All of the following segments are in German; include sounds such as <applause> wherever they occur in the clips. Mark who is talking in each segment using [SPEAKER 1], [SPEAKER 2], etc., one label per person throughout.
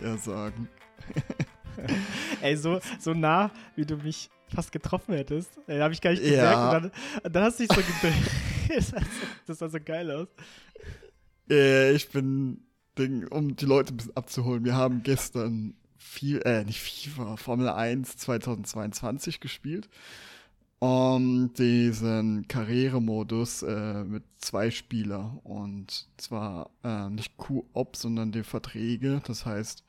[SPEAKER 1] Ich eher sagen. <laughs>
[SPEAKER 2] Ey, so, so nah, wie du mich fast getroffen hättest. Ey, habe ich gar nicht gemerkt. Ja. Und dann, dann, hast du dich so gedreht. <laughs> das sah so geil aus.
[SPEAKER 1] Äh, ich bin, um die Leute ein bisschen abzuholen, wir haben gestern viel, äh, nicht FIFA, Formel 1 2022 gespielt. Um diesen Karrieremodus äh, mit zwei Spieler und zwar äh, nicht Q-Op, sondern die Verträge. Das heißt,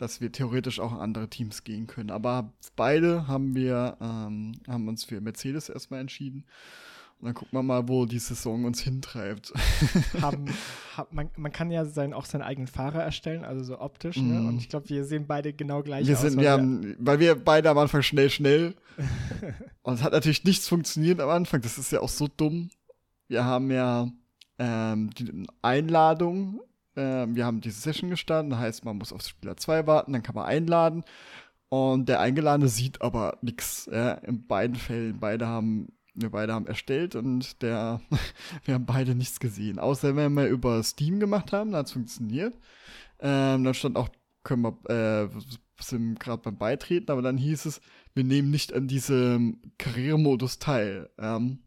[SPEAKER 1] dass wir theoretisch auch andere Teams gehen können. Aber beide haben wir ähm, haben uns für Mercedes erstmal entschieden und dann gucken wir mal, wo die Saison uns hintreibt. <laughs>
[SPEAKER 2] Haben, hab, man, man kann ja sein, auch seinen eigenen Fahrer erstellen, also so optisch. Mm. Ne? Mhm. Und ich glaube, wir sehen beide genau gleich
[SPEAKER 1] wir
[SPEAKER 2] aus.
[SPEAKER 1] Sind, weil, wir haben, weil wir beide am Anfang schnell, schnell. <laughs> und es hat natürlich nichts funktioniert am Anfang. Das ist ja auch so dumm. Wir haben ja ähm, die Einladung. Ähm, wir haben diese Session gestartet. Heißt, man muss auf Spieler 2 warten, dann kann man einladen. Und der Eingeladene sieht aber nichts. Ja? In beiden Fällen. Beide haben wir beide haben erstellt und der, <laughs> wir haben beide nichts gesehen. Außer wenn wir über Steam gemacht haben, da hat es funktioniert. Ähm, dann stand auch, können wir, äh, sind gerade beim Beitreten, aber dann hieß es, wir nehmen nicht an diesem Karrieremodus teil. Ähm,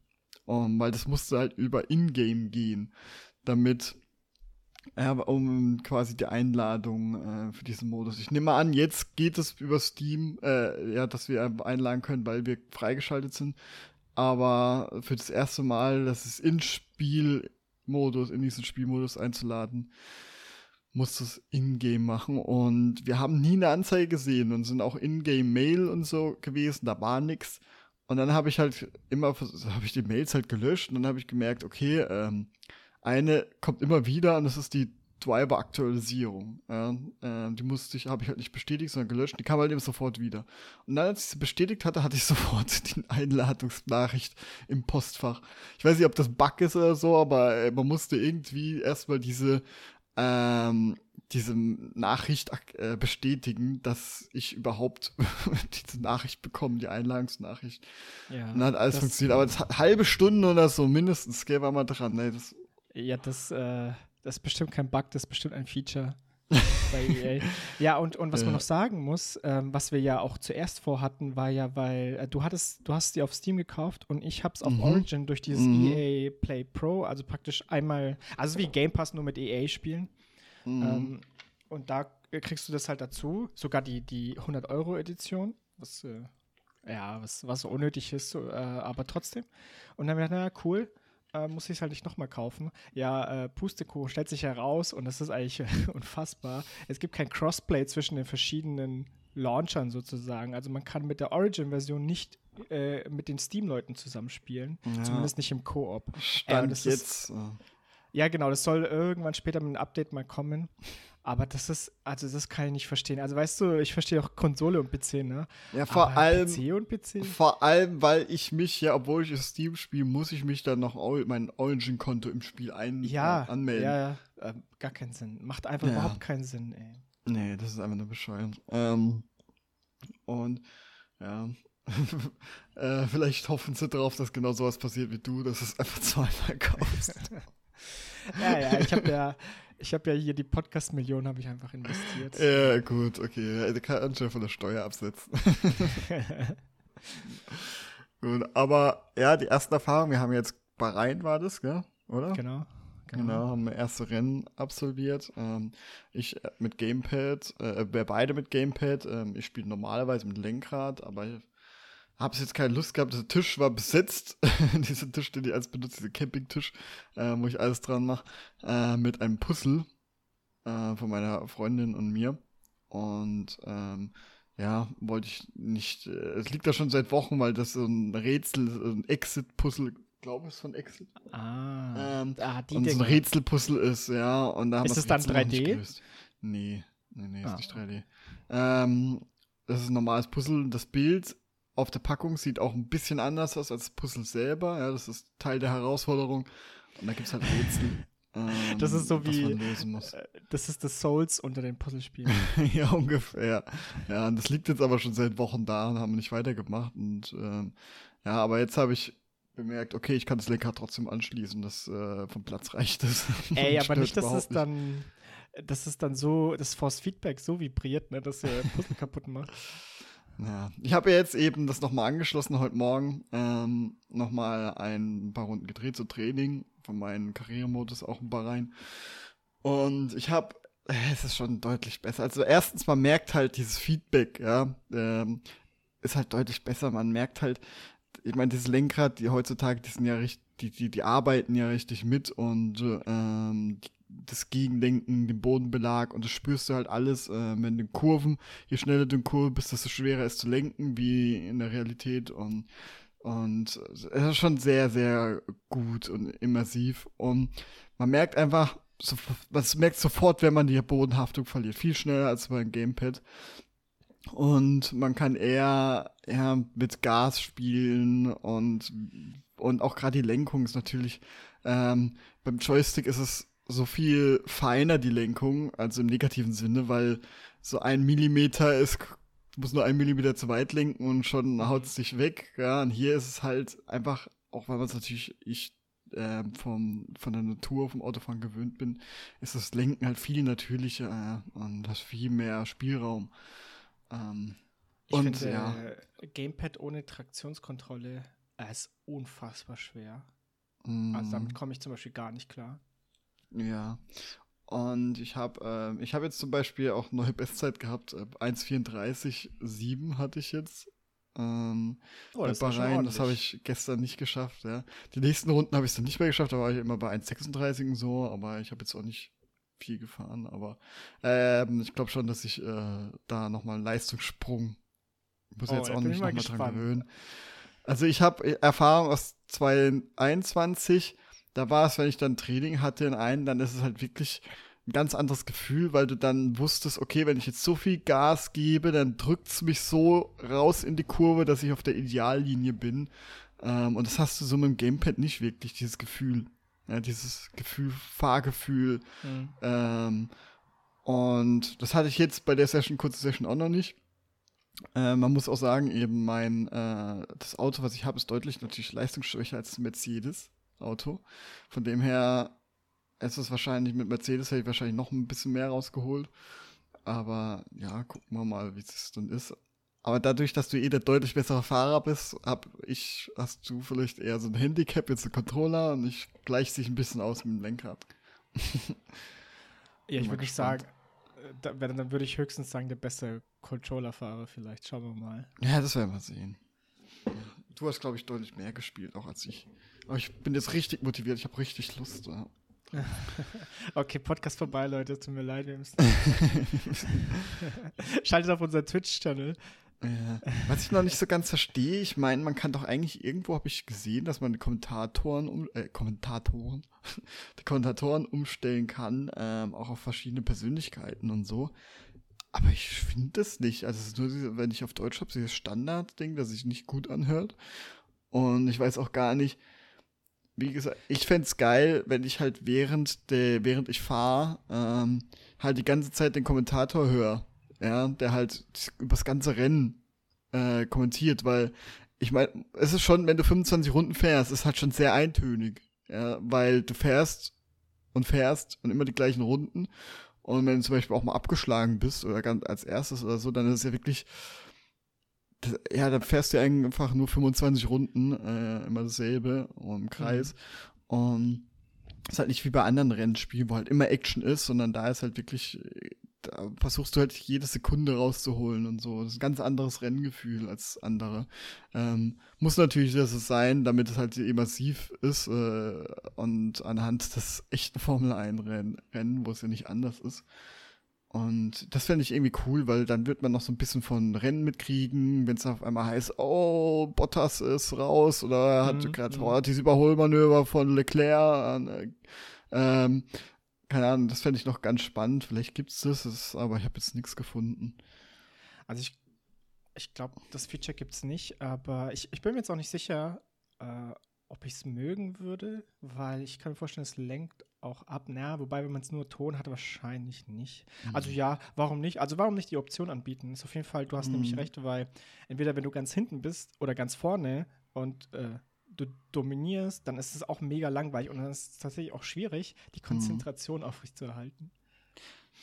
[SPEAKER 1] um, weil das musste halt über Ingame gehen, damit ja, um quasi die Einladung äh, für diesen Modus. Ich nehme an, jetzt geht es über Steam, äh, ja, dass wir einladen können, weil wir freigeschaltet sind aber für das erste Mal, das ist in Spielmodus, in diesen Spielmodus einzuladen, musst du es in-game machen. Und wir haben nie eine Anzeige gesehen und sind auch in-game Mail und so gewesen, da war nichts. Und dann habe ich halt immer, habe ich die Mails halt gelöscht und dann habe ich gemerkt, okay, ähm, eine kommt immer wieder und das ist die Driver-Aktualisierung. Ja, äh, die musste ich, habe ich halt nicht bestätigt, sondern gelöscht. Die kam halt eben sofort wieder. Und dann, als ich sie bestätigt hatte, hatte ich <laughs> sofort die Einladungsnachricht im Postfach. Ich weiß nicht, ob das Bug ist oder so, aber äh, man musste irgendwie erstmal diese ähm, diese Nachricht äh, bestätigen, dass ich überhaupt <laughs> diese Nachricht bekomme, die Einladungsnachricht. Ja, und dann hat alles funktioniert. Aber das hat halbe Stunde oder so mindestens, gell, war mal dran. Nee, das,
[SPEAKER 2] ja, das, äh, das ist bestimmt kein Bug, das ist bestimmt ein Feature <laughs> bei EA. Ja, und, und was ja. man noch sagen muss, ähm, was wir ja auch zuerst vorhatten, war ja, weil äh, du hattest, du hast die auf Steam gekauft und ich hab's auf mhm. Origin durch dieses mhm. EA Play Pro, also praktisch einmal, also wie Game Pass nur mit EA spielen. Mhm. Ähm, und da kriegst du das halt dazu, sogar die, die 100-Euro-Edition, was, äh, ja, was, was unnötig ist, äh, aber trotzdem. Und dann haben wir gedacht, na cool, äh, muss ich es halt nicht nochmal kaufen. Ja, äh, Pustekuchen stellt sich heraus und das ist eigentlich <laughs> unfassbar. Es gibt kein Crossplay zwischen den verschiedenen Launchern sozusagen. Also man kann mit der Origin-Version nicht äh, mit den Steam-Leuten zusammenspielen. Ja. Zumindest nicht im Koop.
[SPEAKER 1] Stand äh, jetzt.
[SPEAKER 2] Ist, ja, genau, das soll irgendwann später mit einem Update mal kommen. Aber das ist, also das kann ich nicht verstehen. Also weißt du, ich verstehe auch Konsole und PC, ne?
[SPEAKER 1] Ja, vor Aber allem.
[SPEAKER 2] PC und PC?
[SPEAKER 1] Vor allem, weil ich mich ja, obwohl ich Steam spiele, muss ich mich dann noch mein Origin-Konto im Spiel ein
[SPEAKER 2] ja,
[SPEAKER 1] äh, anmelden.
[SPEAKER 2] Ja, ja, äh, gar keinen Sinn. Macht einfach ja. überhaupt keinen Sinn, ey.
[SPEAKER 1] Nee, das ist einfach nur bescheuert. Ähm, und ja. <laughs> äh, vielleicht hoffen sie drauf, dass genau sowas passiert wie du, dass es einfach zweimal kaufst. <laughs>
[SPEAKER 2] ja, ja, ich habe ja, ich habe ja hier die Podcast-Million habe ich einfach investiert.
[SPEAKER 1] Ja, gut, okay. Der kann schon von der Steuer absetzen. <laughs> gut, aber ja, die ersten Erfahrungen, wir haben jetzt Bahrain war das, gell? oder?
[SPEAKER 2] Genau.
[SPEAKER 1] Genau. genau, haben wir erste Rennen absolviert. Ähm, ich äh, mit Gamepad, äh, wir beide mit Gamepad. Ähm, ich spiele normalerweise mit Lenkrad, aber habe jetzt keine Lust gehabt. Der Tisch war besetzt. <laughs> Dieser Tisch, den ich als benutze, dieser Campingtisch, äh, wo ich alles dran mache, äh, mit einem Puzzle äh, von meiner Freundin und mir. Und ähm, ja, wollte ich nicht. Äh, es liegt da schon seit Wochen, weil das so ein Rätsel, ein Exit-Puzzle, glaube ich, ist von Exit.
[SPEAKER 2] Ah, ähm,
[SPEAKER 1] ah die und so ein Rätselpuzzle ist, ja. Und da haben
[SPEAKER 2] ist es dann 3D?
[SPEAKER 1] Nee, nee, nee, ist ah. nicht 3D. Ähm, das ist ein normales Puzzle. Das Bild auf der Packung sieht auch ein bisschen anders aus als das Puzzle selber. Ja, das ist Teil der Herausforderung. Und da gibt es halt Rätsel. <laughs>
[SPEAKER 2] Ähm, das ist so wie. Äh, das ist das Souls unter den Puzzlespielen. <laughs>
[SPEAKER 1] ja, ungefähr. Ja, und das liegt jetzt aber schon seit Wochen da und haben wir nicht weitergemacht. Und ähm, ja, aber jetzt habe ich bemerkt, okay, ich kann das Lenkrad trotzdem anschließen, das äh, vom Platz reicht es. <laughs>
[SPEAKER 2] Ey, aber nicht, dass es dann dass es dann so, das Force Feedback so vibriert, ne, dass er Puzzle kaputt macht.
[SPEAKER 1] Ja, ich habe jetzt eben das nochmal angeschlossen heute Morgen, ähm, nochmal ein paar Runden gedreht, so Training, von meinem Karrieremodus auch ein paar rein. Und ich habe, äh, es ist schon deutlich besser. Also erstens, man merkt halt dieses Feedback, ja, ähm, ist halt deutlich besser. Man merkt halt, ich meine, dieses Lenkrad, die heutzutage, die sind ja richtig, die, die, die arbeiten ja richtig mit und ähm, das Gegenlenken, den Bodenbelag und das spürst du halt alles äh, mit den Kurven. Je schneller du in Kurve bist, desto schwerer ist zu lenken, wie in der Realität und und es ist schon sehr, sehr gut und immersiv. Und man merkt einfach, man merkt sofort, wenn man die Bodenhaftung verliert. Viel schneller als beim Gamepad. Und man kann eher, eher mit Gas spielen und, und auch gerade die Lenkung ist natürlich, ähm, beim Joystick ist es so viel feiner, die Lenkung, also im negativen Sinne, weil so ein Millimeter ist, du musst nur ein Millimeter zu weit lenken und schon mhm. haut es dich weg, ja, und hier ist es halt einfach, auch weil man es natürlich, ich äh, vom, von der Natur, vom Autofahren gewöhnt bin, ist das Lenken halt viel natürlicher äh, und hast viel mehr Spielraum. Ähm,
[SPEAKER 2] ich und finde, ja. Gamepad ohne Traktionskontrolle äh, ist unfassbar schwer. Mm. Also damit komme ich zum Beispiel gar nicht klar.
[SPEAKER 1] Ja. Und ich habe äh, ich habe jetzt zum Beispiel auch neue <laughs> Bestzeit gehabt. Äh, 1,34,7 hatte ich jetzt. Ähm, oh, das Bahrain, das habe ich gestern nicht geschafft. Ja. Die nächsten Runden habe ich es dann nicht mehr geschafft, da war ich immer bei 1,36 und so, aber ich habe jetzt auch nicht viel gefahren. Aber ähm, ich glaube schon, dass ich äh, da nochmal einen Leistungssprung muss oh, jetzt auch nicht nochmal dran gewöhnen. Also ich habe Erfahrung aus 2021 da war es, wenn ich dann Training hatte in einen, dann ist es halt wirklich ein ganz anderes Gefühl, weil du dann wusstest, okay, wenn ich jetzt so viel Gas gebe, dann drückt es mich so raus in die Kurve, dass ich auf der Ideallinie bin. Ähm, und das hast du so mit dem Gamepad nicht wirklich, dieses Gefühl. Ja, dieses Gefühl, Fahrgefühl. Mhm. Ähm, und das hatte ich jetzt bei der Session, kurze Session auch noch nicht. Äh, man muss auch sagen, eben mein, äh, das Auto, was ich habe, ist deutlich natürlich leistungsschwächer als Mercedes. Auto. Von dem her ist es wahrscheinlich mit Mercedes hätte ich wahrscheinlich noch ein bisschen mehr rausgeholt. Aber ja, gucken wir mal, wie es dann ist. Aber dadurch, dass du eh der deutlich bessere Fahrer bist, hab ich, hast du vielleicht eher so ein Handicap, jetzt ein Controller und ich gleiche sich ein bisschen aus mit dem Lenkrad.
[SPEAKER 2] ja, ich würde nicht sagen, da, dann würde ich höchstens sagen, der beste Controller-Fahrer vielleicht. Schauen wir mal.
[SPEAKER 1] Ja, das werden wir sehen. Du hast, glaube ich, deutlich mehr gespielt, auch als ich. Aber ich bin jetzt richtig motiviert, ich habe richtig Lust. Ja. <laughs>
[SPEAKER 2] okay, Podcast vorbei, Leute. Tut mir leid, wir müssen. <laughs> Schaltet auf unseren Twitch-Channel.
[SPEAKER 1] Ja. Was ich noch nicht so ganz verstehe, ich meine, man kann doch eigentlich irgendwo habe ich gesehen, dass man die Kommentatoren, um, äh, Kommentatoren, <laughs> die Kommentatoren umstellen kann, ähm, auch auf verschiedene Persönlichkeiten und so. Aber ich finde das nicht. Also es ist nur, wenn ich auf Deutsch habe, dieses Standard-Ding, das sich nicht gut anhört. Und ich weiß auch gar nicht, wie gesagt, ich fände es geil, wenn ich halt während der, während ich fahre, ähm, halt die ganze Zeit den Kommentator höre. Ja, der halt über das ganze Rennen äh, kommentiert, weil ich meine, es ist schon, wenn du 25 Runden fährst, ist halt schon sehr eintönig. Ja, weil du fährst und fährst und immer die gleichen Runden. Und wenn du zum Beispiel auch mal abgeschlagen bist oder ganz als erstes oder so, dann ist es ja wirklich, ja, dann fährst du einfach nur 25 Runden, äh, immer dasselbe im Kreis. Mhm. Und ist halt nicht wie bei anderen Rennspielen, wo halt immer Action ist, sondern da ist halt wirklich, da versuchst du halt jede Sekunde rauszuholen und so. Das ist ein ganz anderes Renngefühl als andere. Ähm, muss natürlich das sein, damit es halt immersiv ist äh, und anhand des echten Formel 1 Rennen, wo es ja nicht anders ist. Und das fände ich irgendwie cool, weil dann wird man noch so ein bisschen von Rennen mitkriegen, wenn es auf einmal heißt, oh, Bottas ist raus oder er hat mhm, gerade oh, dieses Überholmanöver von Leclerc. Äh, ähm, keine Ahnung, das fände ich noch ganz spannend. Vielleicht gibt es das, aber ich habe jetzt nichts gefunden.
[SPEAKER 2] Also ich, ich glaube, das Feature gibt es nicht, aber ich, ich bin mir jetzt auch nicht sicher, äh, ob ich es mögen würde, weil ich kann mir vorstellen, es lenkt auch ab. Na, wobei, wenn man es nur Ton hat, wahrscheinlich nicht. Mhm. Also ja, warum nicht? Also warum nicht die Option anbieten? Ist auf jeden Fall, du hast mhm. nämlich recht, weil entweder wenn du ganz hinten bist oder ganz vorne und äh, du dominierst, dann ist es auch mega langweilig und dann ist es tatsächlich auch schwierig, die mhm. Konzentration mhm. aufrechtzuerhalten.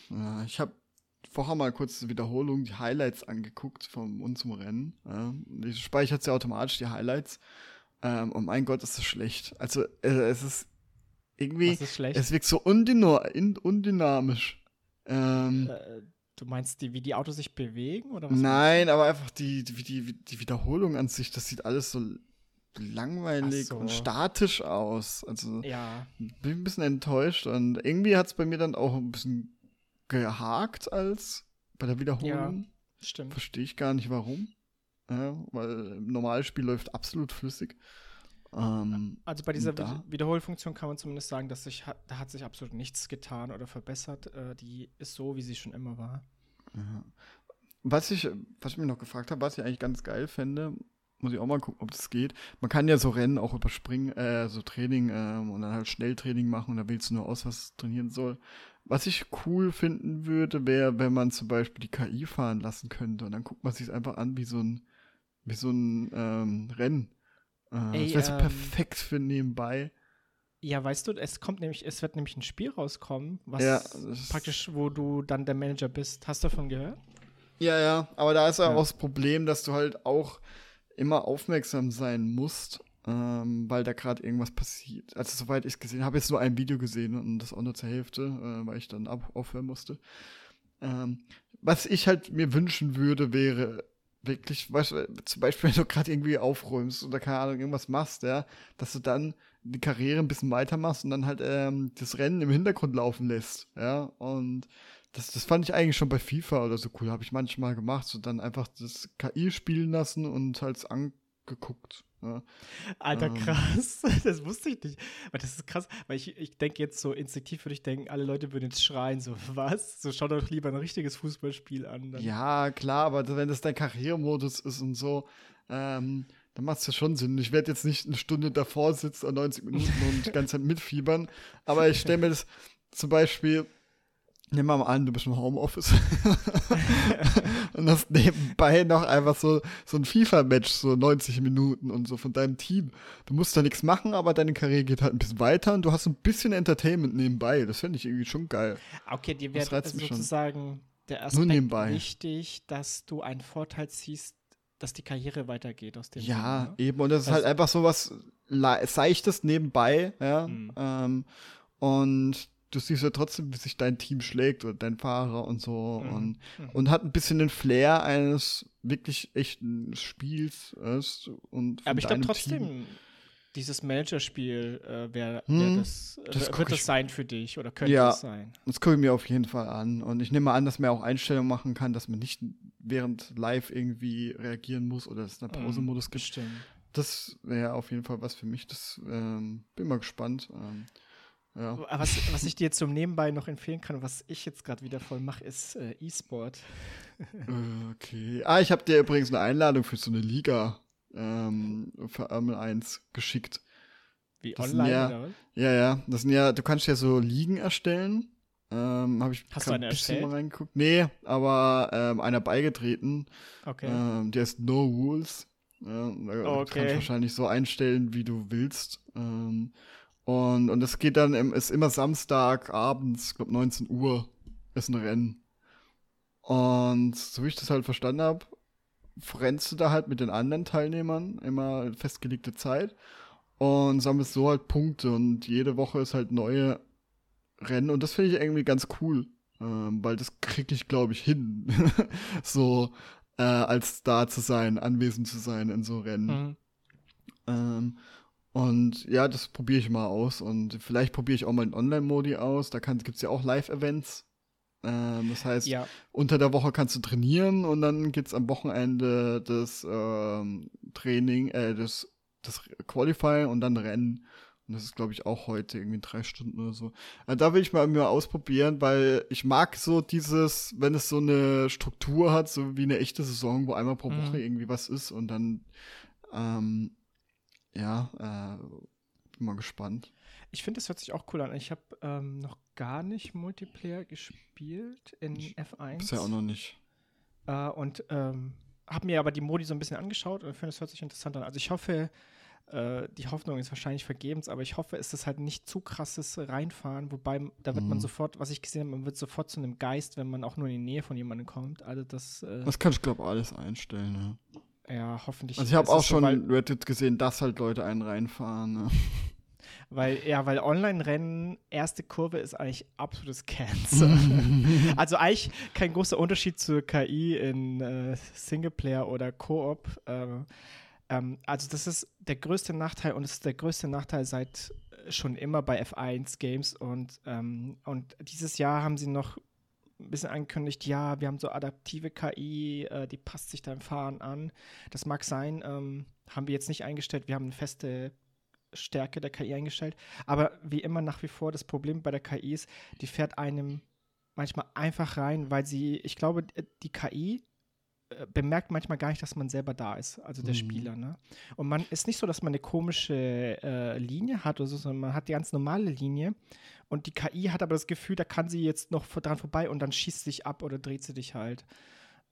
[SPEAKER 1] Ja, ich habe vorher mal kurz die Wiederholung, die Highlights angeguckt von unserem Rennen. Ja, die speichert ja automatisch die Highlights. Ähm, und mein Gott, ist das schlecht. Also äh, es ist irgendwie,
[SPEAKER 2] Was ist schlecht?
[SPEAKER 1] es wirkt so undynam in, undynamisch. Ähm,
[SPEAKER 2] Äh, du meinst, die, wie die Autos sich bewegen? Oder was
[SPEAKER 1] nein, aber einfach die, die, die, die Wiederholung an sich, das sieht alles so langweilig
[SPEAKER 2] so.
[SPEAKER 1] und statisch aus. Also?
[SPEAKER 2] Ja.
[SPEAKER 1] bin ein bisschen enttäuscht und irgendwie hat es bei mir dann auch ein bisschen gehakt als bei der Wiederholung.
[SPEAKER 2] Stimmt.
[SPEAKER 1] Verstehe ich gar nicht warum. Ja, weil im Normalspiel läuft absolut flüssig. Ähm,
[SPEAKER 2] Also bei dieser
[SPEAKER 1] da-
[SPEAKER 2] Wiederholfunktion kann man zumindest sagen, dass sich da hat sich absolut nichts getan oder verbessert. Äh, die ist so, wie sie schon immer war.
[SPEAKER 1] ja. Was ich, was ich mich noch gefragt habe, was ich eigentlich ganz geil fände, muss ich auch mal gucken, ob das geht. Man kann ja so Rennen auch überspringen, äh, so Training ähm, und dann halt Schnelltraining machen und da wählst du nur aus, was trainieren soll. Was ich cool finden würde, wäre, wenn man zum Beispiel die KI fahren lassen könnte und dann guckt man sich einfach an wie so ein, wie so ein ähm, Rennen. Äh,
[SPEAKER 2] Ey,
[SPEAKER 1] das wäre so
[SPEAKER 2] ähm,
[SPEAKER 1] perfekt für nebenbei.
[SPEAKER 2] Ja, weißt du, es kommt nämlich, es wird nämlich ein Spiel rauskommen, was
[SPEAKER 1] Ja,
[SPEAKER 2] praktisch, wo du dann der Manager bist. Hast du davon gehört?
[SPEAKER 1] Ja, ja, aber da ist ja
[SPEAKER 2] Ja.
[SPEAKER 1] auch das Problem, dass du halt auch immer aufmerksam sein musst, ähm, weil da gerade irgendwas passiert. Also soweit ich es gesehen habe, jetzt nur ein Video gesehen und das auch nur zur Hälfte, äh, weil ich dann ab aufhören musste. Ähm, was ich halt mir wünschen würde, wäre wirklich, weißt zum Beispiel, <laughs> wenn du gerade irgendwie aufräumst oder keine Ahnung, irgendwas machst, ja, dass du dann die Karriere ein bisschen weitermachst und dann halt ähm, das Rennen im Hintergrund laufen lässt, ja, und das, das fand ich eigentlich schon bei FIFA oder so cool, habe ich manchmal gemacht, so dann einfach das KI spielen lassen und halt angeguckt, ja.
[SPEAKER 2] Alter,
[SPEAKER 1] Ähm.
[SPEAKER 2] krass. <laughs> Das wusste ich nicht. Aber das ist krass, weil ich, ich denke jetzt so instinktiv würde ich denken, alle Leute würden jetzt schreien, so, <laughs> was? So, schau doch lieber ein richtiges Fußballspiel an. Dann.
[SPEAKER 1] Ja, klar, aber wenn das dein Karrieremodus ist und so, ähm, dann macht es ja schon Sinn. Ich werde jetzt nicht eine Stunde davor sitzen und 90 Minuten und die ganze Zeit mitfiebern, aber ich stelle mir das zum Beispiel, nimm mal an, du bist im Homeoffice <laughs> und hast nebenbei noch einfach so, so ein FIFA-Match, so 90 Minuten und so von deinem Team. Du musst da nichts machen, aber deine Karriere geht halt ein bisschen weiter und du hast ein bisschen Entertainment nebenbei. Das fände ich irgendwie schon geil.
[SPEAKER 2] Okay, dir wäre
[SPEAKER 1] schon.
[SPEAKER 2] sozusagen der Aspekt wichtig, dass du einen Vorteil ziehst, dass die Karriere weitergeht aus dem
[SPEAKER 1] Ja,
[SPEAKER 2] Sinne, ne?
[SPEAKER 1] eben. Und das ist
[SPEAKER 2] Also-
[SPEAKER 1] halt einfach so was Seichtes nebenbei, ja.
[SPEAKER 2] Mhm.
[SPEAKER 1] Ähm, und du siehst ja trotzdem, wie sich dein Team schlägt oder dein Fahrer und so.
[SPEAKER 2] Mhm.
[SPEAKER 1] Und,
[SPEAKER 2] Mhm.
[SPEAKER 1] und hat ein bisschen den Flair eines wirklich echten Spiels. Ist, und
[SPEAKER 2] Aber ich glaube trotzdem,
[SPEAKER 1] Team.
[SPEAKER 2] dieses Managerspiel äh, wär,
[SPEAKER 1] Hm,
[SPEAKER 2] wär das,
[SPEAKER 1] das
[SPEAKER 2] äh,
[SPEAKER 1] guck
[SPEAKER 2] wird das sein für dich oder könnte
[SPEAKER 1] Ja.
[SPEAKER 2] es sein.
[SPEAKER 1] Das gucke ich mir auf jeden Fall an. Und ich nehme an, dass man auch Einstellungen machen kann, dass man nicht während live irgendwie reagieren muss oder es einen Pausemodus gibt.
[SPEAKER 2] Bestimmt.
[SPEAKER 1] Das wäre auf jeden Fall was für mich. Das ähm, bin mal gespannt. Ähm, ja.
[SPEAKER 2] Was, was ich dir zum Nebenbei noch empfehlen kann, was ich jetzt gerade wieder voll mache, ist äh, E-Sport.
[SPEAKER 1] Äh, Okay. Ah, ich habe dir übrigens eine Einladung für so eine Liga ähm, für Formel 1 geschickt.
[SPEAKER 2] Wie
[SPEAKER 1] Das
[SPEAKER 2] online
[SPEAKER 1] ja-
[SPEAKER 2] oder was?
[SPEAKER 1] Ja, ja. Das sind ja, du kannst ja so Ligen erstellen. Ähm, habe ich
[SPEAKER 2] Hast du eine
[SPEAKER 1] ein bisschen
[SPEAKER 2] erstellt?
[SPEAKER 1] mal reingeguckt. Nee, aber ähm, einer beigetreten.
[SPEAKER 2] Okay.
[SPEAKER 1] Ähm, der ist No Rules. Ja, da Du kannst
[SPEAKER 2] Okay.
[SPEAKER 1] wahrscheinlich so einstellen, wie du willst. Ähm, und, und es geht dann, im, ist immer Samstag abends, ich glaube 19 Uhr, ist ein Rennen. Und so wie ich das halt verstanden habe, rennst du da halt mit den anderen Teilnehmern immer festgelegte Zeit und sammelst so halt Punkte und jede Woche ist halt neue Rennen und das finde ich irgendwie ganz cool, ähm, weil das kriege ich glaube ich hin, <laughs> so äh, als Star zu sein, anwesend zu sein in so Rennen.
[SPEAKER 2] Mhm.
[SPEAKER 1] Ähm, und ja, das probiere ich mal aus. Und vielleicht probiere ich auch mal einen Online-Modi aus. Da gibt es ja auch Live-Events. Ähm, das heißt,
[SPEAKER 2] Ja,
[SPEAKER 1] unter der Woche kannst du trainieren und dann gibt es am Wochenende das ähm, Training, äh, das, das Qualifying und dann Rennen. Und das ist, glaube ich, auch heute irgendwie drei Stunden oder so. Äh, da will ich mal, mal ausprobieren, weil ich mag so dieses, wenn es so eine Struktur hat, so wie eine echte Saison, wo einmal pro
[SPEAKER 2] Mhm.
[SPEAKER 1] Woche irgendwie was ist und dann, ähm, ja, äh, bin mal gespannt.
[SPEAKER 2] ich finde, das hört sich auch cool an. Ich habe ähm, noch gar nicht Multiplayer gespielt in F1.
[SPEAKER 1] Bisher auch noch nicht.
[SPEAKER 2] Äh, und ähm, habe mir aber die Modi so ein bisschen angeschaut und finde, es hört sich interessant an. Also ich hoffe, äh, die Hoffnung ist wahrscheinlich vergebens, aber ich hoffe, es ist halt nicht zu krasses Reinfahren, wobei da wird mhm. man sofort, was ich gesehen habe, man wird sofort zu einem Geist, wenn man auch nur in die Nähe von jemandem kommt. Also das. Äh,
[SPEAKER 1] das kann ich glaube alles einstellen. Ne?
[SPEAKER 2] Ja, hoffentlich.
[SPEAKER 1] Also ich habe auch schon so, Reddit gesehen, dass halt Leute einen reinfahren. Ne? <laughs>
[SPEAKER 2] Weil, ja, weil Online-Rennen, erste Kurve ist eigentlich absolutes Cancer. <laughs> also eigentlich kein großer Unterschied zur KI in äh, Singleplayer oder Koop. Ähm, ähm, also das ist der größte Nachteil und es ist der größte Nachteil seit äh, schon immer bei F1 Games und, ähm, und dieses Jahr haben sie noch ein bisschen angekündigt, ja, wir haben so adaptive KI, äh, die passt sich deinem Fahren an. Das mag sein, ähm, haben wir jetzt nicht eingestellt, wir haben eine feste Stärke der KI eingestellt. Aber wie immer nach wie vor, das Problem bei der KI ist, die fährt einem manchmal einfach rein, weil sie, ich glaube, die KI bemerkt manchmal gar nicht, dass man selber da ist, also der mhm. Spieler. Ne? Und man ist nicht so, dass man eine komische äh, Linie hat oder so, sondern man hat die ganz normale Linie. Und die KI hat aber das Gefühl, da kann sie jetzt noch dran vorbei und dann schießt sich ab oder dreht sie dich halt.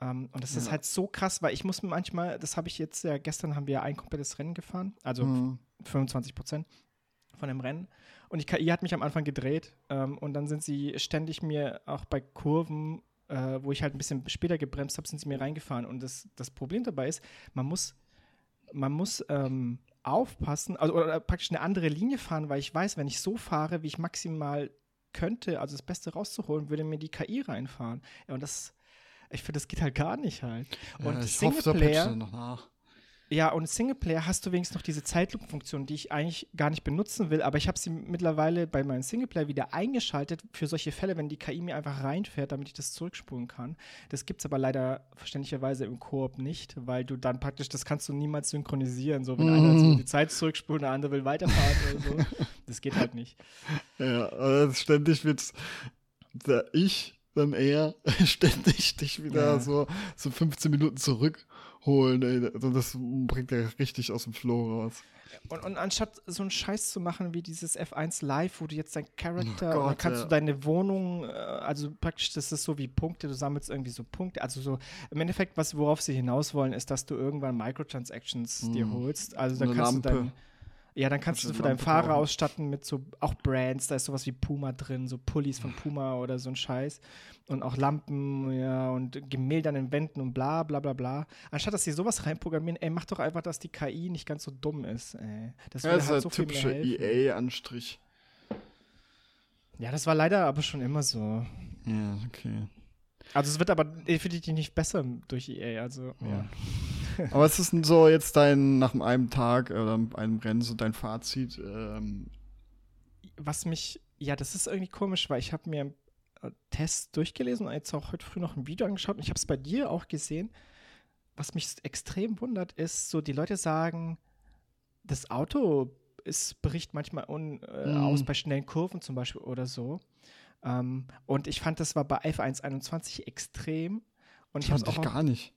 [SPEAKER 2] Um, ähm, und das ja. ist halt so krass, weil ich muss mir manchmal, das habe ich jetzt ja, gestern haben wir ein komplettes Rennen gefahren, also mhm. 25 Prozent von dem Rennen. Und die KI hat mich am Anfang gedreht ähm, und dann sind sie ständig mir auch bei Kurven, äh, wo ich halt ein bisschen später gebremst habe, sind sie mir reingefahren. Und das, das Problem dabei ist, man muss, man muss ähm, aufpassen, also oder praktisch eine andere Linie fahren, weil ich weiß, wenn ich so fahre, wie ich maximal könnte, also das Beste rauszuholen, würde mir die KI reinfahren. Ja, und das ich finde, das geht halt gar nicht halt. Und ja, Singleplayer. Hoffe, noch nach. Ja, und Singleplayer hast du wenigstens noch diese Zeitlupenfunktion, die ich eigentlich gar nicht benutzen will, aber ich habe sie mittlerweile bei meinem Singleplayer wieder eingeschaltet für solche Fälle, wenn die KI mir einfach reinfährt, damit ich das zurückspulen kann. Das gibt es aber leider verständlicherweise im Koop nicht, weil du dann praktisch, das kannst du niemals synchronisieren. So, wenn mhm. einer so die Zeit zurückspult, der andere will weiterfahren oder so. Das geht halt nicht. <laughs>
[SPEAKER 1] Ja, ständig wird ich dann eher <laughs> ständig dich wieder ja. so, so 15 Minuten zurückholen. Ey. Also das bringt ja richtig aus dem Flow raus.
[SPEAKER 2] Und, und, anstatt so einen Scheiß zu machen wie dieses F1 Live, wo du jetzt dein Charakter, oh Gott, kannst ja. du deine Wohnung, äh, also praktisch, das ist so wie Punkte, du sammelst irgendwie so Punkte. Also so, im Endeffekt, was, worauf sie hinaus wollen, ist, dass du irgendwann Microtransactions mm. dir holst. Also dann kannst Lampe. du dein ja, dann kannst du für deinen Fahrer ausstatten mit so auch Brands, da ist sowas wie Puma drin, so Pullis von Puma oder so ein Scheiß. Und auch Lampen, ja, und Gemälde an den Wänden und bla bla bla bla. Anstatt dass sie sowas reinprogrammieren, ey, mach doch einfach, dass die KI nicht ganz so dumm ist. Ey.
[SPEAKER 1] Das, ja, das ist halt so typische EA-Anstrich.
[SPEAKER 2] Ja, das war leider aber schon immer so.
[SPEAKER 1] Ja, okay.
[SPEAKER 2] Also es wird aber definitiv nicht besser durch EA, also ja. ja.
[SPEAKER 1] Aber was ist denn so jetzt dein, nach einem Tag oder einem Rennen, so dein Fazit? Ähm?
[SPEAKER 2] Was mich, ja, das ist irgendwie komisch, weil ich habe mir Tests durchgelesen und jetzt auch heute früh noch ein Video angeschaut und ich habe es bei dir auch gesehen. Was mich extrem wundert, ist, so die Leute sagen, das Auto ist, bricht manchmal un, äh, mm. aus bei schnellen Kurven zum Beispiel oder so. Ähm, und ich fand, das war bei F1 21 extrem. Und ich habe es auch
[SPEAKER 1] gar nicht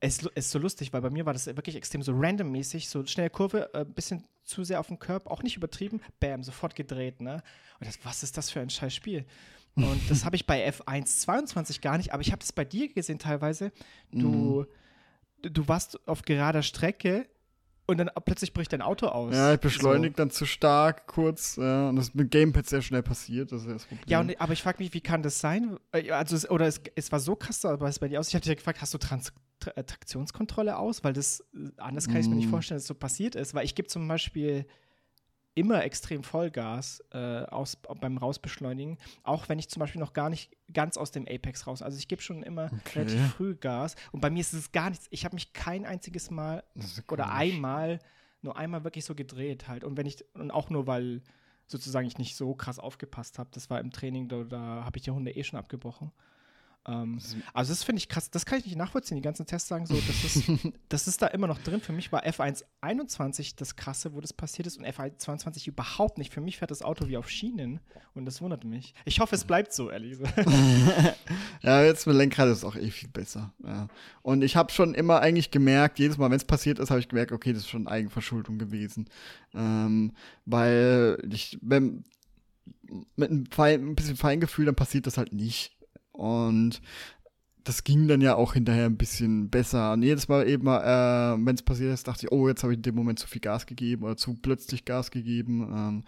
[SPEAKER 2] es ist so lustig, weil bei mir war das wirklich extrem so randommäßig, so schnelle Kurve, ein äh, bisschen zu sehr auf den Körper, auch nicht übertrieben, bam, sofort gedreht, ne? Und das, was ist das für ein scheiß Spiel? Und das habe ich bei F1 22 gar nicht, aber ich habe das bei dir gesehen teilweise. Du, mm. du warst auf gerader Strecke und dann plötzlich bricht dein Auto aus.
[SPEAKER 1] Ja, ich beschleunige so. dann zu stark kurz. Ja, und das ist mit Gamepad sehr schnell passiert. Das ist das Problem.
[SPEAKER 2] Ja, und, aber ich frage mich, wie kann das sein? Äh, also, es, oder es, es war so krass, aber es bei dir aus. Ich hatte dich gefragt, hast du Trans Tra Traktionskontrolle aus? Weil das, äh, anders kann ich mm. mir nicht vorstellen, dass es so passiert ist. Weil ich gebe zum Beispiel immer extrem Vollgas äh, aus, beim Rausbeschleunigen, auch wenn ich zum Beispiel noch gar nicht ganz aus dem Apex raus. Also ich gebe schon immer okay. relativ früh Gas und bei mir ist es gar nichts. Ich habe mich kein einziges Mal oder einmal, nur einmal wirklich so gedreht halt. Und wenn ich, und auch nur, weil sozusagen ich nicht so krass aufgepasst habe. Das war im Training, da, da habe ich die Hunde eh schon abgebrochen. Ähm, also das finde ich krass, das kann ich nicht nachvollziehen. Die ganzen Tests sagen so, das ist, <laughs> das ist da immer noch drin. Für mich war F1 21 das Krasse, wo das passiert ist und F1 22 überhaupt nicht. Für mich fährt das Auto wie auf Schienen und das wundert mich. Ich hoffe, es bleibt so, ehrlich <laughs>
[SPEAKER 1] ja, jetzt mit Lenkrad ist es auch eh viel besser. Ja. Und ich habe schon immer eigentlich gemerkt, jedes Mal, wenn es passiert ist, habe ich gemerkt, okay, das ist schon Eigenverschuldung gewesen. Ähm, weil ich, wenn, mit einem, Fein, ein bisschen Feingefühl, dann passiert das halt nicht. Und das ging dann ja auch hinterher ein bisschen besser. Und jedes Mal eben, äh, wenn es passiert ist, dachte ich, oh, jetzt habe ich in dem Moment zu viel Gas gegeben oder zu plötzlich Gas gegeben. Ähm,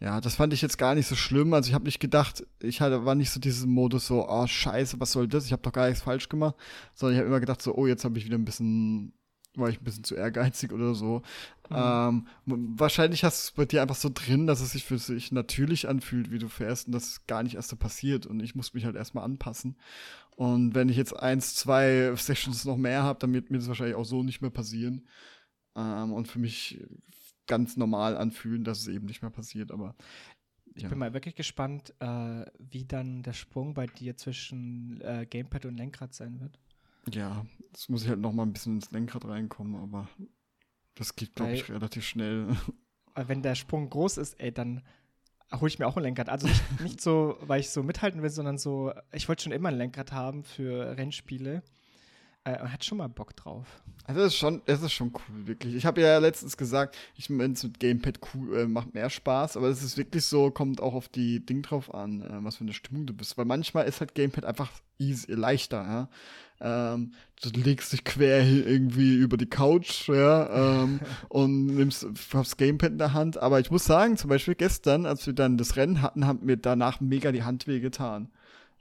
[SPEAKER 1] ja, das fand ich jetzt gar nicht so schlimm. Also ich habe nicht gedacht, ich hatte, war nicht so diesen Modus so, oh scheiße, was soll das? Ich habe doch gar nichts falsch gemacht. Sondern ich habe immer gedacht so, oh, jetzt habe ich wieder ein bisschen, war ich ein bisschen zu ehrgeizig oder so. Mhm. Ähm, wahrscheinlich hast du es bei dir einfach so drin, dass es sich für sich natürlich anfühlt, wie du fährst und das gar nicht erst so passiert. Und ich muss mich halt erstmal anpassen. Und wenn ich jetzt eins, zwei Sessions noch mehr habe, dann wird mir das wahrscheinlich auch so nicht mehr passieren. Ähm, und für mich ganz normal anfühlen, dass es eben nicht mehr passiert. Aber
[SPEAKER 2] ich ja. bin mal wirklich gespannt, äh, wie dann der Sprung bei dir zwischen äh, Gamepad und Lenkrad sein wird.
[SPEAKER 1] Ja, jetzt muss ich halt noch mal ein bisschen ins Lenkrad reinkommen, aber das geht, glaube ich, relativ schnell. <laughs>
[SPEAKER 2] Wenn der Sprung groß ist, ey, dann hole ich mir auch ein Lenkrad. Also nicht, nicht so, weil ich so mithalten will, sondern so, ich wollte schon immer ein Lenkrad haben für Rennspiele. Äh, hat schon mal Bock drauf.
[SPEAKER 1] Also es ist schon, es ist schon cool, wirklich. Ich habe ja letztens gesagt, ich finde es mit Gamepad cool, äh, macht mehr Spaß, aber es ist wirklich so, kommt auch auf die Ding drauf an, äh, was für eine Stimmung du bist. Weil manchmal ist halt Gamepad einfach easy, leichter, ja. Ähm, du legst dich quer irgendwie über die Couch, ja, ähm, <laughs> und nimmst das Gamepad in der Hand. Aber ich muss sagen, zum Beispiel gestern, als wir dann das Rennen hatten, haben mir danach mega die Hand weh getan.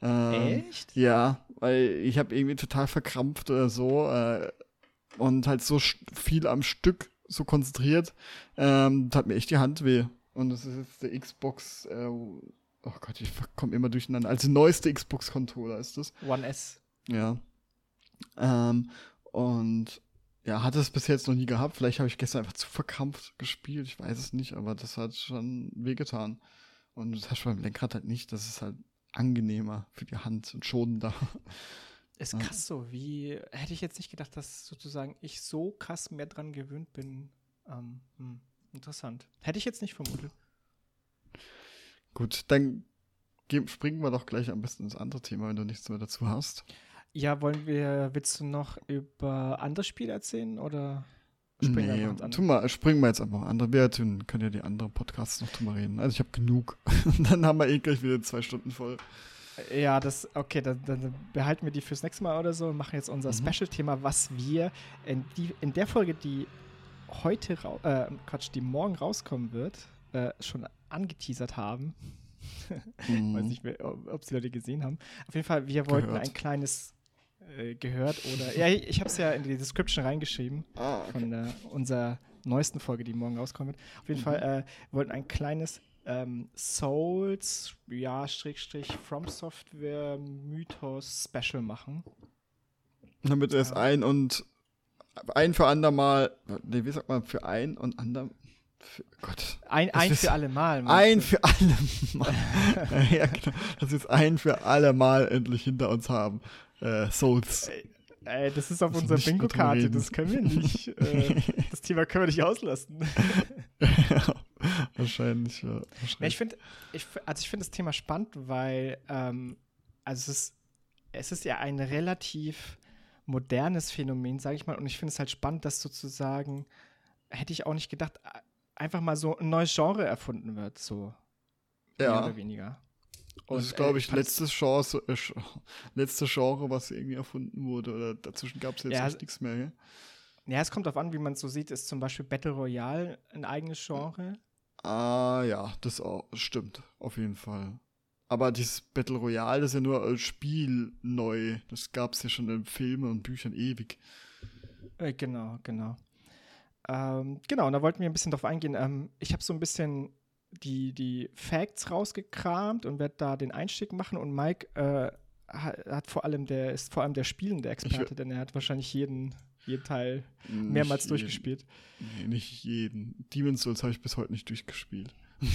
[SPEAKER 1] Ähm, Echt? Ja, weil ich habe irgendwie total verkrampft oder so äh, und halt so viel am Stück so konzentriert, ähm, hat mir echt die Hand weh. Und das ist jetzt der Xbox, äh, oh Gott, ich komme immer durcheinander. Also neueste Xbox-Controller ist das.
[SPEAKER 2] One S.
[SPEAKER 1] Ja. Ähm, und ja, hatte es bis jetzt noch nie gehabt. Vielleicht habe ich gestern einfach zu verkrampft gespielt. Ich weiß es nicht, aber das hat schon wehgetan. Und das hast du beim Lenkrad halt nicht. Das ist halt angenehmer für die Hand und schonender.
[SPEAKER 2] Ist krass so, wie hätte ich jetzt nicht gedacht, dass sozusagen ich so krass mehr dran gewöhnt bin. Ähm, hm, interessant. Hätte ich jetzt nicht vermutet.
[SPEAKER 1] Gut, dann springen wir doch gleich am besten ins andere Thema, wenn du nichts mehr dazu hast.
[SPEAKER 2] Ja, wollen wir, willst du noch über andere Spiele erzählen oder?
[SPEAKER 1] Springen nee, tu mal, springen wir jetzt einfach andere. Wir können ja die anderen Podcasts noch drüber reden. Also ich habe genug. <laughs> dann haben wir eh gleich wieder zwei Stunden voll.
[SPEAKER 2] Ja, das, okay, dann, dann, behalten wir die fürs nächste Mal oder so und machen jetzt unser mhm. Special-Thema, was wir in, die, in der Folge, die heute, äh, Quatsch, die morgen rauskommen wird, äh, schon angeteasert haben. <laughs> mhm. Weiß nicht, ob es die Leute gesehen haben. Auf jeden Fall, wir wollten Gehört. ein kleines äh, gehört oder. Ja, ich habe es ja in die Description reingeschrieben ah, okay. von der, unserer neuesten Folge, die morgen rauskommt. Auf jeden mhm. Fall äh, wollten ein kleines ähm, Souls, ja, Schrägstrich From Software Mythos Special machen.
[SPEAKER 1] Damit es ja. ein und ein für andermal, nee, wie sagt man, für ein und andermal. Für, Gott.
[SPEAKER 2] Ein, ein für alle Mal.
[SPEAKER 1] Ein für alle Mal. <laughs> ja, genau. Dass wir es ein für alle Mal endlich hinter uns haben äh, Souls.
[SPEAKER 2] Ey, ey, das ist auf unserer Bingo-Karte, das können wir nicht. äh, <laughs> das Thema können wir nicht auslassen.
[SPEAKER 1] ja, <laughs> wahrscheinlich, ja. Wahrscheinlich.
[SPEAKER 2] Ja, ich finde, also ich finde das Thema spannend, weil ähm, also es ist, es ist ja ein relativ modernes Phänomen, sage ich mal, und ich finde es halt spannend, dass sozusagen, hätte ich auch nicht gedacht, einfach mal so ein neues Genre erfunden wird, so.
[SPEAKER 1] Ja. Mehr oder weniger. Und, das ist, glaube äh, ich, letztes Chance, äh, <laughs> letzte Genre, was irgendwie erfunden wurde. Oder dazwischen gab es jetzt ja, nichts mehr. Ja?
[SPEAKER 2] ja, es kommt darauf an, wie man es so sieht. Ist zum Beispiel Battle Royale ein eigenes Genre?
[SPEAKER 1] Ah, ja, das auch, stimmt. Auf jeden Fall. Aber dieses Battle Royale, das ist ja nur als Spiel neu. Das gab es ja schon in Filmen und Büchern ewig.
[SPEAKER 2] Äh, genau, genau. Ähm, genau, und da wollten wir ein bisschen drauf eingehen. Ähm, ich habe so ein bisschen die, die Facts rausgekramt und werde da den Einstieg machen. Und Mike äh, hat vor allem der, ist vor allem der spielende Experte, denn er hat wahrscheinlich jeden, jeden Teil mehrmals jeden. durchgespielt.
[SPEAKER 1] Nee, nicht jeden. Demon's Souls habe ich bis heute nicht durchgespielt. <laughs>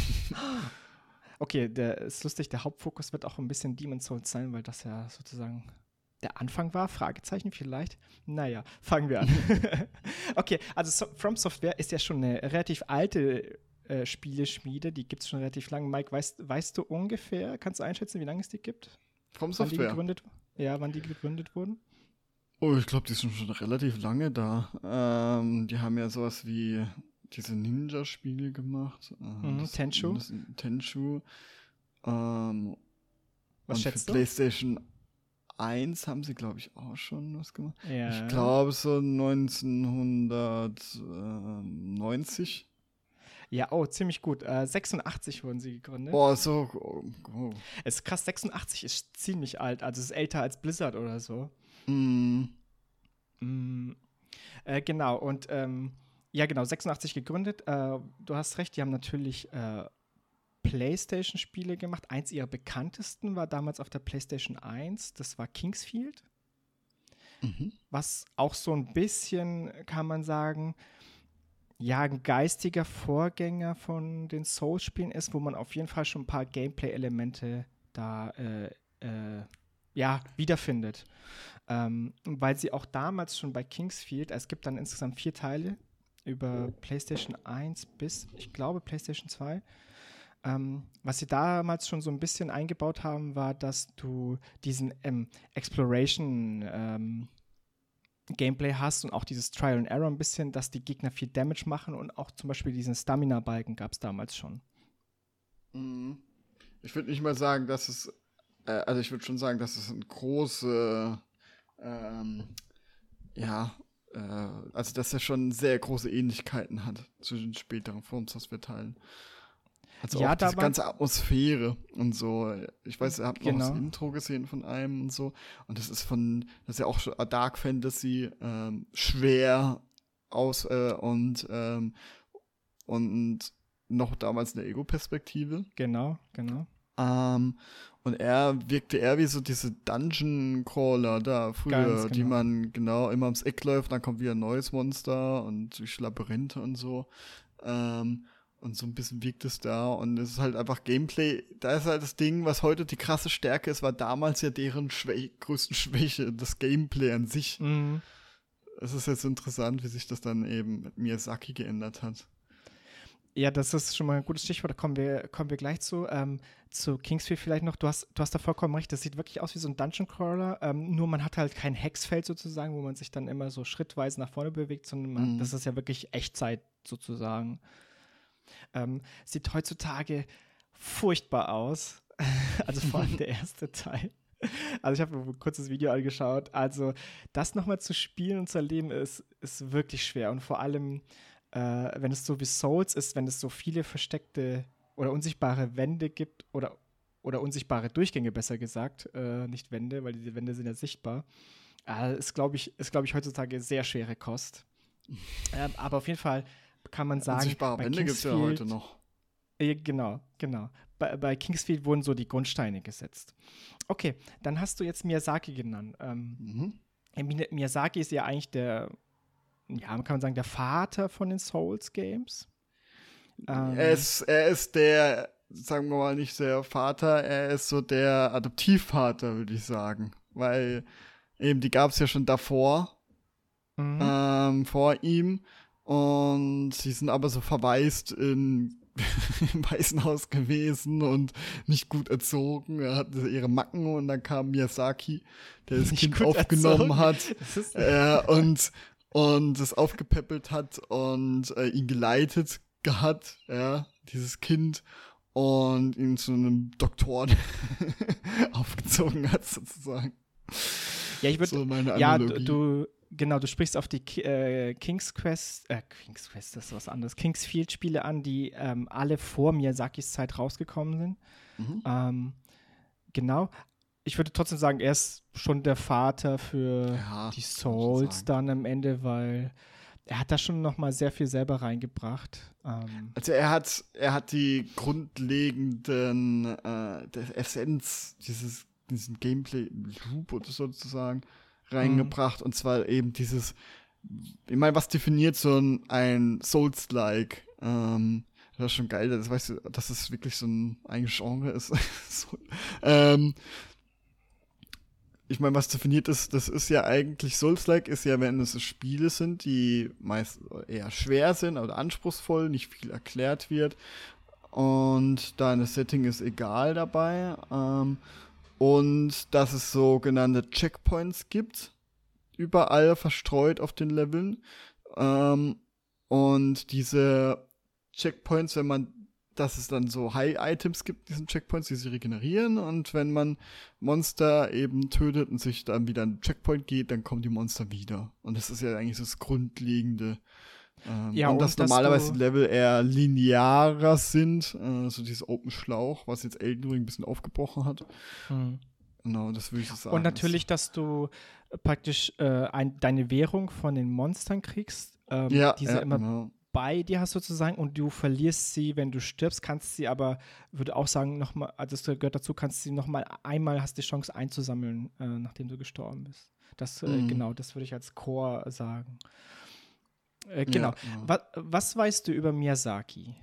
[SPEAKER 2] okay, der ist lustig, der Hauptfokus wird auch ein bisschen Demon's Souls sein, weil das ja sozusagen der Anfang war? Fragezeichen vielleicht? Naja, fangen wir an. <laughs> <laughs> okay, also so From Software ist ja schon eine relativ alte äh, Spieleschmiede, die gibt es schon relativ lange. Mike, weißt, weißt du ungefähr, kannst du einschätzen, wie lange es die gibt?
[SPEAKER 1] Vom Software? Wann die
[SPEAKER 2] gegründet, ja, wann die gegründet wurden?
[SPEAKER 1] Oh, ich glaube, die sind schon relativ lange da. Ähm, die haben ja sowas wie diese Ninja-Spiele gemacht.
[SPEAKER 2] Ähm, mhm, Tenchu.
[SPEAKER 1] Tenchu. Ähm, Was und schätzt für du? PlayStation 1 haben sie, glaube ich, auch schon was gemacht.
[SPEAKER 2] Ja.
[SPEAKER 1] Ich glaube so 1990.
[SPEAKER 2] Ja, oh, ziemlich gut. Äh, 86 wurden sie gegründet.
[SPEAKER 1] Boah, so. Oh, oh.
[SPEAKER 2] Es ist krass, 86 ist ziemlich alt. Also es ist älter als Blizzard oder so.
[SPEAKER 1] Mm,
[SPEAKER 2] Mm, äh, genau, und ähm, ja, genau, 86 gegründet. Äh, du hast recht, die haben natürlich äh, PlayStation-Spiele gemacht. Eins ihrer bekanntesten war damals auf der PlayStation 1, das war Kingsfield.
[SPEAKER 1] mhm.
[SPEAKER 2] was auch so ein bisschen, kann man sagen, ja, ein geistiger Vorgänger von den Souls-Spielen ist, wo man auf jeden Fall schon ein paar Gameplay-Elemente da äh, äh, ja, wiederfindet. Ähm, weil sie auch damals schon bei Kingsfield, es gibt dann insgesamt vier Teile über PlayStation 1 bis, ich glaube, PlayStation 2. Ähm, was sie damals schon so ein bisschen eingebaut haben, war, dass du diesen ähm, Exploration ähm, Gameplay hast und auch dieses Trial and Error ein bisschen, dass die Gegner viel Damage machen und auch zum Beispiel diesen Stamina-Balken gab es damals schon.
[SPEAKER 1] Mhm. Ich würde nicht mal sagen, dass es. Äh, also, ich würde schon sagen, dass es eine große. Ähm, ja. Äh, also, dass er schon sehr große Ähnlichkeiten hat den späteren From Software-Teilen. Also
[SPEAKER 2] Ja,
[SPEAKER 1] auch diese ganze Atmosphäre und so. Ich weiß, ihr habt noch das
[SPEAKER 2] Genau.
[SPEAKER 1] Intro gesehen von einem und so. Und das ist von, das ist ja auch schon Dark Fantasy, ähm, schwer aus äh, und, ähm, und noch damals eine Ego-Perspektive.
[SPEAKER 2] Genau, genau.
[SPEAKER 1] Ähm, und er wirkte eher wie so diese Dungeon Crawler da früher,
[SPEAKER 2] Ganz
[SPEAKER 1] die
[SPEAKER 2] genau.
[SPEAKER 1] man genau immer ums Eck läuft, dann kommt wieder ein neues Monster und durch Labyrinthe und so. Ähm, und so ein bisschen wirkt es da und es ist halt einfach Gameplay. Da ist halt das Ding, was heute die krasse Stärke ist, war damals ja deren Schwä größten Schwäche, das Gameplay an sich.
[SPEAKER 2] Mhm.
[SPEAKER 1] Es ist jetzt interessant, wie sich das dann eben mit Miyazaki geändert hat.
[SPEAKER 2] Ja, das ist schon mal ein gutes Stichwort, da kommen wir, kommen wir gleich zu. Ähm, zu Kingsfield vielleicht noch. Du hast, du hast da vollkommen recht, das sieht wirklich aus wie so ein Dungeon Crawler, ähm, nur man hat halt kein Hexfeld sozusagen, wo man sich dann immer so schrittweise nach vorne bewegt, sondern man,
[SPEAKER 1] Mhm.
[SPEAKER 2] das ist ja wirklich Echtzeit sozusagen. Ähm, sieht heutzutage furchtbar aus. <laughs> also vor allem der <laughs> erste Teil. Also ich habe mir ein kurzes Video angeschaut. Also das nochmal zu spielen und zu erleben ist, ist wirklich schwer. Und vor allem, äh, wenn es so wie Souls ist, wenn es so viele versteckte oder unsichtbare Wände gibt oder, oder unsichtbare Durchgänge, besser gesagt, äh, nicht Wände, weil diese Wände sind ja sichtbar. Äh, ist, glaube ich, ist, glaube ich, heutzutage sehr schwere Kost. <laughs> ähm, aber auf jeden Fall kann man sagen,
[SPEAKER 1] Unsichtbare
[SPEAKER 2] bei
[SPEAKER 1] Wände gibt es ja heute noch.
[SPEAKER 2] ja, genau, genau. Bei, bei Kingsfield wurden so die Grundsteine gesetzt. Okay, dann hast du jetzt Miyazaki genannt. Ähm,
[SPEAKER 1] Mhm.
[SPEAKER 2] Mi- Miyazaki ist ja eigentlich der, ja, kann man sagen, der Vater von den Souls-Games. Ähm,
[SPEAKER 1] Er, ist, er ist der, sagen wir mal, nicht der Vater, er ist so der Adoptivvater, würde ich sagen. Weil eben die gab es ja schon davor,
[SPEAKER 2] mhm.
[SPEAKER 1] ähm, vor ihm. Und sie sind aber so verwaist in, <laughs> im Waisenhaus gewesen und nicht gut erzogen. Er hatte ihre Macken und dann kam Miyazaki, der das Kind aufgenommen
[SPEAKER 2] erzogen.
[SPEAKER 1] hat. <laughs> Äh, und, und es aufgepäppelt hat und äh, ihn geleitet hat, ja, dieses Kind, und ihn zu einem Doktor <laughs> aufgezogen hat, sozusagen.
[SPEAKER 2] ja, ich würde,
[SPEAKER 1] So
[SPEAKER 2] ja, du, du, genau, du sprichst auf die äh, King's Quest, äh, King's Quest, das ist was anderes, Kingsfield-Spiele an, die ähm, alle vor Miyazakis Zeit rausgekommen sind.
[SPEAKER 1] Mhm.
[SPEAKER 2] Ähm, genau. Ich würde trotzdem sagen, er ist schon der Vater für
[SPEAKER 1] Ja,
[SPEAKER 2] die Souls dann am Ende, weil er hat da schon noch mal sehr viel selber reingebracht. Ähm,
[SPEAKER 1] Also er hat, er hat die grundlegenden, äh, Essenz dieses, diesen Gameplay-Loop oder sozusagen reingebracht. Und zwar eben dieses, ich meine, was definiert so ein, ein Souls-like? Ähm, das ist schon geil, das weißt du, dass es wirklich so ein eigenes Genre ist. <laughs> so, ähm, ich meine, was definiert ist, das ist ja eigentlich Souls-like, ist ja, wenn es Spiele sind, die meist eher schwer sind oder anspruchsvoll, nicht viel erklärt wird und deine Setting ist egal dabei ähm, und dass es sogenannte Checkpoints gibt, überall verstreut auf den Leveln ähm, und diese Checkpoints, wenn man dass es dann so High-Items gibt, diesen Checkpoints, die sich regenerieren. Und wenn man Monster eben tötet und sich dann wieder den Checkpoint geht, dann kommen die Monster wieder. Und das ist ja eigentlich das Grundlegende. Ähm, ja, und, und dass normalerweise Level eher linearer sind, äh, so dieses Open Schlauch, was jetzt Elden Ring ein bisschen aufgebrochen hat. Hm. Genau, das würde ich sagen.
[SPEAKER 2] Und natürlich, dass du praktisch äh, ein, deine Währung von den Monstern kriegst, ähm, ja, diese ja, immer genau bei dir hast sozusagen und du verlierst sie, wenn du stirbst, kannst sie aber, würde auch sagen, nochmal, also das gehört dazu, kannst sie nochmal einmal hast die Chance einzusammeln, äh, nachdem du gestorben bist. Das, äh, mhm. genau, das würde ich als Core sagen. Äh, genau. Ja, ja. Was, was weißt du über Miyazaki?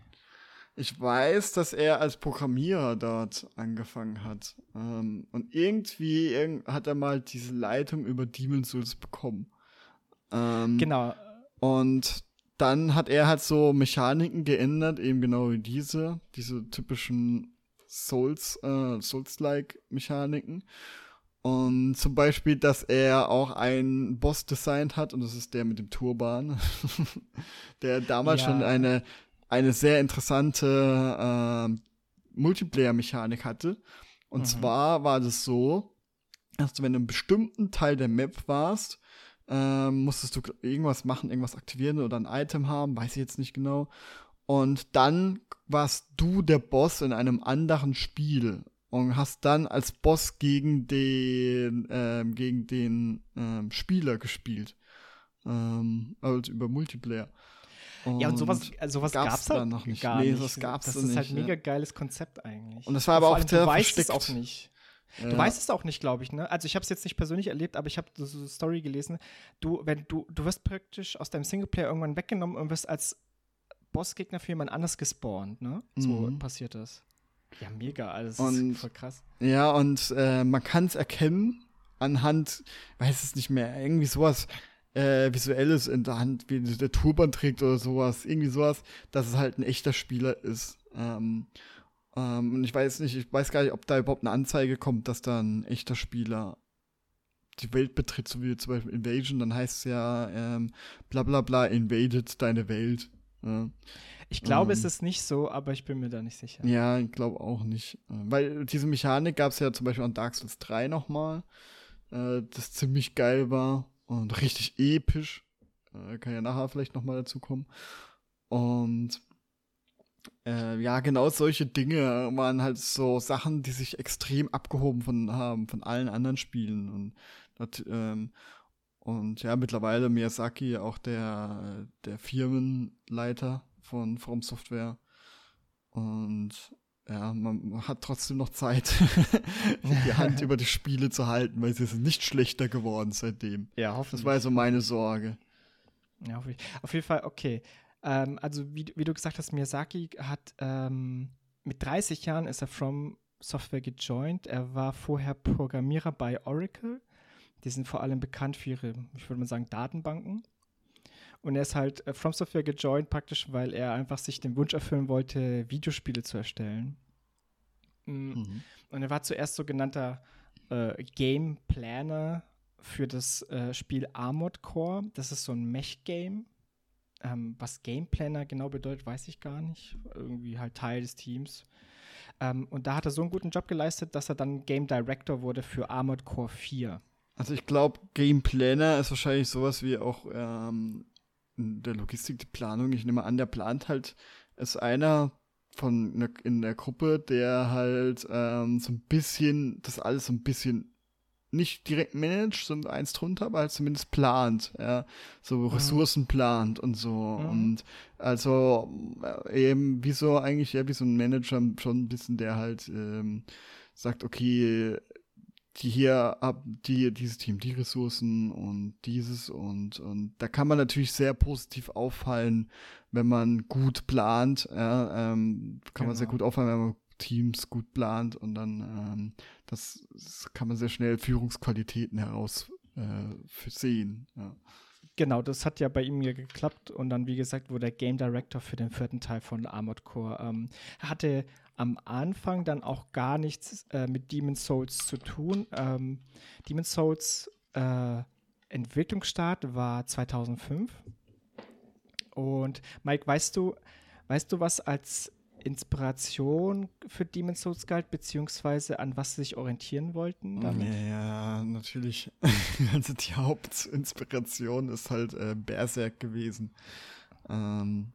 [SPEAKER 1] Ich weiß, dass er als Programmierer dort angefangen hat. Ähm, und irgendwie irg hat er mal diese Leitung über Demon's Souls bekommen. Ähm,
[SPEAKER 2] genau.
[SPEAKER 1] Und dann hat er halt so Mechaniken geändert, eben genau wie diese, diese typischen Souls, äh, Souls-like Mechaniken. Und zum Beispiel, dass er auch einen Boss designt hat, und das ist der mit dem Turban, <laughs> der damals ja. schon eine, eine sehr interessante äh, Multiplayer-Mechanik hatte. Und mhm. zwar war das so, dass du, wenn du einen bestimmten Teil der Map warst, ähm, musstest du irgendwas machen, irgendwas aktivieren oder ein Item haben, weiß ich jetzt nicht genau. Und dann warst du der Boss in einem anderen Spiel und hast dann als Boss gegen den ähm, gegen den ähm, Spieler gespielt. Ähm, also über Multiplayer.
[SPEAKER 2] Und ja, und sowas, also sowas gab's, gab's da halt noch nicht. Gar nee, nicht. Das gab's das ist nicht, halt ein mega geiles Konzept eigentlich.
[SPEAKER 1] Und das war aber auch
[SPEAKER 2] sehr du weißt versteckt. es auch nicht. Du weißt es auch nicht, glaube ich, ne? Also ich habe es jetzt nicht persönlich erlebt, aber ich habe so eine Story gelesen. Du, wenn du, du wirst praktisch aus deinem Singleplayer irgendwann weggenommen und wirst als Bossgegner für jemand anders gespawnt, ne? So mhm. passiert das. Ja, mega, also das und, ist voll krass.
[SPEAKER 1] Ja, und äh, man kann es erkennen anhand, weiß es nicht mehr, irgendwie sowas äh, Visuelles in der Hand, wie der Turban trägt oder sowas, irgendwie sowas, dass es halt ein echter Spieler ist. Ähm, ähm, und ich weiß nicht, ich weiß gar nicht, ob da überhaupt eine Anzeige kommt, dass da ein echter Spieler die Welt betritt, so wie zum Beispiel Invasion, dann heißt es ja ähm, bla bla bla invaded deine Welt. Ja.
[SPEAKER 2] Ich glaube, ähm, es ist nicht so, aber ich bin mir da nicht sicher.
[SPEAKER 1] Ja, ich glaube auch nicht. Äh, weil diese Mechanik gab es ja zum Beispiel an Dark Souls 3 nochmal, äh, das ziemlich geil war und richtig episch. Äh, kann ja nachher vielleicht nochmal dazu kommen. Und äh, ja, genau solche Dinge waren halt so Sachen, die sich extrem abgehoben von haben von allen anderen Spielen und das, ähm, und ja, mittlerweile Miyazaki auch der der Firmenleiter von From Software und ja, man hat trotzdem noch Zeit, <laughs> die Hand <laughs> über die Spiele zu halten, weil sie sind nicht schlechter geworden seitdem. Ja, hoffentlich. Das war so meine Sorge.
[SPEAKER 2] Ja, auf jeden Fall, okay. Ähm, also, wie, wie, du gesagt hast, Miyazaki hat ähm, mit 30 Jahren ist er From Software gejoint. Er war vorher Programmierer bei Oracle. Die sind vor allem bekannt für ihre, ich würde mal sagen, Datenbanken. Und er ist halt äh, From Software gejoint praktisch, weil er einfach sich den Wunsch erfüllen wollte, Videospiele zu erstellen. Mm. Mhm. Und er war zuerst sogenannter äh, Game Planner für das äh, Spiel Armored Core. Das ist so ein Mech-Game. Ähm, was Game Planner genau bedeutet, weiß ich gar nicht. Irgendwie halt Teil des Teams. Ähm, und da hat er so einen guten Job geleistet, dass er dann Game Director wurde für Armored Core 4.
[SPEAKER 1] Also ich glaube, Game Planner ist wahrscheinlich sowas wie auch ähm, der Logistik, die Planung. Ich nehme an, der plant halt, ist einer von ne, in der Gruppe, der halt ähm, so ein bisschen, das alles so ein bisschen nicht direkt managt, sondern eins drunter, aber halt zumindest plant, ja, so mhm. Ressourcen plant und so mhm. und also äh, eben wie so eigentlich ja wie so ein Manager schon ein bisschen, der halt ähm, sagt, okay, die hier ab die dieses Team die Ressourcen und dieses und und da kann man natürlich sehr positiv auffallen, wenn man gut plant, ja, ähm, kann genau. man sehr genau. gut auffallen, wenn man Teams gut plant und dann ähm, das, das, kann man sehr schnell Führungsqualitäten heraus äh, sehen. Ja.
[SPEAKER 2] Genau, das hat ja bei ihm ja geklappt und dann, wie gesagt, wurde er Game Director für den vierten Teil von Armored Core. Ähm, er hatte am Anfang dann auch gar nichts äh, mit Demon's Souls zu tun. Ähm, Demon's Souls äh, Entwicklungsstart war 2005. Und Mike, weißt du, weißt du, was als Inspiration für Demon's Souls galt, beziehungsweise an was sie sich orientieren wollten damit?
[SPEAKER 1] Ja, natürlich. <laughs> also die Hauptinspiration ist halt äh, Berserk gewesen. Ähm,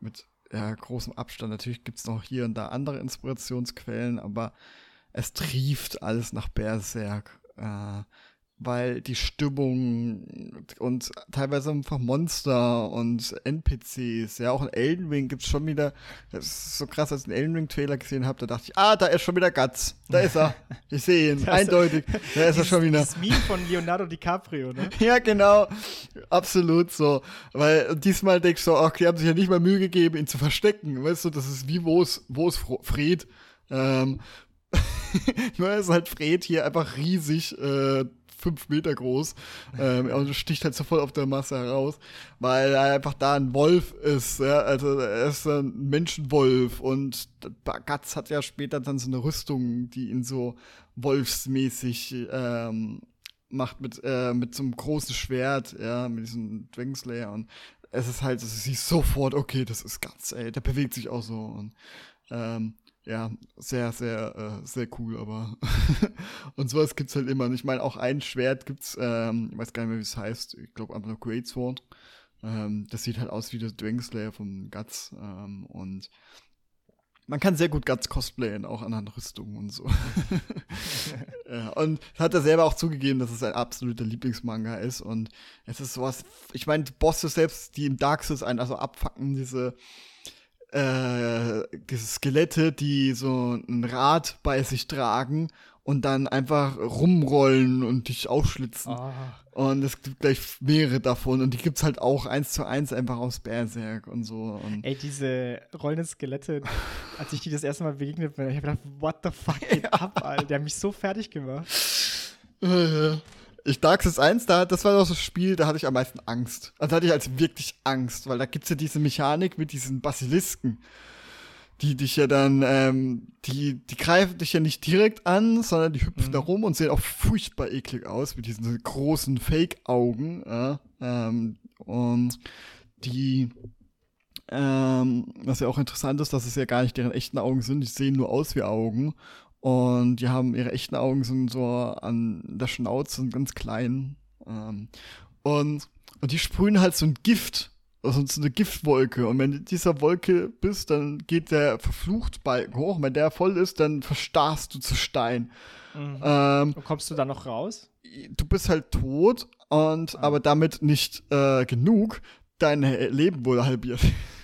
[SPEAKER 1] mit ja, großem Abstand. Natürlich gibt es noch hier und da andere Inspirationsquellen, aber es trieft alles nach Berserk. Äh, weil die Stimmung und teilweise einfach Monster und NPCs, ja, auch in Elden Ring gibt es schon wieder, das ist so krass, als ich den Elden Ring Trailer gesehen habe, da dachte ich, ah, da ist schon wieder Guts, da ist er, ich sehe ihn, <laughs> eindeutig, da ist er schon wieder. Das
[SPEAKER 2] Meme von Leonardo DiCaprio, ne? <laughs>
[SPEAKER 1] ja, genau, absolut so, weil diesmal denkst du, ach, die haben sich ja nicht mal Mühe gegeben, ihn zu verstecken, weißt du, das ist wie, wo ist, Fred, ähm, <laughs> nur ist halt Fred hier einfach riesig, äh, fünf Meter groß ähm, und sticht halt sofort auf der Masse heraus, weil er einfach da ein Wolf ist. Ja? Also er ist ein Menschenwolf und Gatz hat ja später dann so eine Rüstung, die ihn so wolfsmäßig ähm, macht mit, äh, mit so einem großen Schwert, ja, mit diesem Dragon und es ist halt, es ist sofort, okay, das ist Gatz, ey, der bewegt sich auch so und ähm, ja, sehr, sehr, äh, sehr cool, aber <laughs> und sowas gibt's halt immer. Und ich meine, auch ein Schwert gibt's, ähm, ich weiß gar nicht mehr, wie es heißt, ich glaube einfach nur Great Sword. Ähm, das sieht halt aus wie das Dragon Slayer von Guts ähm, und man kann sehr gut Guts cosplayen, auch anhand Rüstungen und so. <laughs> <laughs> ja, und hat er selber auch zugegeben, dass es sein absoluter Lieblingsmanga ist. Und es ist sowas, ich meine, die Bosse selbst, die im Dark Souls einen also abfacken, diese äh, diese Skelette, die so ein Rad bei sich tragen und dann einfach rumrollen und dich aufschlitzen. Oh. Und es gibt gleich mehrere davon und die gibt's halt auch eins zu eins einfach aus Berserk und so. Und
[SPEAKER 2] Ey, diese rollenden Skelette, als ich die das erste Mal begegnet bin, ich hab gedacht, what the fuck geht <laughs> ja. ab, Alter? Der hat mich so fertig gemacht.
[SPEAKER 1] Äh, ich Dark Souls 1, da, das war doch so ein Spiel, da hatte ich am meisten Angst. Also da hatte ich als wirklich Angst, weil da gibt es ja diese Mechanik mit diesen Basilisken, die dich ja dann, ähm, die, die greifen dich ja nicht direkt an, sondern die hüpfen mhm. da rum und sehen auch furchtbar eklig aus, mit diesen großen Fake-Augen. Ja, ähm, und die, ähm, was ja auch interessant ist, dass es ja gar nicht deren echten Augen sind, die sehen nur aus wie Augen. Und die haben ihre echten Augen sind so an der Schnauze und ganz klein. Ähm, und, und die sprühen halt so ein Gift, also so eine Giftwolke. Und wenn du dieser Wolke bist, dann geht der Verfluchtbalken hoch. Und wenn der voll ist, dann verstarrst du zu Stein.
[SPEAKER 2] Mhm. Ähm, und kommst du da noch raus?
[SPEAKER 1] Du bist halt tot und ah. aber damit nicht äh, genug. Dein Leben wurde halbiert. <laughs>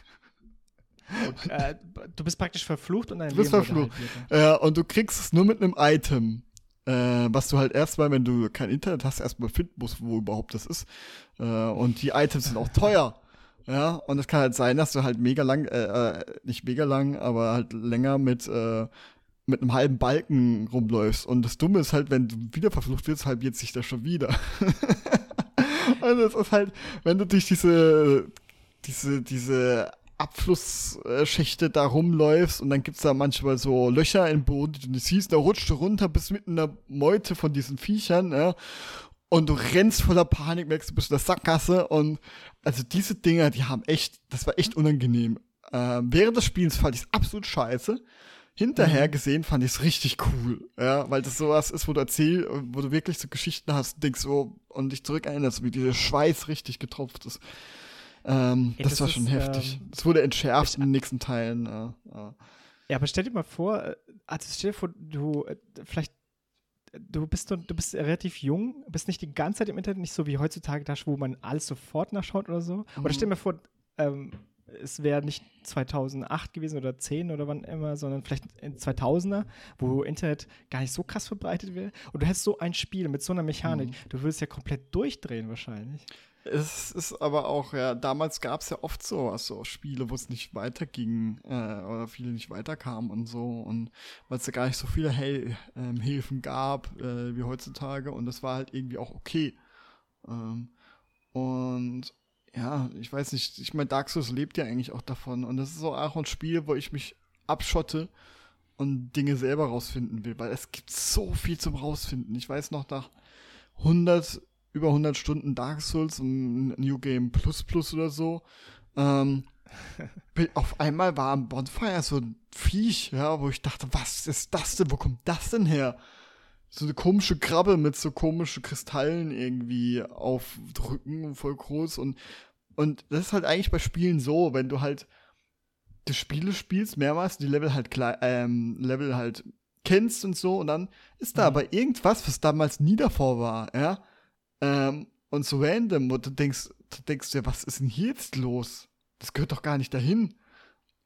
[SPEAKER 2] Und, äh, du bist praktisch verflucht und dein
[SPEAKER 1] du bist Leben verflucht. Ja, und du kriegst es nur mit einem Item. Äh, was du halt erstmal, wenn du kein Internet hast, erstmal finden musst, wo überhaupt das ist. Äh, und die Items sind auch teuer. Ja, und es kann halt sein, dass du halt mega lang, äh, nicht mega lang, aber halt länger mit, mit einem halben Balken rumläufst. Und das Dumme ist halt, wenn du wieder verflucht wirst, halbiert sich das schon wieder. und <laughs> es ist halt, wenn du durch diese, diese, diese Abflussschächte da rumläufst und dann gibt es da manchmal so Löcher im Boden, die du nicht siehst, da rutscht du runter bis mitten in der Meute von diesen Viechern, ja, und du rennst voller Panik, merkst du bist in der Sackgasse und also diese Dinger, die haben echt, das war echt unangenehm. Ähm, während des Spiels fand ich es absolut scheiße. Hinterher mhm. gesehen fand ich es richtig cool, ja, weil das sowas ist, wo du erzählst, wo du wirklich so Geschichten hast, denkst so und dich zurückerinnerst, wie dieser Schweiß richtig getropft ist. Ähm, Ey, das, das, war schon ist, heftig. Es ähm, wurde entschärft ich, in den nächsten Teilen. Äh,
[SPEAKER 2] äh. Ja, aber stell dir mal vor, äh, also stell dir vor, du äh, vielleicht du bist du bist relativ jung, bist nicht die ganze Zeit im Internet, nicht so wie heutzutage, da, wo man alles sofort nachschaut oder so. Mhm. Oder stell dir mal vor, ähm, es wäre nicht 2008 gewesen oder 10 oder wann immer, sondern vielleicht in 2000er, wo Internet gar nicht so krass verbreitet wäre. Und du hättest so ein Spiel mit so einer Mechanik, mhm. du würdest ja komplett durchdrehen wahrscheinlich.
[SPEAKER 1] Es ist aber auch, ja, damals gab es ja oft so, also Spiele, wo es nicht weiterging äh, oder viele nicht weiterkamen und so und weil es ja gar nicht so viele Hel ähm, Hilfen gab äh, wie heutzutage und das war halt irgendwie auch okay. Ähm, und ja, ich weiß nicht, ich meine, Dark Souls lebt ja eigentlich auch davon und das ist so auch ein Spiel, wo ich mich abschotte und Dinge selber rausfinden will, weil es gibt so viel zum rausfinden. Ich weiß noch nach 100 über 100 Stunden Dark Souls und New Game Plus Plus oder so, ähm, auf einmal war am Bonfire so ein Viech, ja, wo ich dachte, was ist das denn? Wo kommt das denn her? So eine komische Krabbe mit so komischen Kristallen irgendwie aufdrücken, voll groß. Und, und das ist halt eigentlich bei Spielen so, wenn du halt die Spiele spielst, mehrmals die Level halt ähm, Level halt kennst und so, und dann ist da mhm. aber irgendwas, was damals nie davor war, ja. Ähm, und so random, und du denkst, du denkst dir, was ist denn hier jetzt los? Das gehört doch gar nicht dahin.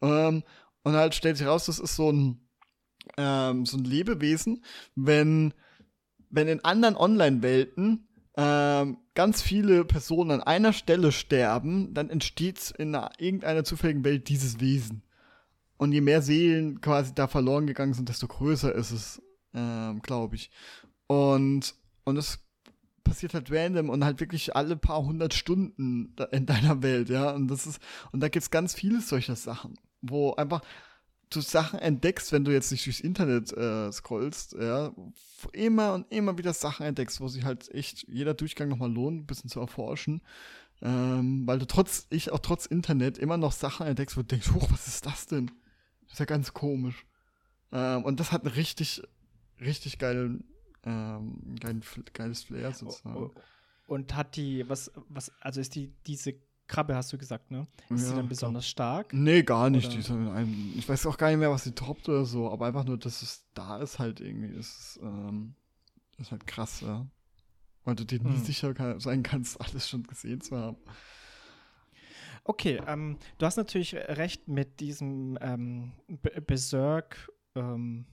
[SPEAKER 1] Ähm, und halt stellt sich raus, das ist so ein, ähm, so ein Lebewesen, wenn, wenn in anderen Online-Welten ähm, ganz viele Personen an einer Stelle sterben, dann entsteht in einer, irgendeiner zufälligen Welt dieses Wesen. Und je mehr Seelen quasi da verloren gegangen sind, desto größer ist es, ähm, glaube ich. Und, und es passiert halt random und halt wirklich alle paar hundert Stunden in deiner Welt, ja. Und das ist, und da gibt es ganz viele solcher Sachen, wo einfach du Sachen entdeckst, wenn du jetzt nicht durchs Internet äh, scrollst, ja, immer und immer wieder Sachen entdeckst, wo sich halt echt jeder Durchgang nochmal lohnt, ein bisschen zu erforschen. Ähm, weil du trotz, ich auch trotz Internet immer noch Sachen entdeckst, wo du denkst, hoch, was ist das denn? Das ist ja ganz komisch. Ähm, und das hat einen richtig, richtig geilen, ähm, geilen, geiles Flair sozusagen.
[SPEAKER 2] Und hat die, was, was, also ist die, diese Krabbe, hast du gesagt, ne? Ist ja, sie dann besonders klar. stark?
[SPEAKER 1] Nee, gar nicht. Ein, ich weiß auch gar nicht mehr, was sie droppt oder so, aber einfach nur, dass es da ist halt irgendwie. Ist, ähm, ist halt krass, ja. Weil du dir hm. nie sicher sein kannst, alles schon gesehen zu haben.
[SPEAKER 2] Okay, ähm, du hast natürlich recht mit diesem ähm, Berserk, ähm,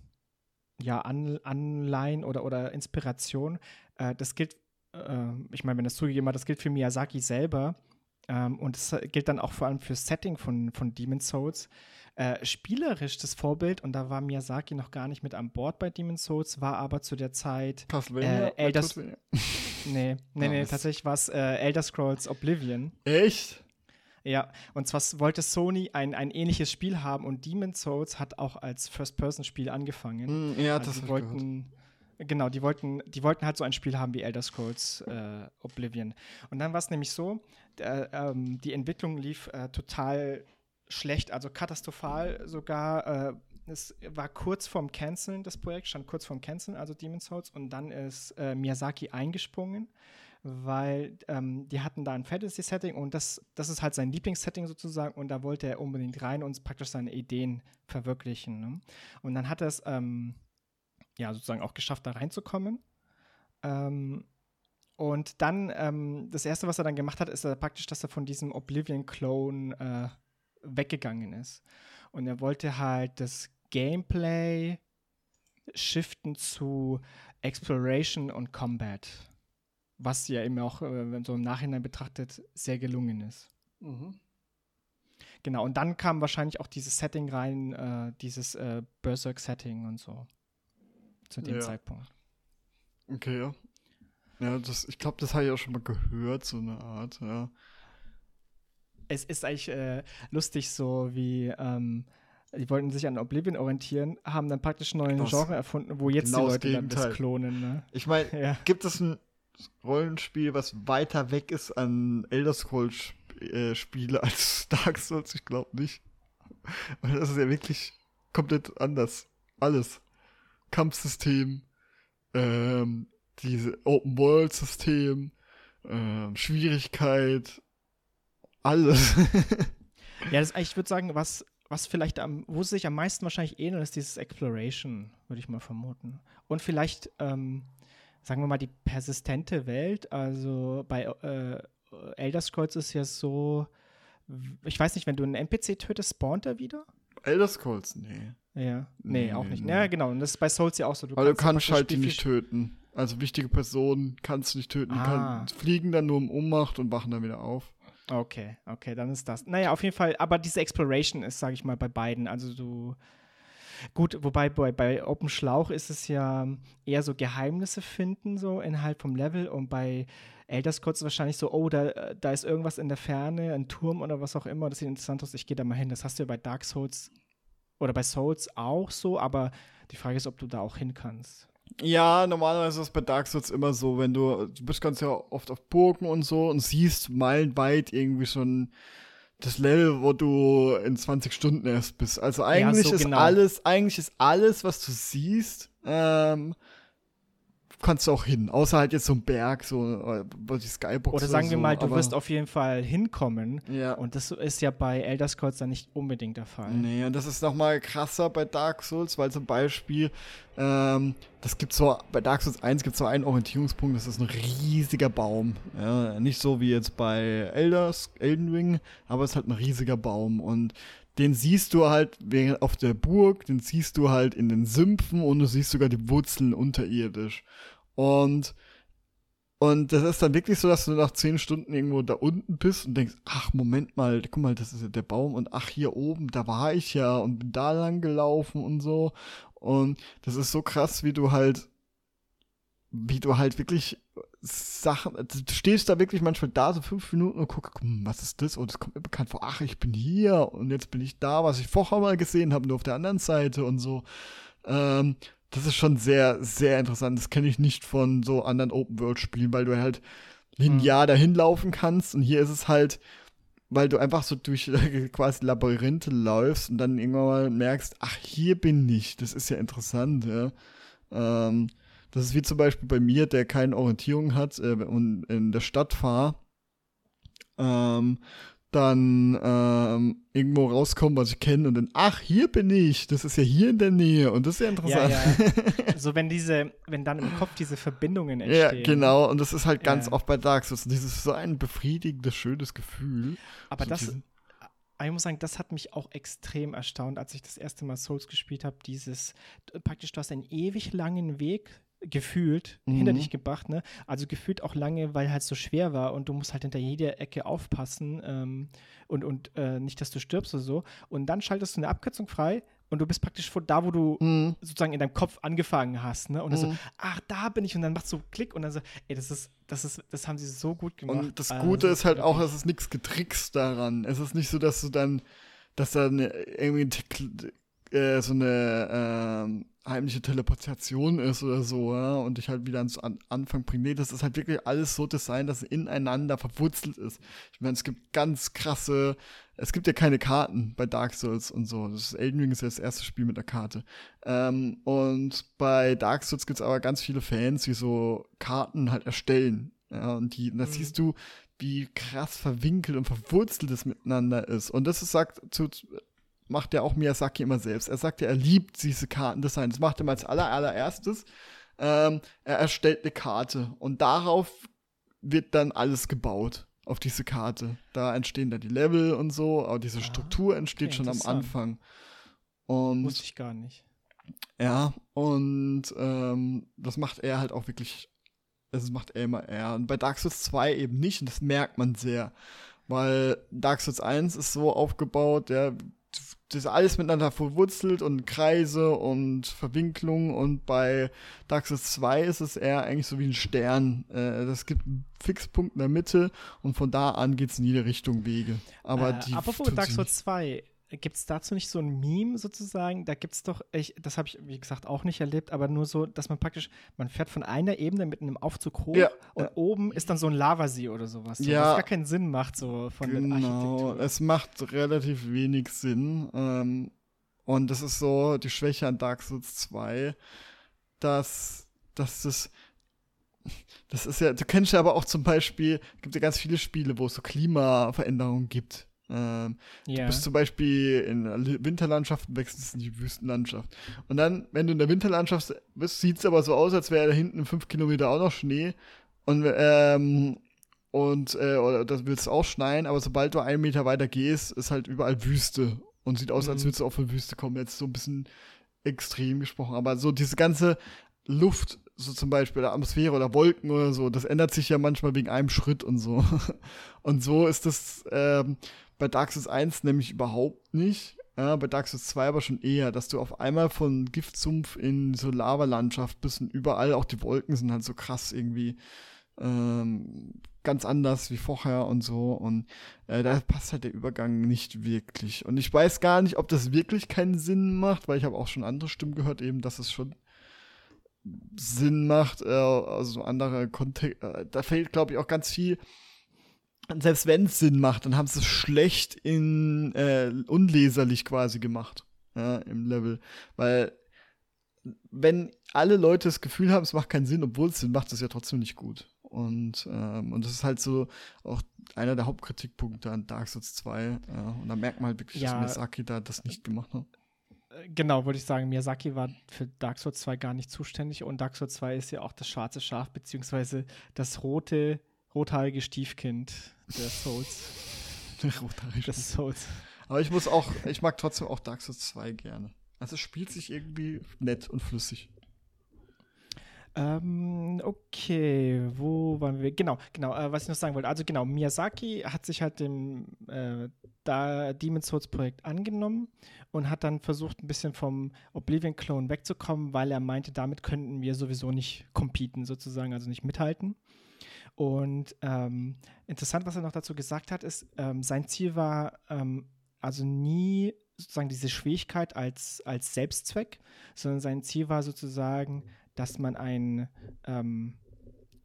[SPEAKER 2] ja, An Anleihen oder, oder Inspiration. Äh, das gilt, äh, ich meine, wenn das zugegeben hat, das gilt für Miyazaki selber. Ähm, und das gilt dann auch vor allem fürs Setting von, von Demon's Souls. Äh, spielerisch das Vorbild, und da war Miyazaki noch gar nicht mit an Bord bei Demon's Souls, war aber zu der Zeit
[SPEAKER 1] Castlevania? Äh,
[SPEAKER 2] Elder <laughs> nee, nee, nee, tatsächlich war es äh, Elder Scrolls Oblivion.
[SPEAKER 1] Echt?
[SPEAKER 2] Ja, und zwar wollte Sony ein, ein ähnliches Spiel haben und Demon's Souls hat auch als First-Person-Spiel angefangen.
[SPEAKER 1] Mm, ja, also das
[SPEAKER 2] die wollten, Genau, die wollten, die wollten halt so ein Spiel haben wie Elder Scrolls äh, Oblivion. Und dann war es nämlich so, der, ähm, die Entwicklung lief äh, total schlecht, also katastrophal sogar. Äh, es war kurz vorm Canceln, das Projekt stand kurz vorm Canceln, also Demon's Souls, und dann ist äh, Miyazaki eingesprungen weil ähm, die hatten da ein Fantasy-Setting und das, das ist halt sein Lieblingssetting sozusagen und da wollte er unbedingt rein und praktisch seine Ideen verwirklichen. Ne? Und dann hat er es ähm, ja sozusagen auch geschafft, da reinzukommen. Ähm, und dann, ähm, das erste, was er dann gemacht hat, ist er praktisch, dass er von diesem Oblivion-Clone äh, weggegangen ist. Und er wollte halt das Gameplay shiften zu Exploration und Combat was ja eben auch, äh, wenn so im Nachhinein betrachtet, sehr gelungen ist. Mhm. Genau, und dann kam wahrscheinlich auch dieses Setting rein, äh, dieses äh, Berserk-Setting und so. Zu dem ja. Zeitpunkt.
[SPEAKER 1] Okay, ja. Ja, das, ich glaube, das habe ich auch schon mal gehört, so eine Art, ja.
[SPEAKER 2] Es ist eigentlich äh, lustig, so wie ähm, die wollten sich an Oblivion orientieren, haben dann praktisch einen neuen Genre erfunden, wo jetzt genau die Leute dann das klonen. Ne?
[SPEAKER 1] Ich meine, <laughs> ja. gibt es ein Rollenspiel, was weiter weg ist an Elder Scrolls äh, Spiele als <laughs> Dark Souls? Ich glaube nicht. Weil das ist ja wirklich komplett anders. Alles. Kampfsystem, ähm, diese Open World System, ähm, Schwierigkeit, alles. <laughs>
[SPEAKER 2] ja, das, ich würde sagen, was, was vielleicht am, wo sie sich am meisten wahrscheinlich ähneln, ist dieses Exploration, würde ich mal vermuten. Und vielleicht ähm, sagen wir mal, die persistente Welt. Also bei äh, Elder Scrolls ist ja so, ich weiß nicht, wenn du einen NPC tötest, spawnt er wieder?
[SPEAKER 1] Elder Scrolls, nee.
[SPEAKER 2] Ja, nee, nee auch nicht. Nee. Ja, genau. Und das ist bei Souls ja auch so.
[SPEAKER 1] Du Aber kannst du kannst halt die nicht töten. Also wichtige Personen kannst du nicht töten. Die ah. kann, fliegen dann nur um Ummacht und wachen dann wieder auf.
[SPEAKER 2] Okay, okay, dann ist das. Naja, auf jeden Fall, aber diese Exploration ist, sage ich mal, bei beiden. Also du Gut, wobei bei, bei Open Schlauch ist es ja eher so Geheimnisse finden, so innerhalb vom Level. Und bei Elder Scrolls wahrscheinlich so, oh, da, da ist irgendwas in der Ferne, ein Turm oder was auch immer. Das sieht interessant aus, ich gehe da mal hin. Das hast du ja bei Dark Souls oder bei Souls auch so, aber die Frage ist, ob du da auch hin kannst.
[SPEAKER 1] Ja, normalerweise ist es bei Dark Souls immer so, wenn du, du bist ganz ja oft auf Burgen und so und siehst meilenweit irgendwie schon das Level, wo du in 20 Stunden erst bist. Also eigentlich
[SPEAKER 2] so
[SPEAKER 1] ist
[SPEAKER 2] genau.
[SPEAKER 1] alles, eigentlich ist alles, was du siehst, ähm, kannst du auch hin. Außer halt jetzt so ein Berg, so äh, die Skybox
[SPEAKER 2] Oder sagen
[SPEAKER 1] so,
[SPEAKER 2] wir mal, du wirst auf jeden Fall hinkommen.
[SPEAKER 1] Ja.
[SPEAKER 2] Und das ist ja bei Elder Scrolls dann nicht unbedingt der Fall.
[SPEAKER 1] Nee, und das ist noch mal krasser bei Dark Souls, weil zum Beispiel, ähm, das gibt so, bei Dark Souls 1 gibt es so einen Orientierungspunkt, das ist ein riesiger Baum. Ja, nicht so wie jetzt bei Elders, Elden Ring, aber es ist halt ein riesiger Baum und den siehst du halt auf der Burg, den siehst du halt in den Sümpfen und du siehst sogar die Wurzeln unterirdisch. Und und das ist dann wirklich so, dass du nach zehn Stunden irgendwo da unten bist und denkst, ach, Moment mal, guck mal, das ist ja der Baum und ach, hier oben, da war ich ja und bin da lang gelaufen und so. Und das ist so krass, wie du halt, wie du halt wirklich Sachen, du stehst da wirklich manchmal da so fünf Minuten und guckst, hm, was ist das? Und es kommt mir bekannt vor, ach, ich bin hier und jetzt bin ich da, was ich vorher mal gesehen habe, nur auf der anderen Seite und so. Ähm, das ist schon sehr, sehr interessant. Das kenne ich nicht von so anderen Open-World-Spielen, weil du halt linear dahin laufen kannst. Und hier ist es halt, weil du einfach so durch <laughs> quasi Labyrinthe läufst und dann irgendwann mal merkst, ach, hier bin ich. Das ist ja interessant, ja. Ähm, das ist wie zum Beispiel bei mir, der keine Orientierung hat äh, und in der Stadt fahre. Ähm, dann ähm, irgendwo rauskommen, was ich kenne und dann, ach, hier bin ich, das ist ja hier in der Nähe und das ist ja
[SPEAKER 2] Ja,
[SPEAKER 1] interessant.
[SPEAKER 2] ja. <laughs> so wenn diese, wenn dann im Kopf diese Verbindungen
[SPEAKER 1] Ja,
[SPEAKER 2] entstehen.
[SPEAKER 1] genau, und das ist halt ganz
[SPEAKER 2] Ja.
[SPEAKER 1] oft bei Dark Souls. Dieses ist so ein befriedigendes, schönes Gefühl.
[SPEAKER 2] Aber
[SPEAKER 1] so
[SPEAKER 2] das, ich muss sagen, das hat mich auch extrem erstaunt, als ich das erste Mal Souls gespielt habe. Dieses, praktisch, du hast einen ewig langen Weg gefühlt hinter
[SPEAKER 1] Mhm.
[SPEAKER 2] dich gebracht, ne? Also gefühlt auch lange, weil halt so schwer war und du musst halt hinter jeder Ecke aufpassen ähm, und, und äh, nicht, dass du stirbst oder so. Und dann schaltest du eine Abkürzung frei und du bist praktisch von da, wo du
[SPEAKER 1] Mhm.
[SPEAKER 2] sozusagen in deinem Kopf angefangen hast, ne? Und dann so,
[SPEAKER 1] Mhm.
[SPEAKER 2] ach, da bin ich und dann machst du Klick und dann so, ey, das ist, das ist, das haben sie so gut gemacht.
[SPEAKER 1] Und das
[SPEAKER 2] Also,
[SPEAKER 1] Gute ist halt auch, es ist nichts getrickst daran. Es ist nicht so, dass du dann, dass da irgendwie äh, so eine ähm, heimliche Teleportation ist oder so, ja, und dich halt wieder ans An Anfang bringt. Nee, das ist halt wirklich alles so designt, dass es ineinander verwurzelt ist. Ich meine, es gibt ganz krasse, es gibt ja keine Karten bei Dark Souls und so. Das Elden Ring ist ja das erste Spiel mit einer Karte. Ähm, und bei Dark Souls gibt es aber ganz viele Fans, die so Karten halt erstellen. Ja, und die, und da
[SPEAKER 2] Mhm.
[SPEAKER 1] siehst du, wie krass verwinkelt und verwurzelt es miteinander ist. Und das ist, sagt, zu, macht ja auch Miyazaki immer selbst. Er sagt ja, er liebt diese Kartendesign. Das macht er mal als aller, allererstes. Ähm, er erstellt eine Karte und darauf wird dann alles gebaut auf diese Karte. Da entstehen dann die Level und so, aber diese
[SPEAKER 2] Ah,
[SPEAKER 1] Struktur entsteht
[SPEAKER 2] okay,
[SPEAKER 1] schon am. Anfang. Und
[SPEAKER 2] Wusste ich gar nicht.
[SPEAKER 1] ja, und ähm, das macht er halt auch wirklich, das macht er immer er. Und bei Dark Souls 2 eben nicht, und das merkt man sehr. Weil Dark Souls 1 ist so aufgebaut, ja, das ist alles miteinander verwurzelt und Kreise und Verwinklungen und bei Dark Souls 2 ist es eher eigentlich so wie ein Stern. Äh, das gibt einen Fixpunkt in der Mitte und von da an geht es in jede Richtung Wege. Aber
[SPEAKER 2] äh,
[SPEAKER 1] die
[SPEAKER 2] apropos Souls 2, gibt es dazu nicht so ein Meme sozusagen? Da gibt es doch, ich, das habe ich, wie gesagt, auch nicht erlebt, aber nur so, dass man praktisch, man fährt von einer Ebene mit einem Aufzug hoch
[SPEAKER 1] Ja,
[SPEAKER 2] und
[SPEAKER 1] ja.
[SPEAKER 2] oben ist dann so ein Lavasee oder sowas. So,
[SPEAKER 1] Ja.
[SPEAKER 2] Was gar keinen Sinn macht, so von der
[SPEAKER 1] Genau,
[SPEAKER 2] Architektur.
[SPEAKER 1] es macht relativ wenig Sinn. Ähm, und das ist so die Schwäche an Dark Souls 2, dass, dass das. Das ist ja, du kennst ja aber auch zum Beispiel, gibt ja ganz viele Spiele, wo es so Klimaveränderungen gibt. Ähm,
[SPEAKER 2] Ja.
[SPEAKER 1] Du bist zum Beispiel in der Li- Winterlandschaft und wechselst in die Wüstenlandschaft. Und dann, wenn du in der Winterlandschaft bist, sieht es aber so aus, als wäre da hinten in fünf Kilometer auch noch Schnee. Und, ähm, und äh, oder das wird es auch schneien, aber sobald du einen Meter weiter gehst, ist halt überall Wüste. Und sieht aus, als
[SPEAKER 2] Mhm.
[SPEAKER 1] würdest du auch von Wüste kommen. Jetzt so ein bisschen extrem gesprochen. Aber so diese ganze Luft, so zum Beispiel der Atmosphäre oder Wolken oder so, das ändert sich ja manchmal wegen einem Schritt und so. <laughs> Und so ist das ähm, bei Dark Souls 1 nämlich überhaupt nicht. Ja, bei Dark Souls 2 aber schon eher, dass du auf einmal von Giftsumpf in so Lavalandschaft bist und überall auch die Wolken sind halt so krass irgendwie ähm, ganz anders wie vorher und so. Und äh, da passt halt der Übergang nicht wirklich. Und ich weiß gar nicht, ob das wirklich keinen Sinn macht, weil ich habe auch schon andere Stimmen gehört, eben, dass es schon Sinn macht, äh, also andere Kontext. Äh, da fehlt, glaube ich, auch ganz viel Und selbst wenn es Sinn macht, dann haben sie es schlecht in äh, unleserlich quasi gemacht. Ja, im Level. Weil wenn alle Leute das Gefühl haben, es macht keinen Sinn, obwohl es Sinn macht, ist es ja trotzdem nicht gut. Und, ähm, und das ist halt so auch einer der Hauptkritikpunkte an Dark Souls 2. Äh, und da merkt man halt wirklich, ja, dass Miyazaki da das nicht gemacht hat.
[SPEAKER 2] Genau, würde ich sagen, Miyazaki war für Dark Souls 2 gar nicht zuständig und Dark Souls 2 ist ja auch das schwarze Schaf, beziehungsweise das rote, rothaarige Stiefkind der Souls. <laughs>
[SPEAKER 1] rothaarige des Souls. Aber ich muss auch, ich mag trotzdem auch Dark Souls 2 gerne. Also es spielt sich irgendwie nett und flüssig.
[SPEAKER 2] Ähm, okay, wo waren wir? Genau, genau, äh, was ich noch sagen wollte. Also genau, Miyazaki hat sich halt dem äh, da Demon's Souls Projekt angenommen und hat dann versucht, ein bisschen vom Oblivion-Clone wegzukommen, weil er meinte, damit könnten wir sowieso nicht competen, sozusagen, also nicht mithalten. Und ähm, interessant, was er noch dazu gesagt hat, ist, ähm, sein Ziel war ähm, also nie sozusagen diese Schwierigkeit als, als Selbstzweck, sondern sein Ziel war sozusagen, dass man ein, ähm,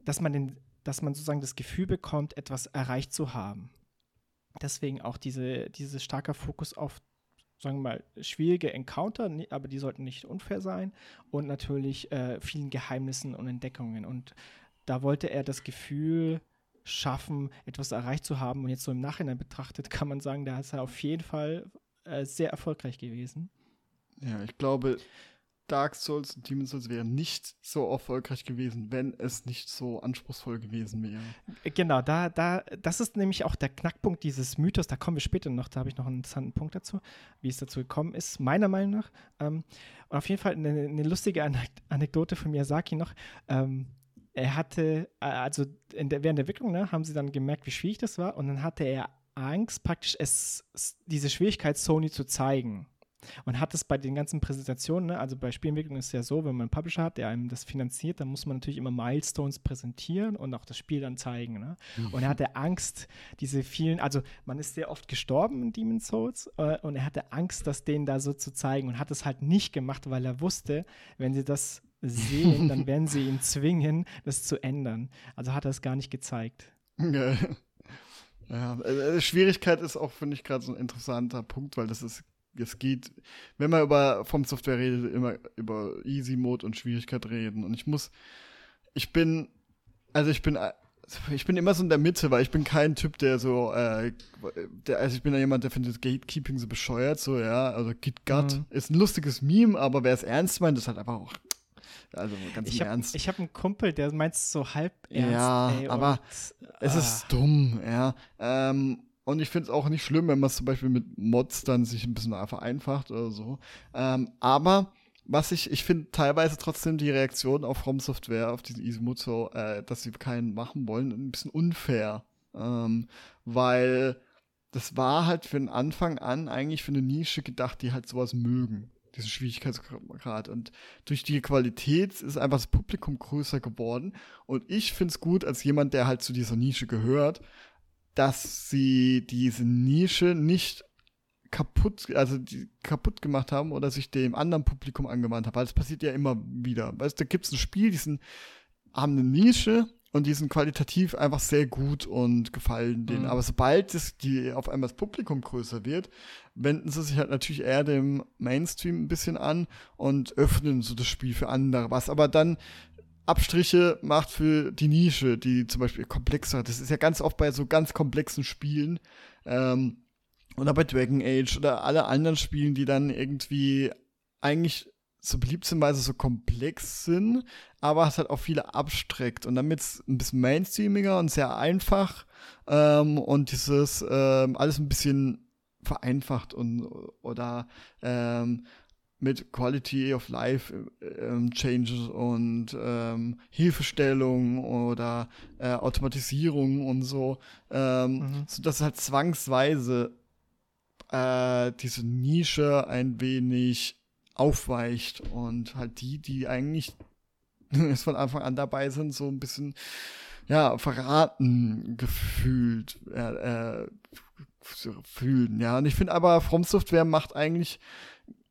[SPEAKER 2] dass man den, dass man sozusagen das Gefühl bekommt, etwas erreicht zu haben. Deswegen auch diese, diese starker Fokus auf, sagen wir mal, schwierige Encounter, aber die sollten nicht unfair sein und natürlich äh, vielen Geheimnissen und Entdeckungen. Und da wollte er das Gefühl schaffen, etwas erreicht zu haben. Und jetzt so im Nachhinein betrachtet kann man sagen, da ist er auf jeden Fall äh, sehr erfolgreich gewesen.
[SPEAKER 1] Ja, ich glaube, Dark Souls und Demon's Souls wären nicht so erfolgreich gewesen, wenn es nicht so anspruchsvoll gewesen wäre.
[SPEAKER 2] Genau, da, da, das ist nämlich auch der Knackpunkt dieses Mythos, da kommen wir später noch, da habe ich noch einen interessanten Punkt dazu, wie es dazu gekommen ist, meiner Meinung nach. Ähm, und auf jeden Fall eine, eine lustige Anekdote von Miyazaki noch. Ähm, er hatte, also der, während der Entwicklung, ne, haben sie dann gemerkt, wie schwierig das war, und dann hatte er Angst, praktisch es, diese Schwierigkeit Sony zu zeigen. Und hat es bei den ganzen Präsentationen, ne, also bei Spielentwicklung ist es ja so, wenn man einen Publisher hat, der einem das finanziert, dann muss man natürlich immer Milestones präsentieren und auch das Spiel dann zeigen. Ne? Mhm. Und er hatte Angst, diese vielen, also man ist sehr oft gestorben in Demon's Souls äh, und er hatte Angst, das denen da so zu zeigen und hat es halt nicht gemacht, weil er wusste, wenn sie das sehen, dann <laughs> werden sie ihn zwingen, das zu ändern. Also hat er es gar nicht gezeigt.
[SPEAKER 1] Ja. <laughs> Ja, äh, Schwierigkeit ist auch, finde ich, gerade so ein interessanter Punkt, weil das ist es geht, wenn man über vom Software redet, immer über Easy Mode und Schwierigkeit reden. Und ich muss, ich bin, also ich bin, ich bin immer so in der Mitte, weil ich bin kein Typ, der so, äh, der, also ich bin ja jemand, der findet Gatekeeping so bescheuert, so, ja, also Git Gut mhm. ist ein lustiges Meme, aber wer es ernst meint, ist halt einfach auch, also ganz
[SPEAKER 2] ich
[SPEAKER 1] im
[SPEAKER 2] hab,
[SPEAKER 1] Ernst.
[SPEAKER 2] Ich habe einen Kumpel, der meint es so halb ernst.
[SPEAKER 1] Ja, ey, aber und, es ah. ist dumm, ja. Ähm, und ich finde es auch nicht schlimm, wenn man es zum Beispiel mit Mods dann sich ein bisschen vereinfacht oder so. Ähm, aber was ich, ich finde teilweise trotzdem die Reaktion auf From Software, auf diesen so, äh, dass sie keinen machen wollen, ein bisschen unfair. Ähm, weil das war halt für den Anfang an eigentlich für eine Nische gedacht, die halt sowas mögen, diesen Schwierigkeitsgrad. Und durch die Qualität ist einfach das Publikum größer geworden. Und ich finde es gut, als jemand, der halt zu dieser Nische gehört, dass sie diese Nische nicht kaputt, also die kaputt gemacht haben oder sich dem anderen Publikum angewandt haben. Weil das passiert ja immer wieder. Weißt du, da gibt es ein Spiel, die sind, haben eine Nische und die sind qualitativ einfach sehr gut und gefallen denen. Mhm. Aber sobald es die auf einmal das Publikum größer wird, wenden sie sich halt natürlich eher dem Mainstream ein bisschen an und öffnen so das Spiel für andere. Was aber dann Abstriche macht für die Nische, die zum Beispiel komplexer. Das ist ja ganz oft bei so ganz komplexen Spielen. Ähm, oder bei Dragon Age oder alle anderen Spielen, die dann irgendwie eigentlich so beliebt sind, weil sie so komplex sind, aber es hat auch viele abstreckt. Und damit es ein bisschen mainstreamiger und sehr einfach ähm, und dieses ähm, alles ein bisschen vereinfacht und oder ähm, mit Quality of Life ähm, Changes und ähm, Hilfestellung oder äh, Automatisierung und so, ähm, mhm. so dass halt zwangsweise äh, diese Nische ein wenig aufweicht und halt die, die eigentlich <laughs> von Anfang an dabei sind, so ein bisschen ja verraten gefühlt äh, äh, fühlen. Ja, und ich finde aber From Software macht eigentlich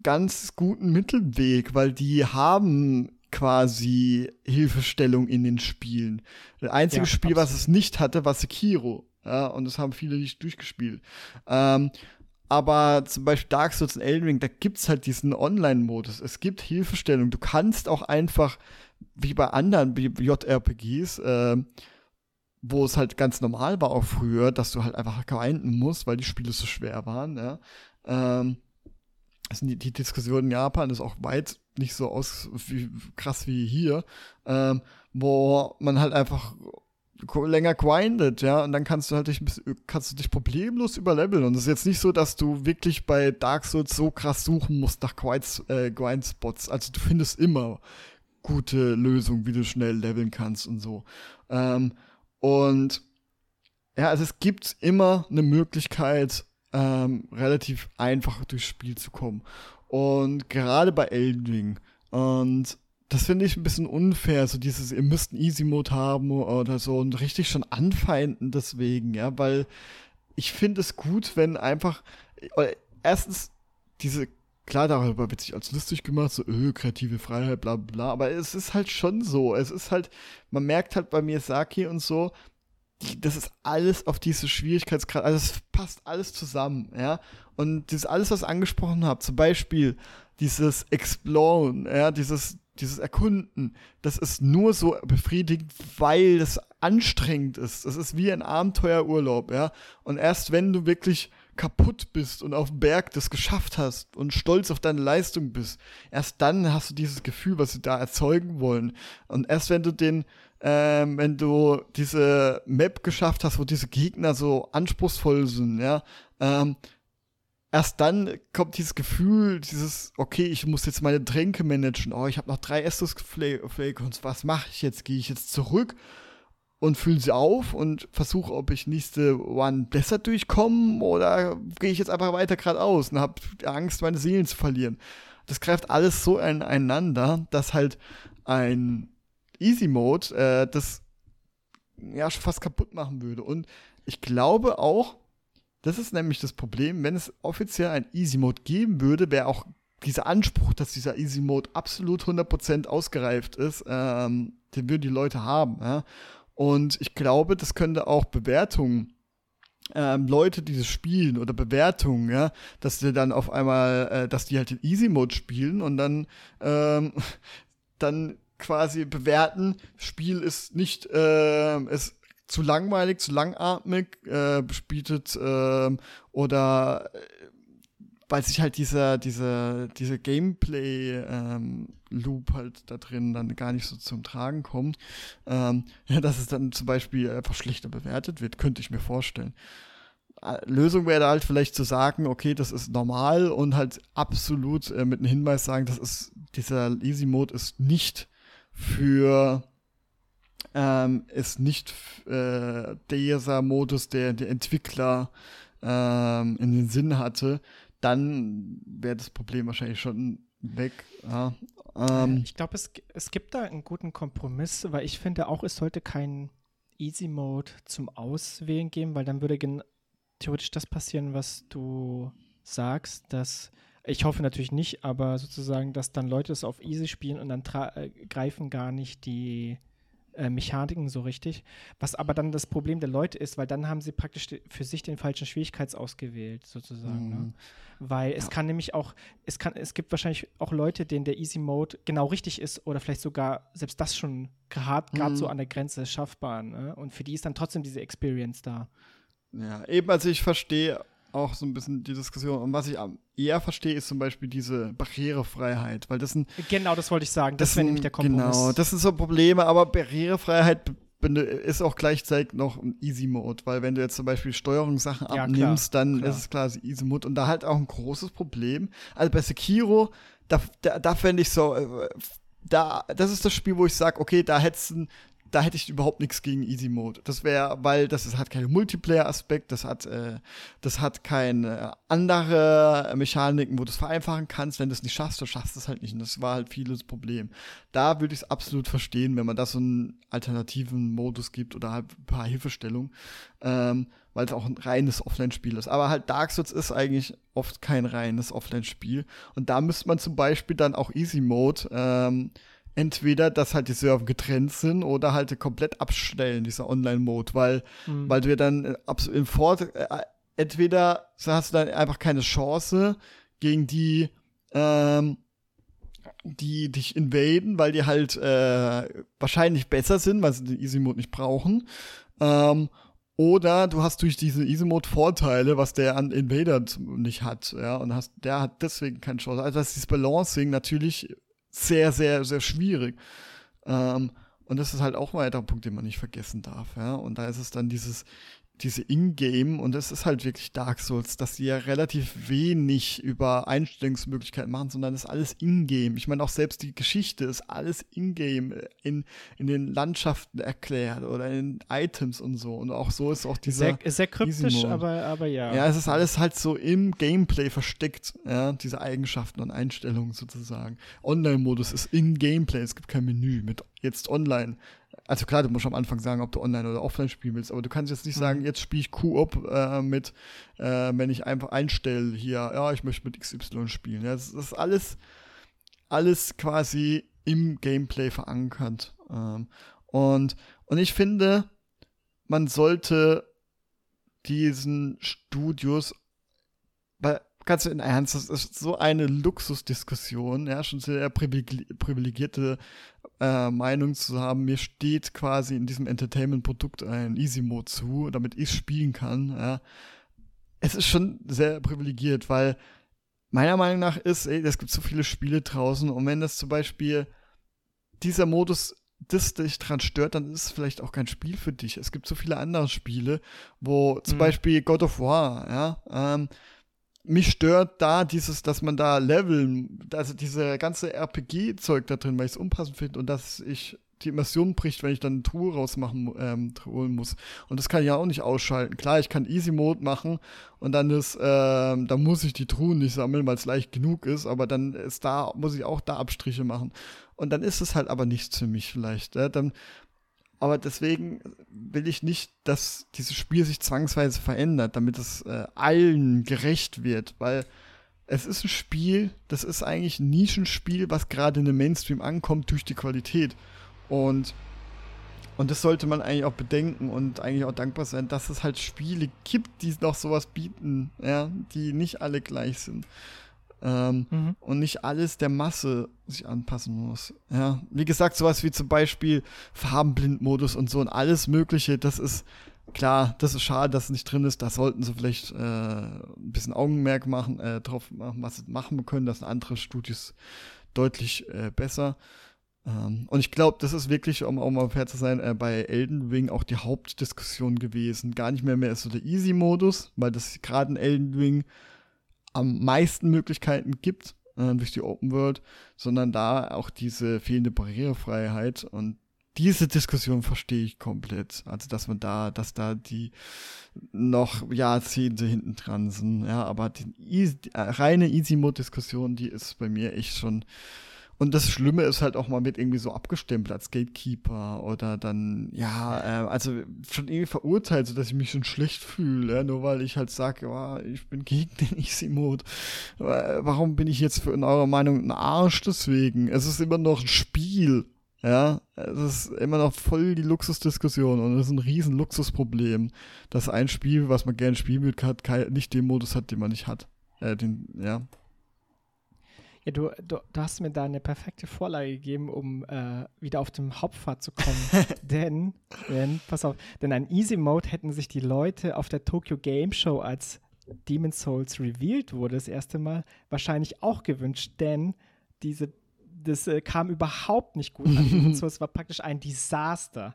[SPEAKER 1] ganz guten Mittelweg, weil die haben quasi Hilfestellung in den Spielen. Das einzige ja, Spiel, absolut. was es nicht hatte, war Sekiro. Ja, und das haben viele nicht durchgespielt. Ähm, aber zum Beispiel Dark Souls und Elden Ring, da gibt es halt diesen Online-Modus. Es gibt Hilfestellung. Du kannst auch einfach, wie bei anderen JRPGs, äh, wo es halt ganz normal war auch früher, dass du halt einfach grinden musst, weil die Spiele so schwer waren, ja. Ähm, also die, die Diskussion in Japan ist auch weit nicht so aus wie, krass wie hier, ähm, wo man halt einfach länger grindet, ja, und dann kannst du halt dich, kannst du dich problemlos überleveln. Und es ist jetzt nicht so, dass du wirklich bei Dark Souls so krass suchen musst nach Grind, äh, Grindspots. Also du findest immer gute Lösungen, wie du schnell leveln kannst und so. Ähm, und ja, also es gibt immer eine Möglichkeit, ähm, relativ einfach durchs Spiel zu kommen. Und gerade bei Elden Ring. Und das finde ich ein bisschen unfair, so dieses, ihr müsst einen Easy-Mode haben oder so und richtig schon anfeinden deswegen, ja, weil ich finde es gut, wenn einfach, erstens, diese, klar, darüber wird sich als lustig gemacht, so, öh, kreative Freiheit, bla, bla, aber es ist halt schon so, es ist halt, man merkt halt bei Miyazaki und so, das ist alles auf diese Schwierigkeitsgrad, also es passt alles zusammen, ja. Und dieses alles, was ich angesprochen habe, zum Beispiel dieses Exploren, ja, dieses, dieses Erkunden, das ist nur so befriedigend, weil es anstrengend ist. Das ist wie ein Abenteuerurlaub, ja. Und erst wenn du wirklich kaputt bist und auf dem Berg das geschafft hast und stolz auf deine Leistung bist, erst dann hast du dieses Gefühl, was sie da erzeugen wollen. Und erst wenn du den ähm, wenn du diese Map geschafft hast, wo diese Gegner so anspruchsvoll sind, ja, ähm, erst dann kommt dieses Gefühl, dieses, okay, ich muss jetzt meine Tränke managen, oh, ich habe noch drei Estus Flakons, was mache ich jetzt? Gehe ich jetzt zurück und fülle sie auf und versuche, ob ich nächste One besser durchkomme oder gehe ich jetzt einfach weiter geradeaus und habe Angst, meine Seelen zu verlieren. Das greift alles so ineinander, dass halt ein Easy Mode äh, das ja schon fast kaputt machen würde. Und ich glaube auch, das ist nämlich das Problem, wenn es offiziell ein Easy Mode geben würde, wäre auch dieser Anspruch, dass dieser Easy Mode absolut 100% ausgereift ist, ähm, den würden die Leute haben. Ja? Und ich glaube, das könnte auch Bewertungen ähm, Leute, die das spielen oder Bewertungen, ja, dass die dann auf einmal, äh, dass die halt den Easy Mode spielen und dann, ähm, <laughs> dann quasi bewerten, Spiel ist nicht, äh, ist zu langweilig, zu langatmig, äh, bespietet äh, oder weil sich halt dieser, dieser, diese Gameplay-Loop ähm, halt da drin dann gar nicht so zum Tragen kommt, ähm, <laughs> dass es dann zum Beispiel einfach schlechter bewertet wird, könnte ich mir vorstellen. Äh, Lösung wäre halt vielleicht zu sagen, okay, das ist normal und halt absolut äh, mit einem Hinweis sagen, das ist, dieser Easy Mode ist nicht für ähm, ist nicht äh, dieser Modus, der der Entwickler ähm, in den Sinn hatte, dann wäre das Problem wahrscheinlich schon weg. Ja. Ähm,
[SPEAKER 2] ich glaube, es, es gibt da einen guten Kompromiss, weil ich finde auch, es sollte keinen Easy Mode zum Auswählen geben, weil dann würde theoretisch das passieren, was du sagst, dass ich hoffe natürlich nicht, aber sozusagen, dass dann Leute es auf Easy spielen und dann äh, greifen gar nicht die äh, Mechaniken so richtig. Was aber dann das Problem der Leute ist, weil dann haben sie praktisch für sich den falschen Schwierigkeitsausgewählt, sozusagen. Ne? Mhm. Ne? Weil ja. es kann nämlich auch, es kann, es gibt wahrscheinlich auch Leute, denen der Easy Mode genau richtig ist oder vielleicht sogar selbst das schon gerade mhm. so an der Grenze schaffbar. Ne? Und für die ist dann trotzdem diese Experience da.
[SPEAKER 1] Ja, eben, also ich verstehe auch so ein bisschen die Diskussion. Und was ich eher verstehe, ist zum Beispiel diese Barrierefreiheit, weil das sind.
[SPEAKER 2] Genau, das wollte ich sagen. Das, das wäre nämlich der Kompromiss.
[SPEAKER 1] Genau, das sind so Probleme, aber Barrierefreiheit ist auch gleichzeitig noch ein Easy Mode, weil wenn du jetzt zum Beispiel Steuerungssachen ja, abnimmst, klar, dann klar. ist es quasi Easy Mode und da halt auch ein großes Problem. Also bei Sekiro, da, da, da fände ich so, äh, da, das ist das Spiel, wo ich sage, okay, da hättest du da hätte ich überhaupt nichts gegen Easy Mode. Das wäre, weil das ist, hat keinen Multiplayer-Aspekt, das hat, äh, das hat keine andere Mechaniken, wo du es vereinfachen kannst. Wenn du es nicht schaffst, du schaffst es halt nicht. Und das war halt vieles Problem. Da würde ich es absolut verstehen, wenn man da so einen alternativen Modus gibt oder halt ein paar Hilfestellungen, ähm, weil es auch ein reines Offline-Spiel ist. Aber halt Dark Souls ist eigentlich oft kein reines Offline-Spiel. Und da müsste man zum Beispiel dann auch Easy Mode ähm, entweder, dass halt die Server getrennt sind oder halt komplett abstellen, dieser Online-Mode, weil, mhm. weil du ja dann äh, im Fort, äh, entweder hast du dann einfach keine Chance gegen die, ähm, die dich invaden, weil die halt äh, wahrscheinlich besser sind, weil sie den Easy Mode nicht brauchen. Ähm, oder du hast durch diese Easy Mode Vorteile, was der an Invader nicht hat, ja, und hast, der hat deswegen keine Chance. Also das ist dieses Balancing natürlich sehr, sehr, sehr schwierig. Ähm, und das ist halt auch ein weiterer Punkt, den man nicht vergessen darf, ja. Und da ist es dann dieses, diese Ingame, und das ist halt wirklich Dark Souls, dass sie ja relativ wenig über Einstellungsmöglichkeiten machen, sondern das ist alles Ingame. Ich meine, auch selbst die Geschichte ist alles Ingame in, in den Landschaften erklärt oder in Items und so. Und auch so ist auch dieser.
[SPEAKER 2] Sehr, sehr kryptisch, aber, aber ja.
[SPEAKER 1] Ja, es ist alles halt so im Gameplay versteckt, ja, diese Eigenschaften und Einstellungen sozusagen. Online-Modus ist in Gameplay, es gibt kein Menü mit jetzt online also klar, du musst am Anfang sagen, ob du online oder offline spielen willst, aber du kannst jetzt nicht sagen, mhm. jetzt spiele ich Q-Op äh, mit, äh, wenn ich einfach einstelle hier, ja, ich möchte mit XY spielen. Ja, das, das ist alles, alles quasi im Gameplay verankert. Ähm, und, und ich finde, man sollte diesen Studios, ganz im Ernst, das ist so eine Luxusdiskussion, ja, schon sehr privilegierte äh, Meinung zu haben, mir steht quasi in diesem Entertainment-Produkt ein Easy-Mode zu, damit ich spielen kann, ja. Es ist schon sehr privilegiert, weil meiner Meinung nach ist, ey, es gibt so viele Spiele draußen und wenn das zum Beispiel dieser Modus das dich dran stört, dann ist es vielleicht auch kein Spiel für dich. Es gibt so viele andere Spiele, wo zum mhm. Beispiel God of War, ja, ähm, mich stört da dieses, dass man da leveln, also diese ganze RPG-Zeug da drin, weil ich es unpassend finde und dass ich die Immersion bricht, wenn ich dann eine Truhe rausmachen ähm, holen muss. Und das kann ich ja auch nicht ausschalten. Klar, ich kann Easy Mode machen und dann ist, ähm, da muss ich die Truhen nicht sammeln, weil es leicht genug ist, aber dann ist da, muss ich auch da Abstriche machen. Und dann ist es halt aber nichts für mich vielleicht. Ja? Dann aber deswegen will ich nicht, dass dieses Spiel sich zwangsweise verändert, damit es äh, allen gerecht wird, weil es ist ein Spiel, das ist eigentlich ein Nischenspiel, was gerade in den Mainstream ankommt durch die Qualität. Und, und das sollte man eigentlich auch bedenken und eigentlich auch dankbar sein, dass es halt Spiele gibt, die noch sowas bieten, ja, die nicht alle gleich sind. Ähm, mhm. Und nicht alles der Masse sich anpassen muss. Ja, wie gesagt, sowas wie zum Beispiel Farbenblindmodus und so und alles Mögliche, das ist klar, das ist schade, dass es nicht drin ist. Da sollten sie vielleicht äh, ein bisschen Augenmerk machen, äh, drauf machen, was sie machen können. Das sind andere Studios deutlich äh, besser. Ähm, und ich glaube, das ist wirklich, um auch mal fair zu sein, äh, bei Elden Ring auch die Hauptdiskussion gewesen. Gar nicht mehr mehr ist so der Easy-Modus, weil das gerade in Elden Ring am meisten Möglichkeiten gibt äh, durch die Open World, sondern da auch diese fehlende Barrierefreiheit und diese Diskussion verstehe ich komplett. Also, dass man da, dass da die noch Jahrzehnte hinten dran sind, ja, aber die, die reine Easy-Mode-Diskussion, die ist bei mir echt schon und das Schlimme ist halt auch mal mit irgendwie so abgestempelt als Gatekeeper oder dann, ja, äh, also schon irgendwie verurteilt, so dass ich mich schon schlecht fühle, ja, nur weil ich halt sage, ja, ich bin gegen den Easy-Mode. Warum bin ich jetzt für in eurer Meinung ein Arsch deswegen? Es ist immer noch ein Spiel. Ja, es ist immer noch voll die Luxusdiskussion und es ist ein riesen Luxusproblem, dass ein Spiel, was man gerne spielen will, hat, nicht den Modus hat, den man nicht hat. Äh, den, ja,
[SPEAKER 2] ja, du, du, du, hast mir da eine perfekte Vorlage gegeben, um äh, wieder auf dem Hauptpfad zu kommen. <laughs> denn, denn, pass auf, denn ein Easy Mode hätten sich die Leute auf der Tokyo Game Show als Demon's Souls revealed wurde, das erste Mal, wahrscheinlich auch gewünscht, denn diese das äh, kam überhaupt nicht gut an. <laughs> Demon's Souls war praktisch ein Desaster.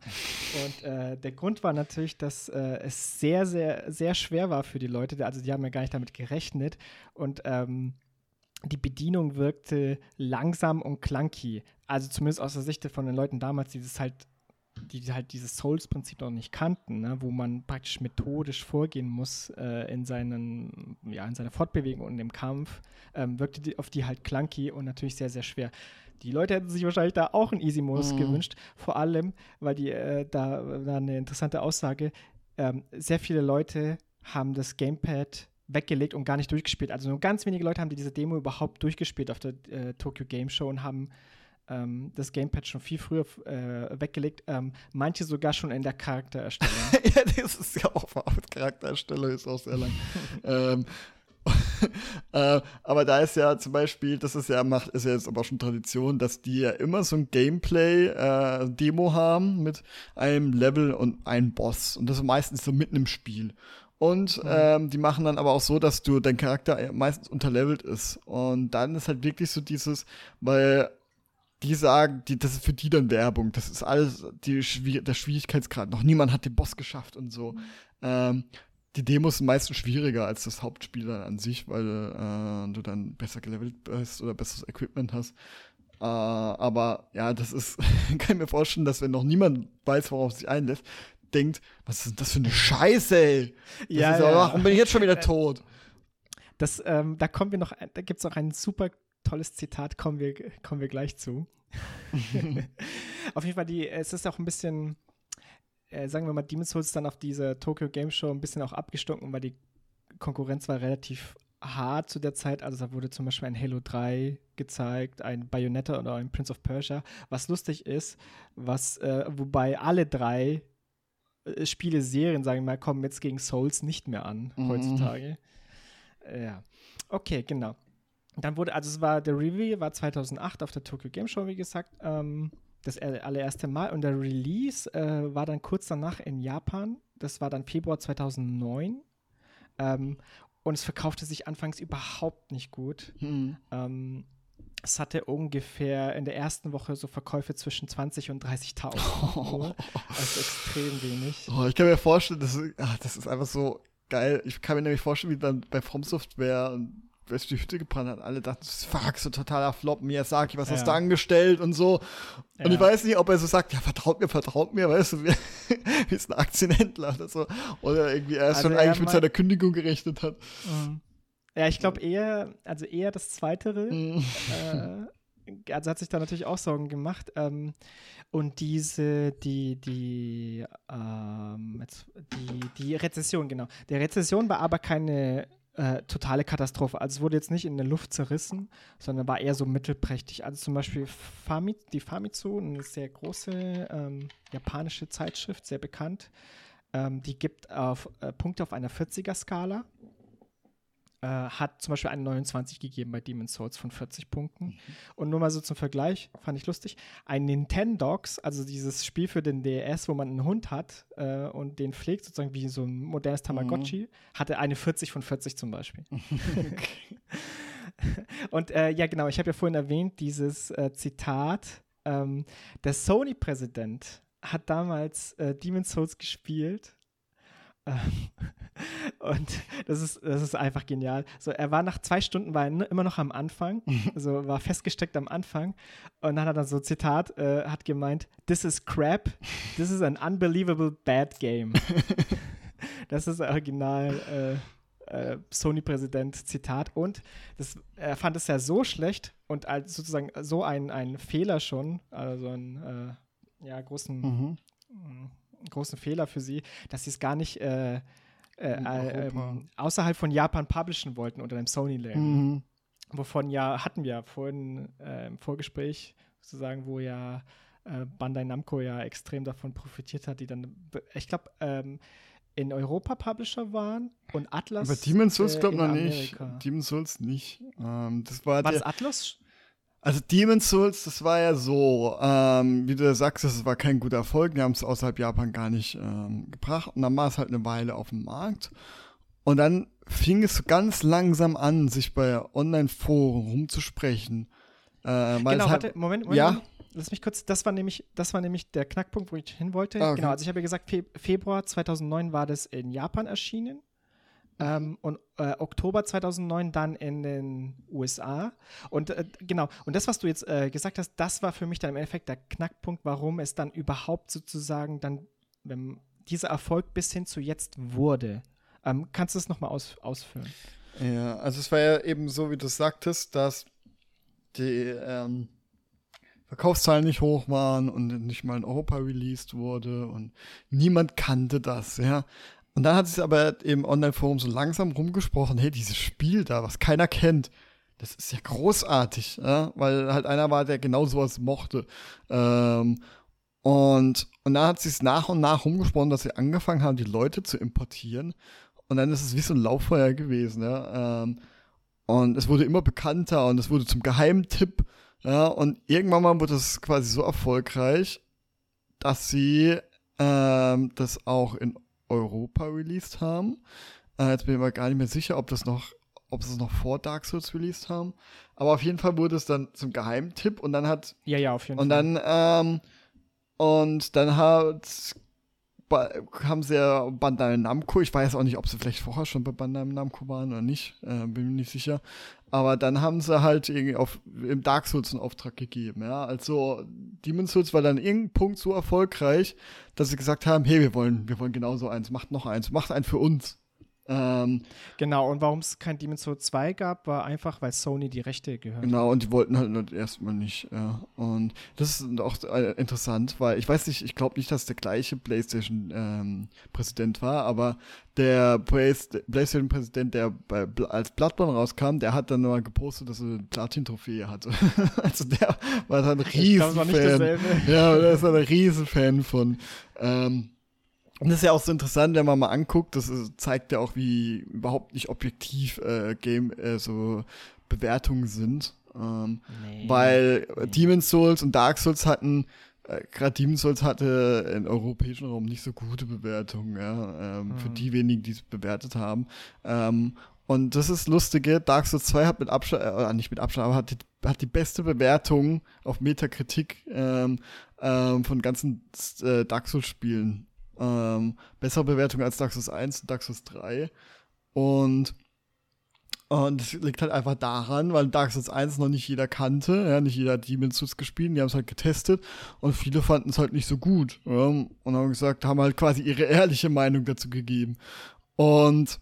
[SPEAKER 2] Und äh, der Grund war natürlich, dass äh, es sehr, sehr, sehr schwer war für die Leute. Also die haben ja gar nicht damit gerechnet. Und ähm, die Bedienung wirkte langsam und clunky. Also zumindest aus der Sicht von den Leuten damals, die das halt, die halt dieses Souls-Prinzip noch nicht kannten, ne? wo man praktisch methodisch vorgehen muss äh, in, seinen, ja, in seiner Fortbewegung und im Kampf, ähm, wirkte die, auf die halt clunky und natürlich sehr, sehr schwer. Die Leute hätten sich wahrscheinlich da auch einen Easy-Modus mhm. gewünscht, vor allem, weil die äh, da, da eine interessante Aussage, ähm, sehr viele Leute haben das Gamepad weggelegt und gar nicht durchgespielt. Also nur ganz wenige Leute haben diese Demo überhaupt durchgespielt auf der äh, Tokyo Game Show und haben ähm, das Gamepad schon viel früher äh, weggelegt, ähm, manche sogar schon in der Charaktererstellung. <laughs>
[SPEAKER 1] ja, das ist ja auch Charaktererstellung ist auch sehr lang. <laughs> ähm, <laughs> äh, aber da ist ja zum Beispiel, das ist ja macht, ist ja jetzt aber schon Tradition, dass die ja immer so ein Gameplay-Demo äh, haben mit einem Level und einem Boss. Und das ist meistens so mitten im Spiel. Und mhm. ähm, die machen dann aber auch so, dass du dein Charakter meistens unterlevelt ist. Und dann ist halt wirklich so dieses, weil die sagen, die, das ist für die dann Werbung. Das ist alles die, der Schwierigkeitsgrad. Noch niemand hat den Boss geschafft und so. Mhm. Ähm, die Demos sind meistens schwieriger als das Hauptspiel dann an sich, weil äh, du dann besser gelevelt bist oder besseres Equipment hast. Äh, aber ja, das ist, <laughs> kann ich mir vorstellen, dass wenn noch niemand weiß, worauf sich einlässt, denkt, was ist denn das für eine Scheiße, ey? Das ja, ja. warum bin ich jetzt schon wieder tot?
[SPEAKER 2] Das, ähm, da kommen wir noch, da gibt es noch ein super tolles Zitat, kommen wir, kommen wir gleich zu. <laughs> Auf jeden Fall, die, es ist auch ein bisschen, äh, sagen wir mal, Demon's Souls dann auf diese Tokyo Game Show ein bisschen auch abgestunken, weil die Konkurrenz war relativ hart zu der Zeit. Also da wurde zum Beispiel ein Halo 3 gezeigt, ein Bayonetta oder ein Prince of Persia, was lustig ist, was, äh, wobei alle drei äh, Spiele, Serien, sagen wir mal, kommen jetzt gegen Souls nicht mehr an mhm. heutzutage. Äh, ja. Okay, genau. Dann wurde, also es war, der Review war 2008 auf der Tokyo Game Show, wie gesagt, ähm, das allererste Mal. Und der Release äh, war dann kurz danach in Japan. Das war dann Februar 2009. Ähm, und es verkaufte sich anfangs überhaupt nicht gut. Mhm. Ähm, es hatte ungefähr in der ersten Woche so Verkäufe zwischen 20 und 30.000. Oh. <laughs> Also extrem wenig.
[SPEAKER 1] Oh, ich kann mir vorstellen, das ist, ach, das ist einfach so geil. Ich kann mir nämlich vorstellen, wie dann bei From Software und weißt die Hütte gebrannt hat. Alle dachten, fuck, so totaler Flop. Miyazaki, was ja. hast du angestellt und so. Und ja. ich weiß nicht, ob er so sagt, ja, vertraut mir, vertraut mir, weißt du, wie, <laughs> wie ist ein Aktienhändler oder so. Oder irgendwie er also schon eigentlich mit seiner Kündigung gerechnet hat.
[SPEAKER 2] Mhm. Ja, ich glaube eher, also eher das Zweitere. Mhm. Äh, also hat sich da natürlich auch Sorgen gemacht. Ähm, und diese, die, die, ähm, jetzt, die, die Rezession, genau. Der Rezession war aber keine äh, totale Katastrophe. Also es wurde jetzt nicht in der Luft zerrissen, sondern war eher so mittelprächtig. Also zum Beispiel Fami die Famitsu, eine sehr große ähm, japanische Zeitschrift, sehr bekannt, ähm, die gibt auf, äh, Punkte auf einer 40er-Skala äh, hat zum Beispiel einen 29 gegeben bei Demon's Souls von 40 Punkten. Mhm. Und nur mal so zum Vergleich, fand ich lustig, ein Nintendogs, also dieses Spiel für den DS, wo man einen Hund hat äh, und den pflegt, sozusagen wie so ein modernes Tamagotchi, mhm. hatte eine 40 von 40 zum Beispiel. <laughs> und äh, ja, genau, ich habe ja vorhin erwähnt, dieses äh, Zitat, ähm, der Sony-Präsident hat damals äh, Demon's Souls gespielt <laughs> und das ist, das ist einfach genial. So, er war nach zwei Stunden war er immer noch am Anfang, also war festgesteckt am Anfang und dann hat er dann so Zitat, äh, hat gemeint, this is crap, this is an unbelievable bad game. <laughs> das ist original äh, äh, Sony-Präsident Zitat und das, er fand es ja so schlecht und als sozusagen so ein, ein Fehler schon, also einen äh, ja, großen mhm. Großen Fehler für sie, dass sie es gar nicht äh, äh, äh, ähm, außerhalb von Japan publishen wollten unter dem Sony-Label. Mhm. Wovon ja, hatten wir vorhin äh, im Vorgespräch sozusagen, wo ja äh, Bandai Namco ja extrem davon profitiert hat, die dann, ich glaube, ähm, in Europa Publisher waren und Atlas.
[SPEAKER 1] Aber Demon's Souls äh, glaube ich noch nicht. Demon's Souls nicht. Ähm, das war,
[SPEAKER 2] war das Atlas?
[SPEAKER 1] Also Demon's Souls, das war ja so, ähm, wie du sagst, das war kein guter Erfolg. Die haben es außerhalb Japan gar nicht ähm, gebracht. Und dann war es halt eine Weile auf dem Markt. Und dann fing es ganz langsam an, sich bei Online-Foren rumzusprechen.
[SPEAKER 2] Äh, genau, warte, Moment, Moment, ja? Lass mich kurz, das war nämlich, das war nämlich der Knackpunkt, wo ich hin wollte. Ah, okay. Genau, also ich habe ja gesagt, Fe Februar 2009 war das in Japan erschienen. Ähm, und äh, Oktober 2009 dann in den USA. Und äh, genau, und das, was du jetzt äh, gesagt hast, das war für mich dann im Endeffekt der Knackpunkt, warum es dann überhaupt sozusagen dann, wenn dieser Erfolg bis hin zu jetzt wurde. Ähm, kannst du es nochmal aus, ausführen?
[SPEAKER 1] Ja, also es war ja eben so, wie du sagtest, dass die ähm, Verkaufszahlen nicht hoch waren und nicht mal in Europa released wurde und niemand kannte das, ja. Und dann hat es aber im Online-Forum so langsam rumgesprochen, hey, dieses Spiel da, was keiner kennt, das ist ja großartig, ja? weil halt einer war, der genau sowas mochte. Ähm, und, und dann hat sie es nach und nach rumgesprochen, dass sie angefangen haben, die Leute zu importieren. Und dann ist es wie so ein Lauffeuer gewesen, ja. Ähm, und es wurde immer bekannter und es wurde zum Geheimtipp. Ja, und irgendwann mal wurde es quasi so erfolgreich, dass sie ähm, das auch in Europa released haben. Äh, jetzt bin ich mir gar nicht mehr sicher, ob das noch, ob sie es noch vor Dark Souls released haben. Aber auf jeden Fall wurde es dann zum Geheimtipp und dann hat.
[SPEAKER 2] Ja, ja, auf jeden
[SPEAKER 1] und
[SPEAKER 2] Fall.
[SPEAKER 1] dann, ähm, und dann hat haben sie ja Bandai Namco, ich weiß auch nicht, ob sie vielleicht vorher schon bei Bandai Namco waren oder nicht, äh, bin mir nicht sicher. Aber dann haben sie halt irgendwie auf, im Dark Souls einen Auftrag gegeben, ja. Also Demon's Souls war dann irgendein Punkt so erfolgreich, dass sie gesagt haben, hey, wir wollen, wir wollen genauso eins, macht noch eins, macht einen für uns. Ähm,
[SPEAKER 2] genau, und warum es kein Demon's Souls 2 gab, war einfach, weil Sony die Rechte gehört
[SPEAKER 1] Genau, und die wollten halt erstmal nicht. Ja. Und das ist auch äh, interessant, weil ich weiß nicht, ich glaube nicht, dass der gleiche PlayStation-Präsident ähm, war, aber der PlayStation-Präsident, der bei, als Bloodborne rauskam, der hat dann mal gepostet, dass er eine Platin-Trophäe hatte. <laughs> also der war dann ein Riesenfan. Ja, der ist ein Riesenfan von. Ähm, und das ist ja auch so interessant, wenn man mal anguckt, das zeigt ja auch, wie überhaupt nicht objektiv äh, Game, äh, so Bewertungen sind. Ähm, nee, weil nee. Demon's Souls und Dark Souls hatten, äh, gerade Demon's Souls hatte im europäischen Raum nicht so gute Bewertungen, ja, ähm, mhm. für die wenigen, die es bewertet haben. Ähm, und das ist lustige, Dark Souls 2 hat mit Abstand, äh, nicht mit Abstand, aber hat die, hat die beste Bewertung auf Metakritik ähm, ähm, von ganzen äh, Dark Souls Spielen ähm, bessere Bewertung als Souls 1 und Souls 3. Und und das liegt halt einfach daran, weil Dark Souls 1 noch nicht jeder kannte, ja, nicht jeder hat Demon's Souls gespielt, die haben es halt getestet und viele fanden es halt nicht so gut. Ja, und haben gesagt, haben halt quasi ihre ehrliche Meinung dazu gegeben. Und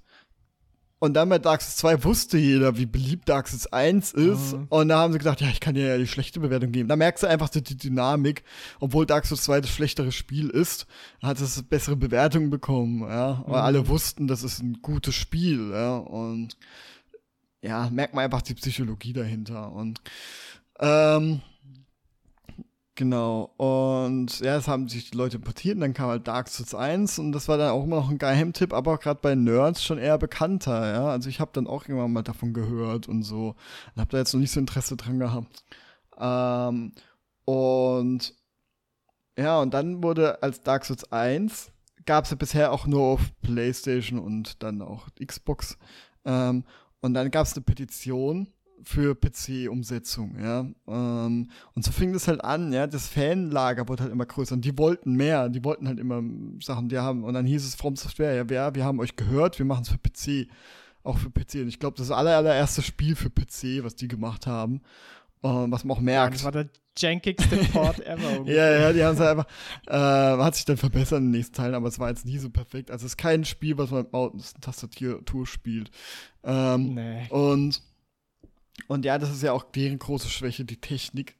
[SPEAKER 1] und dann bei Dark Souls 2 wusste jeder, wie beliebt Dark Souls 1 ist. Mhm. Und da haben sie gedacht, ja, ich kann dir ja die schlechte Bewertung geben. Da merkst du einfach die, die Dynamik. Obwohl Dark Souls 2 das schlechtere Spiel ist, hat es bessere Bewertungen bekommen. Ja? Weil mhm. alle wussten, das ist ein gutes Spiel. Ja? Und ja, merkt man einfach die Psychologie dahinter. Und ähm, Genau, und ja, das haben sich die Leute importiert und dann kam halt Dark Souls 1 und das war dann auch immer noch ein Geheimtipp, aber gerade bei Nerds schon eher bekannter, ja. Also ich habe dann auch irgendwann mal davon gehört und so und habe da jetzt noch nicht so Interesse dran gehabt. Ähm, und ja, und dann wurde als Dark Souls 1 gab es ja bisher auch nur auf PlayStation und dann auch Xbox. Ähm, und dann gab es eine Petition für PC-Umsetzung, ja. Ähm, und so fing das halt an, ja. Das Fanlager wurde halt immer größer und die wollten mehr, die wollten halt immer Sachen, die haben, und dann hieß es From Software, ja, wir, wir haben euch gehört, wir machen es für PC. Auch für PC. Und ich glaube, das ist das aller, allererste Spiel für PC, was die gemacht haben. Uh, was man auch merkt. Ja,
[SPEAKER 2] das war der jankigste <laughs> Port ever.
[SPEAKER 1] ja, ja, die haben es <laughs> einfach, äh, hat sich dann verbessert in den nächsten Teilen, aber es war jetzt nie so perfekt. Also es ist kein Spiel, was man mit Maus und Tastatur spielt. Ähm, nee. Und und ja, das ist ja auch deren große Schwäche, die Technik.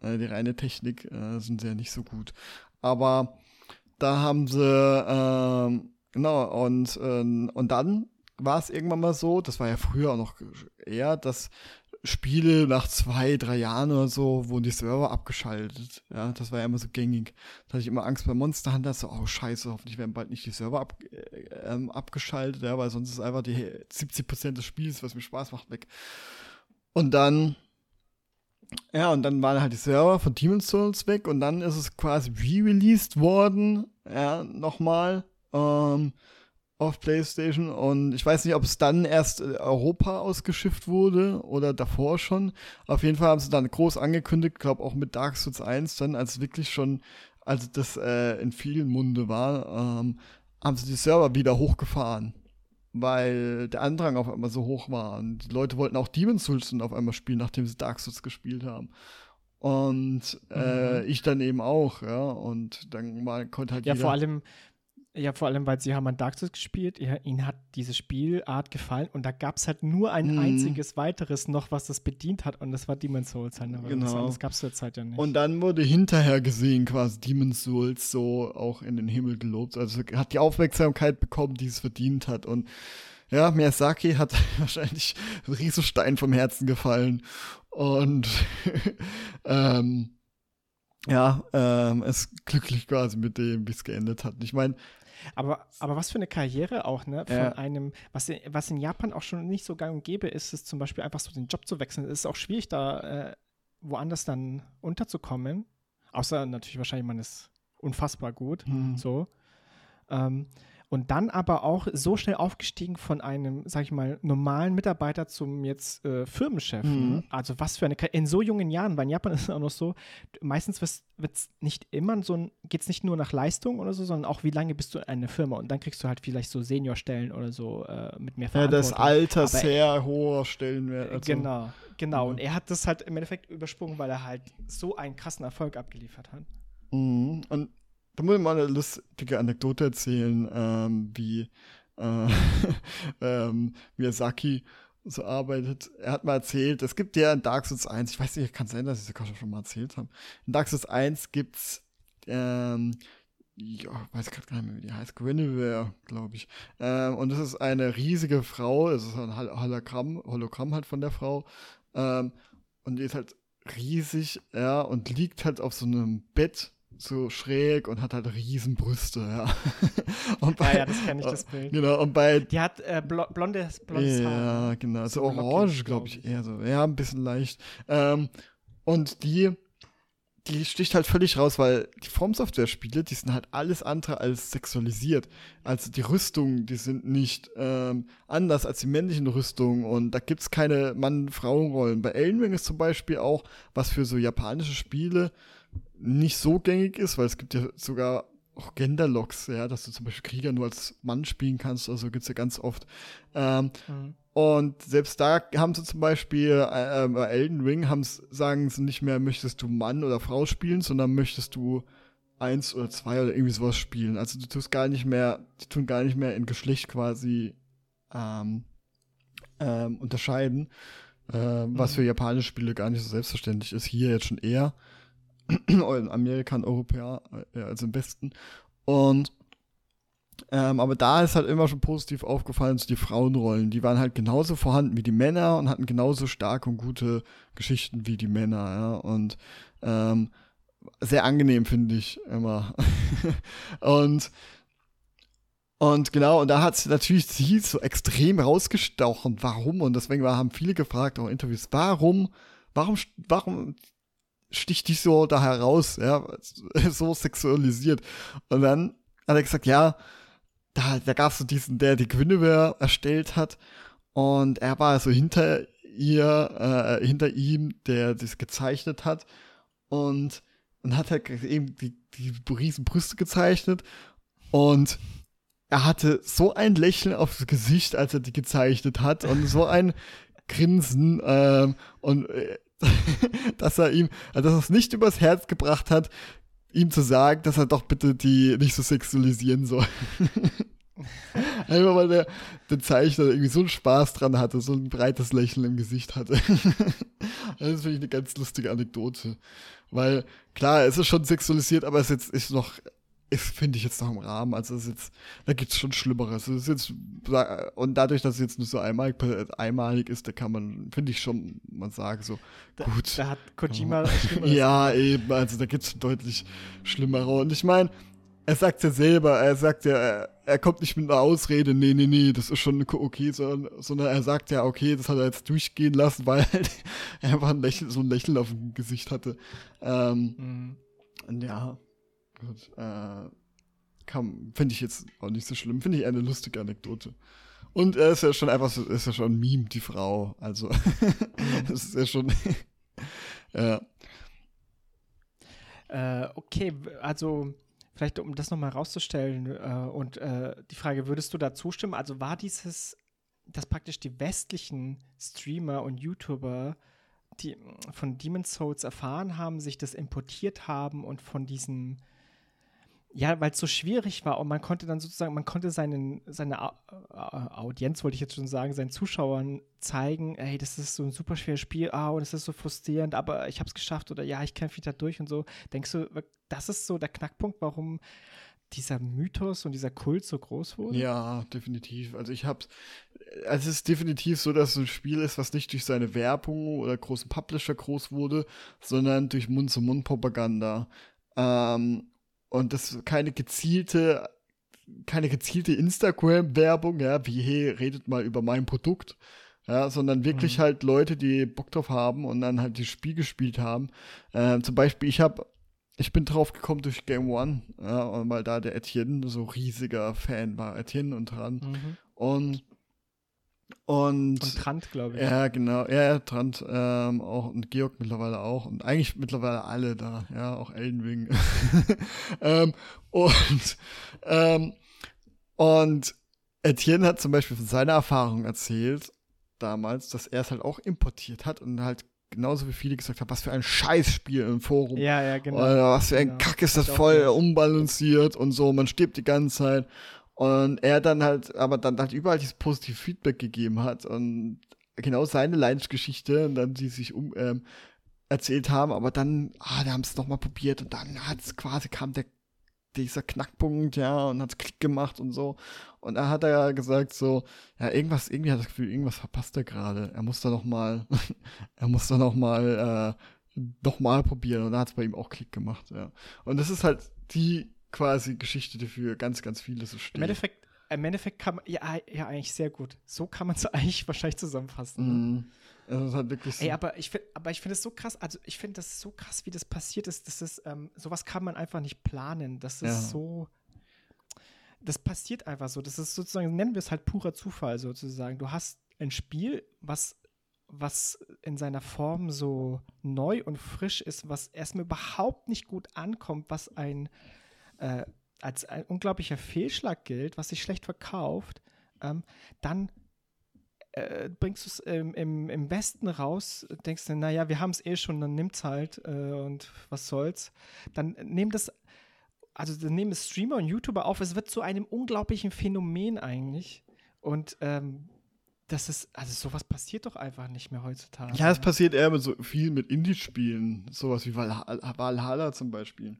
[SPEAKER 1] Äh, die reine Technik äh, sind sie ja nicht so gut. Aber da haben sie, äh, genau, und, äh, und dann war es irgendwann mal so, das war ja früher auch noch eher, dass Spiele nach zwei, drei Jahren oder so wurden die Server abgeschaltet. Ja, das war ja immer so gängig. Da hatte ich immer Angst bei Monster Hunter, so, oh scheiße, hoffentlich werden bald nicht die Server ab, äh, ähm, abgeschaltet, ja, weil sonst ist einfach die 70% des Spiels, was mir Spaß macht, weg. Und dann, ja, und dann waren halt die Server von Demon's Souls weg und dann ist es quasi re-released worden, ja, nochmal, ähm, auf PlayStation und ich weiß nicht, ob es dann erst Europa ausgeschifft wurde oder davor schon. Auf jeden Fall haben sie dann groß angekündigt, glaube auch mit Dark Souls 1 dann, als wirklich schon, als das äh, in vielen Munde war, ähm, haben sie die Server wieder hochgefahren weil der Andrang auf einmal so hoch war. Und die Leute wollten auch Demon's Souls auf einmal spielen, nachdem sie Dark Souls gespielt haben. Und äh, mhm. ich dann eben auch, ja. Und dann mal, konnte halt
[SPEAKER 2] Ja, vor allem, Ja, vor allem, weil sie haben an Dark Souls gespielt, ihnen hat diese Spielart gefallen und da gab es halt nur ein mhm. einziges weiteres noch, was das bedient hat und das war Demon's Souls halt. Ne?
[SPEAKER 1] Genau.
[SPEAKER 2] Das gab es zur Zeit ja nicht.
[SPEAKER 1] Und dann wurde hinterher gesehen quasi Demon's Souls so auch in den Himmel gelobt. Also hat die Aufmerksamkeit bekommen, die es verdient hat und ja, Miyazaki hat <laughs> wahrscheinlich ein Riesenstein vom Herzen gefallen und <laughs> ähm, ja, ähm, ist glücklich quasi mit dem, wie es geendet hat. Ich meine,
[SPEAKER 2] aber, aber was für eine Karriere auch, ne? Von ja. einem, was in, was in Japan auch schon nicht so gang und gäbe ist, ist zum Beispiel einfach so den Job zu wechseln. Es ist auch schwierig, da äh, woanders dann unterzukommen. Außer natürlich wahrscheinlich, man ist unfassbar gut. Mhm. So. Ähm, und dann aber auch so schnell aufgestiegen von einem, sag ich mal, normalen Mitarbeiter zum jetzt äh, Firmenchef. Ne? Mhm. Also was für eine. In so jungen Jahren, weil in Japan <laughs> ist es auch noch so, meistens wird es nicht immer so ein, geht es nicht nur nach Leistung oder so, sondern auch wie lange bist du eine Firma und dann kriegst du halt vielleicht so Seniorstellen oder so äh, mit mehr
[SPEAKER 1] Verantwortung. Ja, das Alter aber sehr hoher Stellenwert.
[SPEAKER 2] Also. Genau, genau. Mhm. Und er hat das halt im Endeffekt übersprungen, weil er halt so einen krassen Erfolg abgeliefert hat.
[SPEAKER 1] Mhm. Und da muss ich mal eine lustige Anekdote erzählen, ähm, wie äh, <laughs> ähm, Miyazaki so arbeitet. Er hat mal erzählt, es gibt ja in Dark Souls 1, ich weiß nicht, kann sein, dass ich das schon mal erzählt habe. In Dark Souls 1 gibt's ähm, ja, weiß gerade gar nicht mehr, wie die heißt, Guinevere, glaube ich. Ähm, und das ist eine riesige Frau, es ist ein Hologramm, Hologramm halt von der Frau. Ähm, und die ist halt riesig, ja, und liegt halt auf so einem Bett so schräg und hat halt riesen Brüste, ja. <laughs>
[SPEAKER 2] und bei, ah ja, das kenne ich, das <laughs> Bild.
[SPEAKER 1] Genau, und bei...
[SPEAKER 2] Die hat äh, blondes, blondes
[SPEAKER 1] Haar. Ja, genau, so orange, glaube ich, eher so. Ja, ein bisschen leicht. Ähm, und die die sticht halt völlig raus, weil die From-Software-Spiele, die sind halt alles andere als sexualisiert. Also die Rüstungen, die sind nicht ähm, anders als die männlichen Rüstungen und da gibt's keine Mann-Frauen-Rollen. Bei Elden Ring ist zum Beispiel auch, was für so japanische Spiele nicht so gängig ist, weil es gibt ja sogar auch Genderlocks, ja, dass du zum Beispiel Krieger nur als Mann spielen kannst, also gibt's ja ganz oft. Ähm, mhm. Und selbst da haben sie zum Beispiel äh, bei Elden Ring haben's, sagen sie nicht mehr, möchtest du Mann oder Frau spielen, sondern möchtest du eins oder zwei oder irgendwie sowas spielen. Also du tust gar nicht mehr, die tun gar nicht mehr in Geschlecht quasi ähm, ähm, unterscheiden, äh, mhm. was für japanische Spiele gar nicht so selbstverständlich ist. Hier jetzt schon eher. <clears throat> in Amerika und Europäer, äh, also im Westen. Und ähm, aber da ist halt immer schon positiv aufgefallen, so die Frauenrollen, die waren halt genauso vorhanden wie die Männer und hatten genauso starke und gute Geschichten wie die Männer, ja. Und ähm, sehr angenehm, finde ich immer. <laughs> und und genau, und da hat sie natürlich sie so extrem rausgestochen. Warum? Und deswegen haben viele gefragt, auch Interviews, warum, warum, warum sticht die so da heraus, ja, <laughs> so sexualisiert. Und dann hat er gesagt, ja, da, da gab es so diesen, der die Guinevere erstellt hat. Und er war so hinter ihr, äh, hinter ihm, der das gezeichnet hat. Und, und hat halt eben die, die riesen Brüste gezeichnet. Und er hatte so ein Lächeln aufs Gesicht, als er die gezeichnet hat. Und so ein Grinsen. Ähm, und äh, <laughs> dass er ihm, also dass er es nicht übers Herz gebracht hat, ihm zu sagen, dass er doch bitte die nicht so sexualisieren soll. <laughs> Einfach weil der, der Zeichner irgendwie so einen Spaß dran hatte, so ein breites Lächeln im Gesicht hatte. <laughs> das finde ich eine ganz lustige Anekdote. Weil, klar, es ist schon sexualisiert, aber es ist jetzt ist noch ist, finde ich jetzt noch im Rahmen. Also ist jetzt, da gibt es schon Schlimmeres. ist jetzt, und dadurch, dass es jetzt nur so einmalig, einmalig ist, da kann man, finde ich schon, man sagt so,
[SPEAKER 2] da,
[SPEAKER 1] gut.
[SPEAKER 2] Da hat Kojima <laughs>
[SPEAKER 1] Ja, eben, also da gibt es deutlich schlimmere. Und ich meine, er sagt ja selber, er sagt ja, er, kommt nicht mit einer Ausrede, nee, nee, nee, das ist schon okay, sondern, sondern er sagt ja, okay, das hat er jetzt durchgehen lassen, <laughs> weil er einfach ein Lächeln, so ein Lächeln auf dem Gesicht hatte. Ähm, mhm. Ja, Gut, äh, finde ich jetzt auch nicht so schlimm. Finde ich eine lustige Anekdote. Und er ist ja schon einfach so, ist ja schon ein Meme, die Frau. Also, <laughs> das ist ja schon. <laughs> ja.
[SPEAKER 2] Äh, okay, also vielleicht um das nochmal rauszustellen äh, und äh, die Frage, würdest du da zustimmen? Also war dieses, dass praktisch die westlichen Streamer und YouTuber die von Demon's Souls erfahren haben, sich das importiert haben und von diesen ja, weil es so schwierig war und man konnte dann sozusagen, man konnte seinen, seine Au Audienz, wollte ich jetzt schon sagen, seinen Zuschauern zeigen, ey, das ist so ein super schweres Spiel, ah, oh, das ist so frustrierend, aber ich habe es geschafft oder ja, ich kämpfe wieder durch und so. Denkst du, das ist so der Knackpunkt, warum dieser Mythos und dieser Kult so groß wurde?
[SPEAKER 1] Ja, definitiv. Also ich hab's, es ist definitiv so, dass es ein Spiel ist, was nicht durch seine Werbung oder großen Publisher groß wurde, sondern durch Mund-zu-Mund-Propaganda. Ähm, und das ist keine gezielte, keine gezielte Instagram-Werbung, ja, wie, hey, redet mal über mein Produkt. Ja, sondern wirklich mhm. halt Leute, die Bock drauf haben und dann halt das Spiel gespielt haben. Ähm, zum Beispiel, ich habe ich bin drauf gekommen durch Game One, ja, weil da der Etienne so riesiger Fan war, Etienne und dran. Mhm. Und und,
[SPEAKER 2] und Trant, glaube ich.
[SPEAKER 1] Ja, genau. Ja, Trant ähm, auch und Georg mittlerweile auch. Und eigentlich mittlerweile alle da. Ja, auch Eldenwing. <laughs> ähm, und, ähm, und Etienne hat zum Beispiel von seiner Erfahrung erzählt, damals, dass er es halt auch importiert hat und halt genauso wie viele gesagt haben, was für ein Scheißspiel im Forum.
[SPEAKER 2] Ja, ja, genau.
[SPEAKER 1] Oder was für ein genau. Kack ist das voll unbalanciert und so, man stirbt die ganze Zeit. Und er dann halt, aber dann halt überall dieses positive Feedback gegeben hat und genau seine Leidensgeschichte und dann die sich um, ähm, erzählt haben, aber dann, ah, da haben es nochmal probiert und dann hat es quasi kam der dieser Knackpunkt, ja, und hat Klick gemacht und so. Und da hat er ja gesagt so, ja, irgendwas, irgendwie hat das Gefühl, irgendwas verpasst er gerade. Er muss da noch mal, <laughs> er muss da noch mal, äh, noch mal probieren. Und da hat es bei ihm auch Klick gemacht, ja. Und das ist halt die quasi Geschichte, die für ganz, ganz viele so steht.
[SPEAKER 2] Im Endeffekt, im Endeffekt kann man, ja, ja, eigentlich sehr gut. So kann man es <laughs> eigentlich wahrscheinlich zusammenfassen. Ne?
[SPEAKER 1] Mm. Also das hat wirklich so.
[SPEAKER 2] Ey, aber ich finde, aber ich finde es so krass, also ich finde das so krass, wie das passiert ist. Das ist, ähm, sowas kann man einfach nicht planen. Das ist ja. so. Das passiert einfach so. Das ist sozusagen, nennen wir es halt purer Zufall sozusagen. Du hast ein Spiel, was was in seiner Form so neu und frisch ist, was erstmal überhaupt nicht gut ankommt, was ein äh, als ein unglaublicher Fehlschlag gilt, was sich schlecht verkauft, ähm, dann äh, bringst du es im, im, im Westen raus, denkst du, naja, wir haben es eh schon, dann nimm's halt äh, und was soll's. Dann nehmen das, also dann nehmen es Streamer und YouTuber auf, es wird zu einem unglaublichen Phänomen eigentlich. Und ähm, das ist, also sowas passiert doch einfach nicht mehr heutzutage.
[SPEAKER 1] Ja, es passiert eher mit so viel mit Indie-Spielen, sowas wie Valhalla zum Beispiel.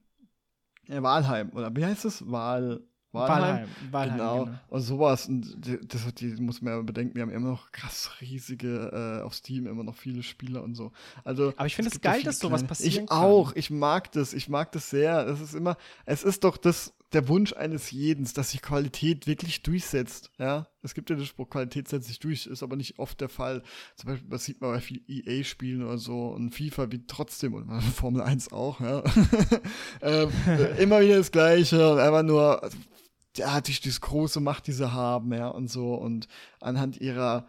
[SPEAKER 1] Ja, Walheim, oder wie heißt es? Wahl.
[SPEAKER 2] Walheim.
[SPEAKER 1] Walheim genau. genau. Und sowas. Und das, die muss man ja bedenken, wir haben immer noch krass riesige äh, auf Steam, immer noch viele Spieler und so. Also,
[SPEAKER 2] Aber ich finde es geil, dass sowas passiert.
[SPEAKER 1] Ich kann. auch. Ich mag das. Ich mag das sehr. Das ist immer, es ist doch das, der Wunsch eines jeden, dass sich Qualität wirklich durchsetzt. Ja, es gibt ja den Spruch, Qualität setzt sich durch, ist aber nicht oft der Fall. Zum Beispiel, das sieht man bei vielen EA-Spielen oder so und FIFA wie trotzdem und <laughs> Formel 1 auch. Ja. <laughs> ähm, <laughs> immer wieder das Gleiche und einfach nur ja, durch das große Macht, die sie haben, ja, und so, und anhand ihrer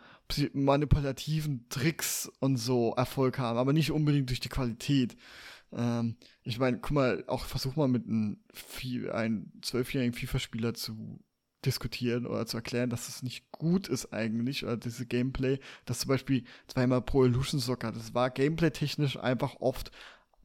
[SPEAKER 1] manipulativen Tricks und so Erfolg haben, aber nicht unbedingt durch die Qualität. Ähm, ich meine, guck mal, auch versuch mal mit einem ein zwölfjährigen FIFA-Spieler zu diskutieren oder zu erklären, dass es nicht gut ist eigentlich, oder diese Gameplay, dass zum Beispiel zweimal Pro Illusion Soccer, das war gameplay-technisch einfach oft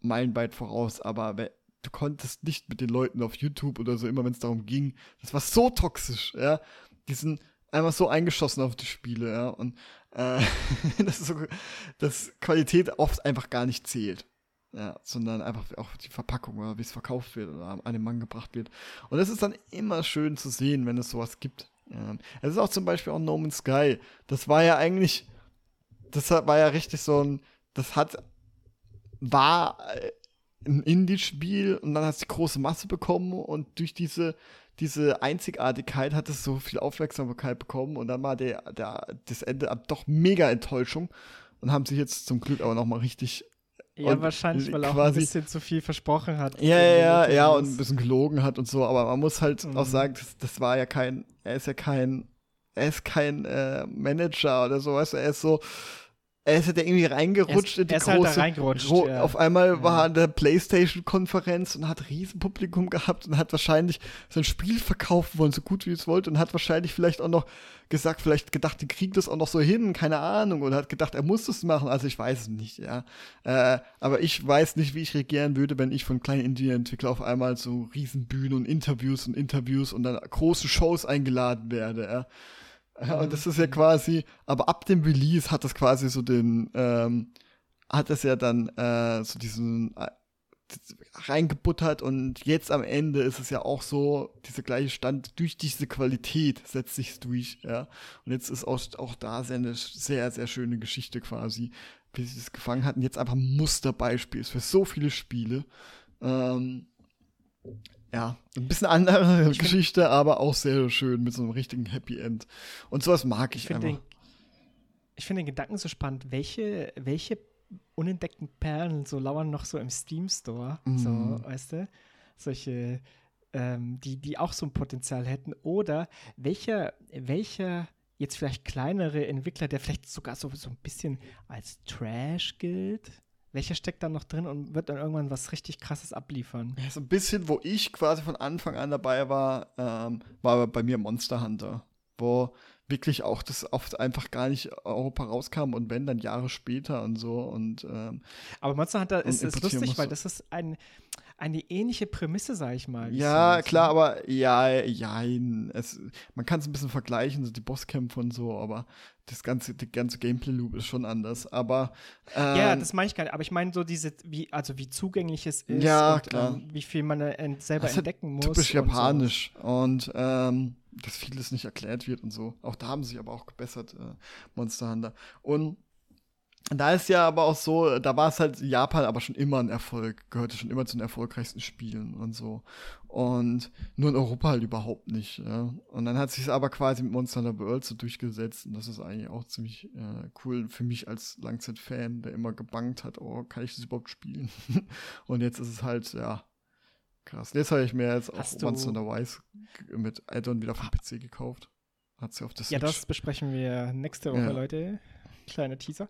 [SPEAKER 1] meilenweit voraus, aber du konntest nicht mit den Leuten auf YouTube oder so, immer wenn es darum ging, das war so toxisch, ja, die sind einfach so eingeschossen auf die Spiele, ja, und äh, <laughs> das ist so, dass Qualität oft einfach gar nicht zählt. Ja, sondern einfach auch die Verpackung oder wie es verkauft wird oder an den Mann gebracht wird. Und das ist dann immer schön zu sehen, wenn es sowas gibt. Ja. Es ist auch zum Beispiel auch No Man's Sky. Das war ja eigentlich, das war ja richtig so ein, das hat, war äh, ein Indie-Spiel und dann hat es die große Masse bekommen und durch diese, diese Einzigartigkeit hat es so viel Aufmerksamkeit bekommen und dann war der, der, das Ende doch mega Enttäuschung und haben sich jetzt zum Glück aber nochmal richtig
[SPEAKER 2] ja, und wahrscheinlich, weil er auch ein bisschen zu viel versprochen hat.
[SPEAKER 1] Ja, ja, ja, ja, und ein bisschen gelogen hat und so, aber man muss halt mhm. auch sagen, das, das, war ja kein, er ist ja kein, er ist kein äh, Manager oder so, weißt du, er ist so, er ist ja irgendwie reingerutscht
[SPEAKER 2] er ist,
[SPEAKER 1] in die
[SPEAKER 2] er ist halt
[SPEAKER 1] große.
[SPEAKER 2] da reingerutscht,
[SPEAKER 1] Ro-
[SPEAKER 2] ja.
[SPEAKER 1] Auf einmal war er an der PlayStation-Konferenz und hat Riesenpublikum gehabt und hat wahrscheinlich sein Spiel verkaufen wollen, so gut wie es wollte, und hat wahrscheinlich vielleicht auch noch gesagt, vielleicht gedacht, die kriegen das auch noch so hin, keine Ahnung, oder hat gedacht, er muss das machen. Also ich weiß es nicht, ja. Äh, aber ich weiß nicht, wie ich reagieren würde, wenn ich von kleinen Indie-Entwicklern auf einmal so Riesenbühnen und Interviews und Interviews und dann große Shows eingeladen werde, ja. Ja, <laughs> und das ist ja quasi, aber ab dem Release hat das quasi so den, ähm, hat es ja dann äh, so diesen äh, reingebuttert und jetzt am Ende ist es ja auch so, dieser gleiche Stand, durch diese Qualität setzt sich durch, ja. Und jetzt ist auch, auch da sehr eine sehr, sehr schöne Geschichte quasi, wie sie es gefangen hatten. Jetzt einfach ein Musterbeispiel ist für so viele Spiele. Ähm, ja, ein bisschen andere Geschichte, aber auch sehr schön mit so einem richtigen Happy End. Und sowas mag ich,
[SPEAKER 2] Ich finde den,
[SPEAKER 1] einfach.
[SPEAKER 2] ich find den Gedanken so spannend, welche, welche unentdeckten Perlen so lauern noch so im Steam Store, so,
[SPEAKER 1] Mhm.
[SPEAKER 2] weißt du? Solche, ähm, die, die auch so ein Potenzial hätten. Oder welcher, welcher jetzt vielleicht kleinere Entwickler, der vielleicht sogar so, so ein bisschen als Trash gilt, welcher steckt da noch drin und wird dann irgendwann was richtig krasses abliefern?
[SPEAKER 1] Ja, so ein bisschen, wo ich quasi von Anfang an dabei war, ähm, war bei mir Monster Hunter, wo wirklich auch das oft einfach gar nicht Europa rauskam und wenn dann Jahre später und so und ähm,
[SPEAKER 2] Aber Monster Hunter ist, ist lustig, weil das ist ein, eine ähnliche Prämisse, sag ich mal.
[SPEAKER 1] ja klar,
[SPEAKER 2] ne?
[SPEAKER 1] aber ja, ja, es, man kann es ein bisschen vergleichen, so die Bosskämpfe und so, aber das ganze, die ganze Gameplay-Loop ist schon anders. Aber ähm,
[SPEAKER 2] Ja, das meine ich gar nicht. Aber ich meine so diese, wie, also wie zugänglich es ist
[SPEAKER 1] Ja,
[SPEAKER 2] und
[SPEAKER 1] klar.
[SPEAKER 2] Ähm, wie viel man äh, ent selber
[SPEAKER 1] Das halt
[SPEAKER 2] entdecken muss.
[SPEAKER 1] typisch
[SPEAKER 2] und
[SPEAKER 1] japanisch und ähm, dass vieles nicht erklärt wird und so. Auch da haben sie sich aber auch gebessert, äh, Monster Hunter. Und da ist ja aber auch so, da war es halt Japan aber schon immer ein Erfolg, gehörte schon immer zu den erfolgreichsten Spielen und so. Und nur in Europa halt überhaupt nicht. Ja. Und dann hat sich es aber quasi mit Monster Hunter World so durchgesetzt und das ist eigentlich auch ziemlich äh, cool für mich als Langzeit-Fan, der immer gebankt hat, oh, kann ich das überhaupt spielen? <laughs> und jetzt ist es halt, ja, krass. Jetzt habe ich mir jetzt auch
[SPEAKER 2] Hast du-
[SPEAKER 1] Monster Hunter Wise mit Add-on wieder vom PC gekauft. Hat sie auf
[SPEAKER 2] So. Ja, das besprechen wir nächste Woche,
[SPEAKER 1] Ja.
[SPEAKER 2] Leute. Kleiner Teaser.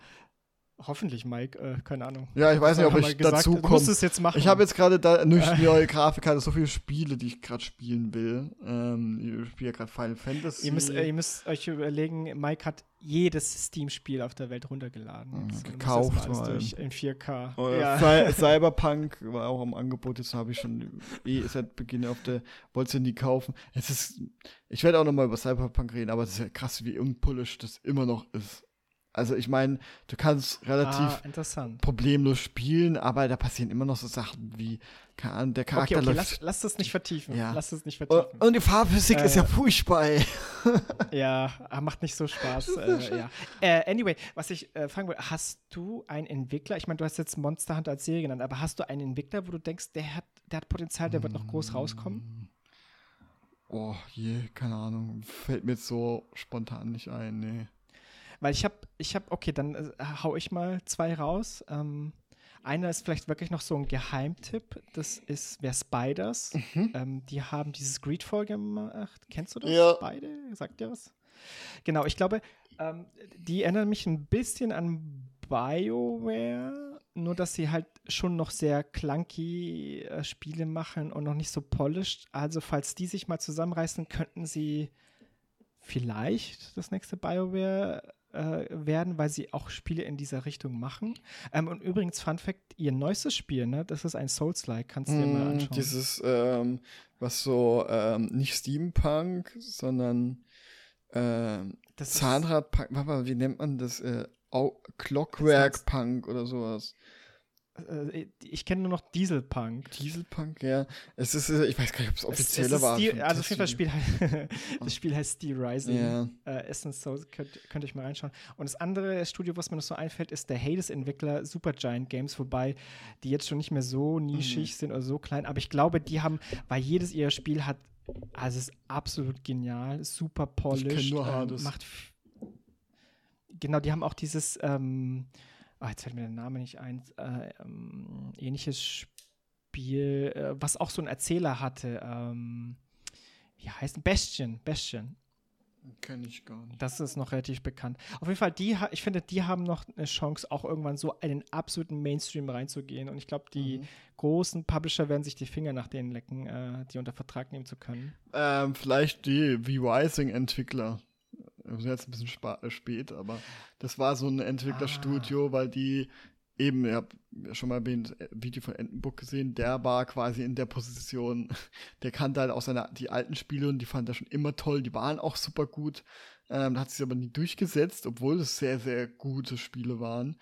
[SPEAKER 2] Hoffentlich, Mike. Äh, keine Ahnung.
[SPEAKER 1] Ja, ich weiß nicht, ob ich
[SPEAKER 2] gesagt,
[SPEAKER 1] dazu komme.
[SPEAKER 2] es jetzt machen.
[SPEAKER 1] Ich habe jetzt gerade da durch die <laughs> neue Grafikkarte so viele Spiele, die ich gerade spielen will. Ähm, ich spiele ja gerade Final Fantasy.
[SPEAKER 2] Ihr müsst, äh, ihr müsst euch überlegen, Mike hat jedes Steam-Spiel auf der Welt runtergeladen.
[SPEAKER 1] Mhm,
[SPEAKER 2] Jetzt muss
[SPEAKER 1] gekauft
[SPEAKER 2] mal durch in 4K.
[SPEAKER 1] Oder
[SPEAKER 2] ja.
[SPEAKER 1] Cy <laughs> Cyberpunk war auch am Angebot, jetzt habe ich schon eh seit Beginn auf der, wollte sie nie kaufen. Es ist, ich werde auch noch mal über Cyberpunk reden, aber es ist ja krass, wie unpolished das immer noch ist. Also ich meine, du kannst relativ
[SPEAKER 2] ah,
[SPEAKER 1] problemlos spielen, aber da passieren immer noch so Sachen wie, keine Ahnung, der
[SPEAKER 2] Okay,
[SPEAKER 1] Charakter
[SPEAKER 2] okay,
[SPEAKER 1] läuft.
[SPEAKER 2] lass, lass das nicht vertiefen.
[SPEAKER 1] Ja.
[SPEAKER 2] Lass das nicht
[SPEAKER 1] und,
[SPEAKER 2] vertiefen.
[SPEAKER 1] und die Farbphysik ist
[SPEAKER 2] Äh,
[SPEAKER 1] ja furchtbar, ey. <laughs>
[SPEAKER 2] Ja, ah, macht nicht so Spaß. <laughs> äh, ja. äh, anyway, was ich äh, fragen wollte, hast du einen Entwickler, ich meine, du hast jetzt Monster Hunter als Serie genannt, aber hast du einen Entwickler, wo du denkst, der hat, der hat Potenzial, der wird noch groß rauskommen?
[SPEAKER 1] Oh je, keine Ahnung. Fällt mir jetzt so spontan nicht ein, nee.
[SPEAKER 2] Weil ich habe, ich habe, okay, dann äh, hau ich mal zwei raus. Ähm, einer ist vielleicht wirklich noch so ein Geheimtipp. Das ist, wer Spiders. Ähm, die haben dieses Greedfall gemacht. Kennst du das?
[SPEAKER 1] Ja.
[SPEAKER 2] Beide? Sagt dir was? Genau, ich glaube, ähm, die erinnern mich ein bisschen an BioWare, nur dass sie halt schon noch sehr clunky äh, Spiele machen und noch nicht so polished. Also, falls die sich mal zusammenreißen, könnten sie vielleicht das nächste BioWare äh, werden, weil sie auch Spiele in dieser Richtung machen. Ähm, und übrigens, Fun Fact: Ihr neuestes Spiel, ne, das ist ein Souls-like, kannst du dir mal
[SPEAKER 1] Mm,
[SPEAKER 2] anschauen.
[SPEAKER 1] Dieses, ähm, was so, ähm, nicht Steampunk, sondern ähm, Zahnradpunk, mal, wie nennt man das? Äh, Au- Clockwork-Punk oder sowas.
[SPEAKER 2] Äh, ich kenne nur noch Dieselpunk.
[SPEAKER 1] Dieselpunk, ja. Es ist, äh, ich weiß gar nicht, ob es
[SPEAKER 2] Es-
[SPEAKER 1] offizielle
[SPEAKER 2] es ist
[SPEAKER 1] war.
[SPEAKER 2] Also auf jeden Fall. Spiel <laughs> das Spiel heißt Steel Rising.
[SPEAKER 1] Ja.
[SPEAKER 2] Äh, Essence Souls könnt, könnt ihr euch mal reinschauen. Und das andere Studio, was mir noch so einfällt, ist der Hades-Entwickler Supergiant Games, wobei die jetzt schon nicht mehr so nischig
[SPEAKER 1] Mhm.
[SPEAKER 2] sind oder so klein. Aber ich glaube, die haben, weil jedes ihrer Spiel hat, also es ist absolut genial, super polished.
[SPEAKER 1] kenn nur
[SPEAKER 2] ähm,
[SPEAKER 1] Hades.
[SPEAKER 2] macht f- genau, die haben auch dieses, ähm, ah, jetzt fällt mir der Name nicht ein, äh, ähm, ähnliches Spiel, äh, was auch so einen Erzähler hatte. Ähm, wie heißt Bastion, Bastion.
[SPEAKER 1] Kenne ich gar nicht.
[SPEAKER 2] Das ist noch relativ bekannt. Auf jeden Fall, die, ich finde, die haben noch eine Chance, auch irgendwann so in den absoluten Mainstream reinzugehen. Und ich glaube, die mhm. großen Publisher werden sich die Finger nach denen lecken, äh, die unter Vertrag nehmen zu können.
[SPEAKER 1] Ähm, vielleicht die V-Rising-Entwickler. Jetzt ein bisschen äh, spät, aber das war so ein Entwicklerstudio, ah. weil die eben, ihr habt schon mal ein äh, Video von Entenburg gesehen, der war quasi in der Position, <laughs> der kannte halt auch seine, die alten Spiele und die fand er schon immer toll, die waren auch super gut, ähm, hat sich aber nie durchgesetzt, obwohl es sehr, sehr gute Spiele waren.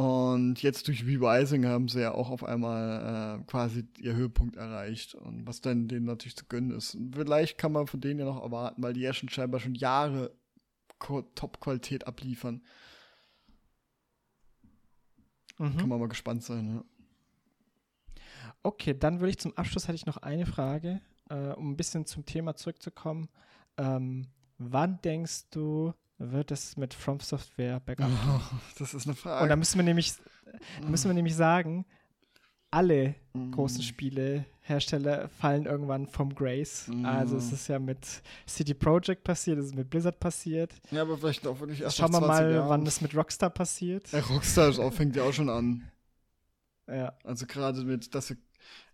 [SPEAKER 1] Und jetzt durch V-Rising haben sie ja auch auf einmal äh, quasi ihr Höhepunkt erreicht. Und was dann denen natürlich zu gönnen ist. Und vielleicht kann man von denen ja noch erwarten, weil die ja schon scheinbar schon Jahre Top-Qualität abliefern. Mhm. Kann man mal gespannt sein, ja.
[SPEAKER 2] Okay, dann würde ich zum Abschluss hätte ich noch eine Frage, äh, um ein bisschen zum Thema zurückzukommen. Ähm, wann denkst du, wird es mit From Software Backup? Oh,
[SPEAKER 1] das ist eine Frage.
[SPEAKER 2] Und da müssen wir nämlich, müssen wir nämlich sagen, alle mm. großen Spielehersteller fallen irgendwann vom Grace. Mm. Also es ist ja mit CD Projekt passiert, es ist mit Blizzard passiert.
[SPEAKER 1] Ja, aber vielleicht auch wirklich erst
[SPEAKER 2] Schauen wir mal, Jahren. wann das mit Rockstar passiert.
[SPEAKER 1] Ja, Rockstar auch, fängt ja auch schon an.
[SPEAKER 2] Ja.
[SPEAKER 1] Also gerade mit, dass wir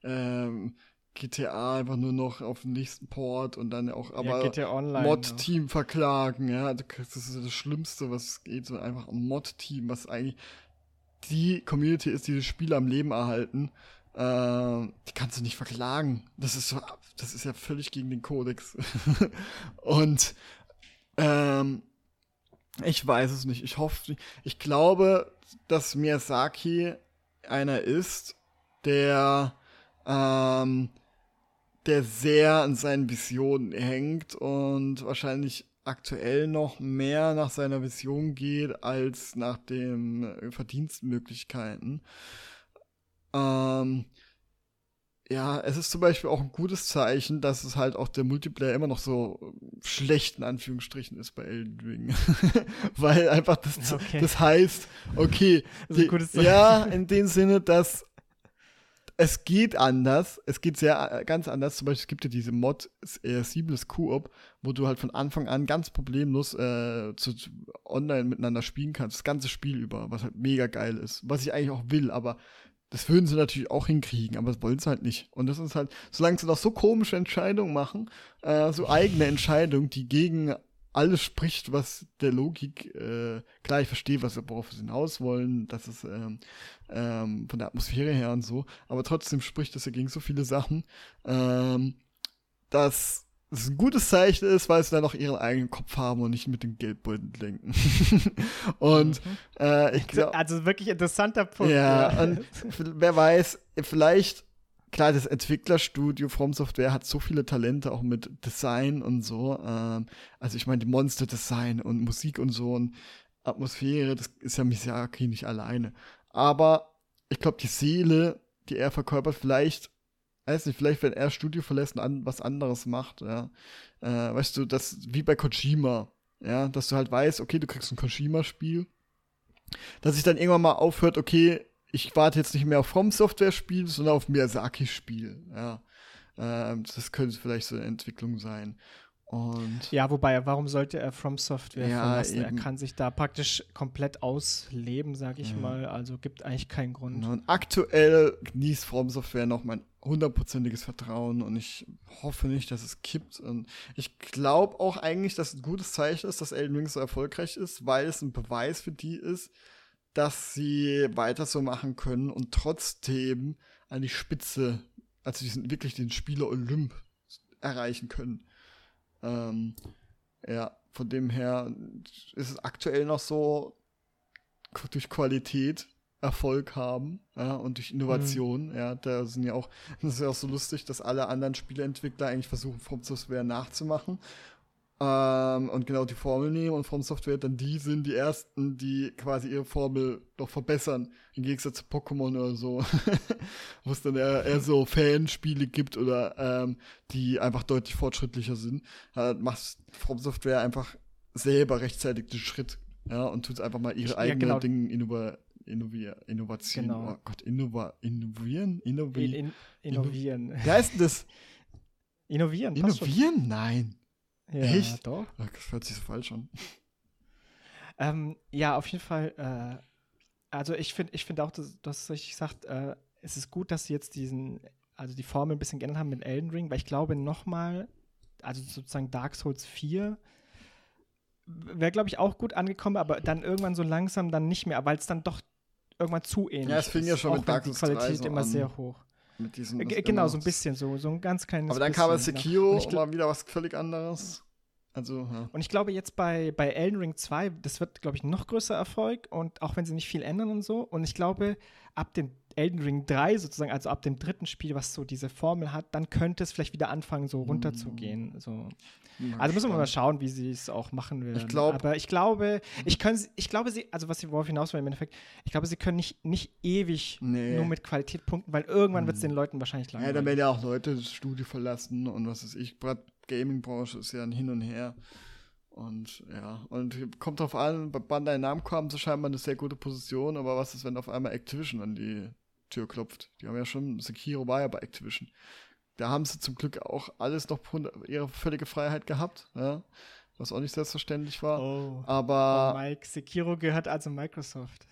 [SPEAKER 1] ähm, GTA einfach nur noch auf den nächsten Port und dann auch aber
[SPEAKER 2] ja,
[SPEAKER 1] Mod-Team verklagen, ja. Also das ist das Schlimmste, was geht, so einfach ein Mod-Team, was eigentlich die Community ist, die das Spiel am Leben erhalten, äh, die kannst du nicht verklagen. Das ist so, das ist ja völlig gegen den Kodex. <laughs> und ähm, ich weiß es nicht. Ich hoffe, ich glaube, dass Miyazaki einer ist, der ähm, der sehr an seinen Visionen hängt und wahrscheinlich aktuell noch mehr nach seiner Vision geht als nach den Verdienstmöglichkeiten. Ähm, ja, es ist zum Beispiel auch ein gutes Zeichen, dass es halt auch der Multiplayer immer noch so schlecht in Anführungsstrichen ist bei Elden Ring. <laughs> Weil einfach das, okay. das heißt, okay, das die, ja, in dem Sinne, dass es geht anders. Es geht sehr äh, ganz anders. Zum Beispiel es gibt ja diese Mod äh, Seamless Coop, wo du halt von Anfang an ganz problemlos äh, zu, online miteinander spielen kannst. Das ganze Spiel über, was halt mega geil ist. Was ich eigentlich auch will, aber das würden sie natürlich auch hinkriegen, aber das wollen sie halt nicht. Und das ist halt, solange sie noch so komische Entscheidungen machen, äh, so eigene Entscheidungen, die gegen alles spricht, was der Logik, äh, klar, ich verstehe, was worauf sie hinaus wollen, dass es ähm, ähm, von der Atmosphäre her und so, aber trotzdem spricht das ja gegen so viele Sachen, ähm, dass es ein gutes Zeichen ist, weil sie dann noch ihren eigenen Kopf haben und nicht mit dem Geldbeutel denken. <laughs> und mhm. äh, ich glaube.
[SPEAKER 2] Also wirklich interessanter Punkt.
[SPEAKER 1] Ja, ja. und <laughs> wer weiß, vielleicht klar, das Entwicklerstudio From Software hat so viele Talente, auch mit Design und so. Ähm, also ich meine, die Monster-Design und Musik und so und Atmosphäre, das ist ja Miyazaki nicht alleine. Aber ich glaube, die Seele, die er verkörpert, vielleicht, weiß nicht, vielleicht, wenn er Studio verlässt und an, was anderes macht, ja. Äh, weißt du, das wie bei Kojima, ja, dass du halt weißt, okay, du kriegst ein Kojima-Spiel, dass sich dann irgendwann mal aufhört, okay, ich warte jetzt nicht mehr auf From Software Spiel, sondern auf Miyazaki Spiel. Ja, ähm, das könnte vielleicht so eine Entwicklung sein. Und
[SPEAKER 2] ja, wobei, warum sollte er From Software ja, verlassen? Eben. Er kann sich da praktisch komplett ausleben, sag ich ja. mal. Also gibt eigentlich keinen Grund.
[SPEAKER 1] Und aktuell genießt From Software noch mein hundertprozentiges Vertrauen und ich hoffe nicht, dass es kippt. Und ich glaube auch eigentlich, dass es ein gutes Zeichen ist, dass Elden Ring so erfolgreich ist, weil es ein Beweis für die ist, dass sie weiter so machen können und trotzdem an die Spitze, also diesen, wirklich den Spieler Olymp erreichen können. Ähm, ja, von dem her ist es aktuell noch so durch Qualität Erfolg haben ja, und durch Innovation. Mhm. Ja, da sind ja auch, <laughs> das ist ja auch so lustig, dass alle anderen Spieleentwickler eigentlich versuchen, From Software nachzumachen ähm, und genau die Formel nehmen und From Software dann die sind die ersten, die quasi ihre Formel noch verbessern, im Gegensatz zu Pokémon oder so, <laughs> wo es dann eher, eher, so Fanspiele gibt oder ähm, die einfach deutlich fortschrittlicher sind. Äh, macht From Software einfach selber rechtzeitig den Schritt, ja, und tut einfach mal ihre ja, eigenen genau. Dinge innova Innovier Innovation. Genau. Oh Gott, innova innovieren? Innovieren.
[SPEAKER 2] In, in, innovieren.
[SPEAKER 1] Wer heißt denn das?
[SPEAKER 2] Innovieren.
[SPEAKER 1] Innovieren? Nein.
[SPEAKER 2] Ja,
[SPEAKER 1] Echt?
[SPEAKER 2] doch.
[SPEAKER 1] Das hört sich so falsch an.
[SPEAKER 2] Ähm, ja, auf jeden Fall. Äh, also ich finde ich find auch, dass, dass richtig sagt, äh, es ist gut, dass sie jetzt diesen, also die Formel ein bisschen geändert haben mit Elden Ring, weil ich glaube nochmal, also sozusagen Dark Souls 4 wäre, glaube ich, auch gut angekommen, aber dann irgendwann so langsam dann nicht mehr, weil es dann doch irgendwann zu ähnlich
[SPEAKER 1] Ja, es fing
[SPEAKER 2] ist,
[SPEAKER 1] ja schon
[SPEAKER 2] auch
[SPEAKER 1] mit Dark
[SPEAKER 2] die
[SPEAKER 1] Souls 3
[SPEAKER 2] Qualität
[SPEAKER 1] so
[SPEAKER 2] immer
[SPEAKER 1] an.
[SPEAKER 2] sehr hoch.
[SPEAKER 1] Mit diesem,
[SPEAKER 2] Äh, genau, so ein bisschen, so, so ein ganz kleines
[SPEAKER 1] Aber dann kam
[SPEAKER 2] genau.
[SPEAKER 1] Sekiro
[SPEAKER 2] Und
[SPEAKER 1] mal wieder was völlig anderes. Also, ja.
[SPEAKER 2] Und ich glaube jetzt bei, bei Elden Ring 2, das wird, glaube ich, noch größer Erfolg und auch wenn sie nicht viel ändern und so. Und ich glaube, ab dem Elden Ring 3 sozusagen, also ab dem dritten Spiel, was so diese Formel hat, dann könnte es vielleicht wieder anfangen, so runterzugehen. So. Also müssen wir mal schauen, wie sie es auch machen werden.
[SPEAKER 1] glaub-
[SPEAKER 2] Aber ich glaube, ich, können, ich glaube, sie, also was sie worauf hinaus wollen im Endeffekt, ich glaube, sie können nicht, nicht ewig
[SPEAKER 1] Nee.
[SPEAKER 2] nur mit Qualität punkten, weil irgendwann wird es den Leuten wahrscheinlich
[SPEAKER 1] Ja,
[SPEAKER 2] langweilig.
[SPEAKER 1] dann werden ja auch Leute das Studio verlassen und was weiß ich. Gaming-Branche ist ja ein Hin und Her. Und ja, und kommt drauf an, bei Bandai Namco haben sie scheinbar eine sehr gute Position, aber was ist, wenn auf einmal Activision an die Tür klopft? Die haben ja schon, Sekiro war ja bei Activision. Da haben sie zum Glück auch alles noch ihre völlige Freiheit gehabt, ja, was auch nicht selbstverständlich war.
[SPEAKER 2] oh. oh,
[SPEAKER 1] Aber
[SPEAKER 2] Mike, Sekiro gehört also Microsoft.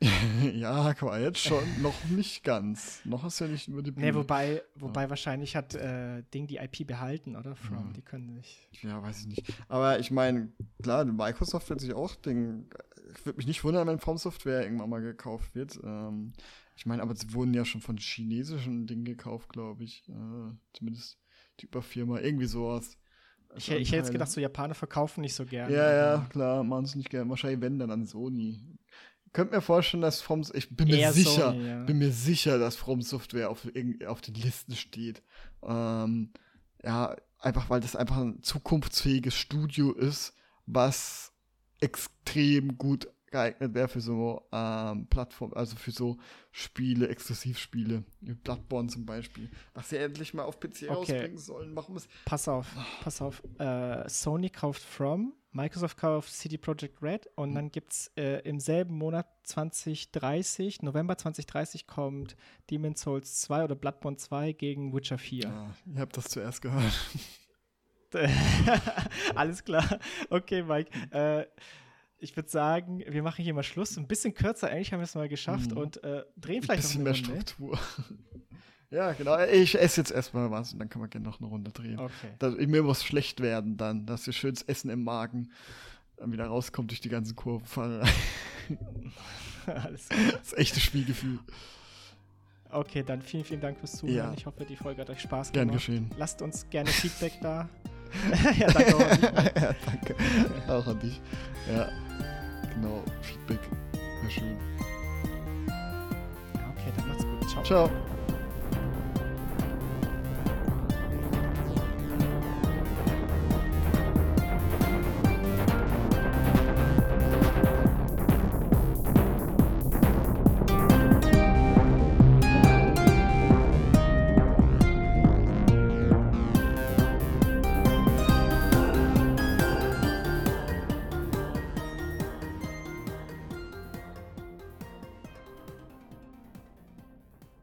[SPEAKER 2] <laughs>
[SPEAKER 1] ja, jetzt schon, noch nicht ganz. Noch hast du ja nicht über die
[SPEAKER 2] Nee, wobei, wobei wahrscheinlich hat äh, Ding die IP behalten, oder? From,
[SPEAKER 1] Mhm.
[SPEAKER 2] die können nicht.
[SPEAKER 1] Ja, weiß ich nicht. Aber ich meine, klar, Microsoft wird sich auch den. Ich würde mich nicht wundern, wenn From Software irgendwann mal gekauft wird. Ähm, ich meine, aber sie wurden ja schon von chinesischen Dingen gekauft, glaube ich. Äh, zumindest die Überfirma, irgendwie sowas.
[SPEAKER 2] Ich, ich hätte jetzt gedacht, so Japaner verkaufen nicht so gerne.
[SPEAKER 1] Ja, ja, klar, machen es nicht gerne. Wahrscheinlich wenn dann an Sony. Könnt mir vorstellen, dass From ich bin mir sicher,
[SPEAKER 2] Sony, ja.
[SPEAKER 1] bin mir sicher, dass From Software auf, auf den Listen steht. Ähm, ja, einfach weil das einfach ein zukunftsfähiges Studio ist, was extrem gut geeignet wäre für so ähm, Plattformen, also für so Spiele, Exklusivspiele, wie Bloodborne zum Beispiel, was sie endlich mal auf PC rausbringen sollen. Warum ist
[SPEAKER 2] Pass auf, pass auf. Äh, Sony kauft From, Microsoft kauft CD Projekt Red und dann gibt es äh, im selben Monat 2030, November 2030 kommt Demon's Souls 2 oder Bloodborne 2 gegen Witcher 4.
[SPEAKER 1] ja, ihr habt das zuerst gehört. <laughs>
[SPEAKER 2] Alles klar. Okay, Mike. Äh, ich würde sagen, wir machen hier mal Schluss. Ein bisschen kürzer, eigentlich haben wir es mal geschafft
[SPEAKER 1] Mhm.
[SPEAKER 2] und äh, drehen
[SPEAKER 1] Ein
[SPEAKER 2] vielleicht
[SPEAKER 1] bisschen
[SPEAKER 2] noch
[SPEAKER 1] mehr
[SPEAKER 2] Runde.
[SPEAKER 1] Ja, genau. Ich esse jetzt erstmal was und dann kann man gerne noch eine Runde drehen.
[SPEAKER 2] Okay.
[SPEAKER 1] Da, mir muss schlecht werden dann, dass ihr schönes Essen im Magen dann wieder rauskommt durch die ganzen Kurvenfahrer. <laughs>
[SPEAKER 2] Alles <laughs> klar.
[SPEAKER 1] das echte Spielgefühl.
[SPEAKER 2] Okay, dann vielen, vielen Dank fürs Zuhören.
[SPEAKER 1] Ja.
[SPEAKER 2] Ich hoffe, die Folge hat euch Spaß
[SPEAKER 1] Gern
[SPEAKER 2] gemacht.
[SPEAKER 1] geschehen.
[SPEAKER 2] Lasst uns gerne <laughs> Feedback da. ja, danke auch an dich, Mike.
[SPEAKER 1] ja, danke. Auch an dich. Ja, genau. Feedback. Wäre schön.
[SPEAKER 2] Ja, okay, dann macht's gut. Ciao.
[SPEAKER 1] Ciao.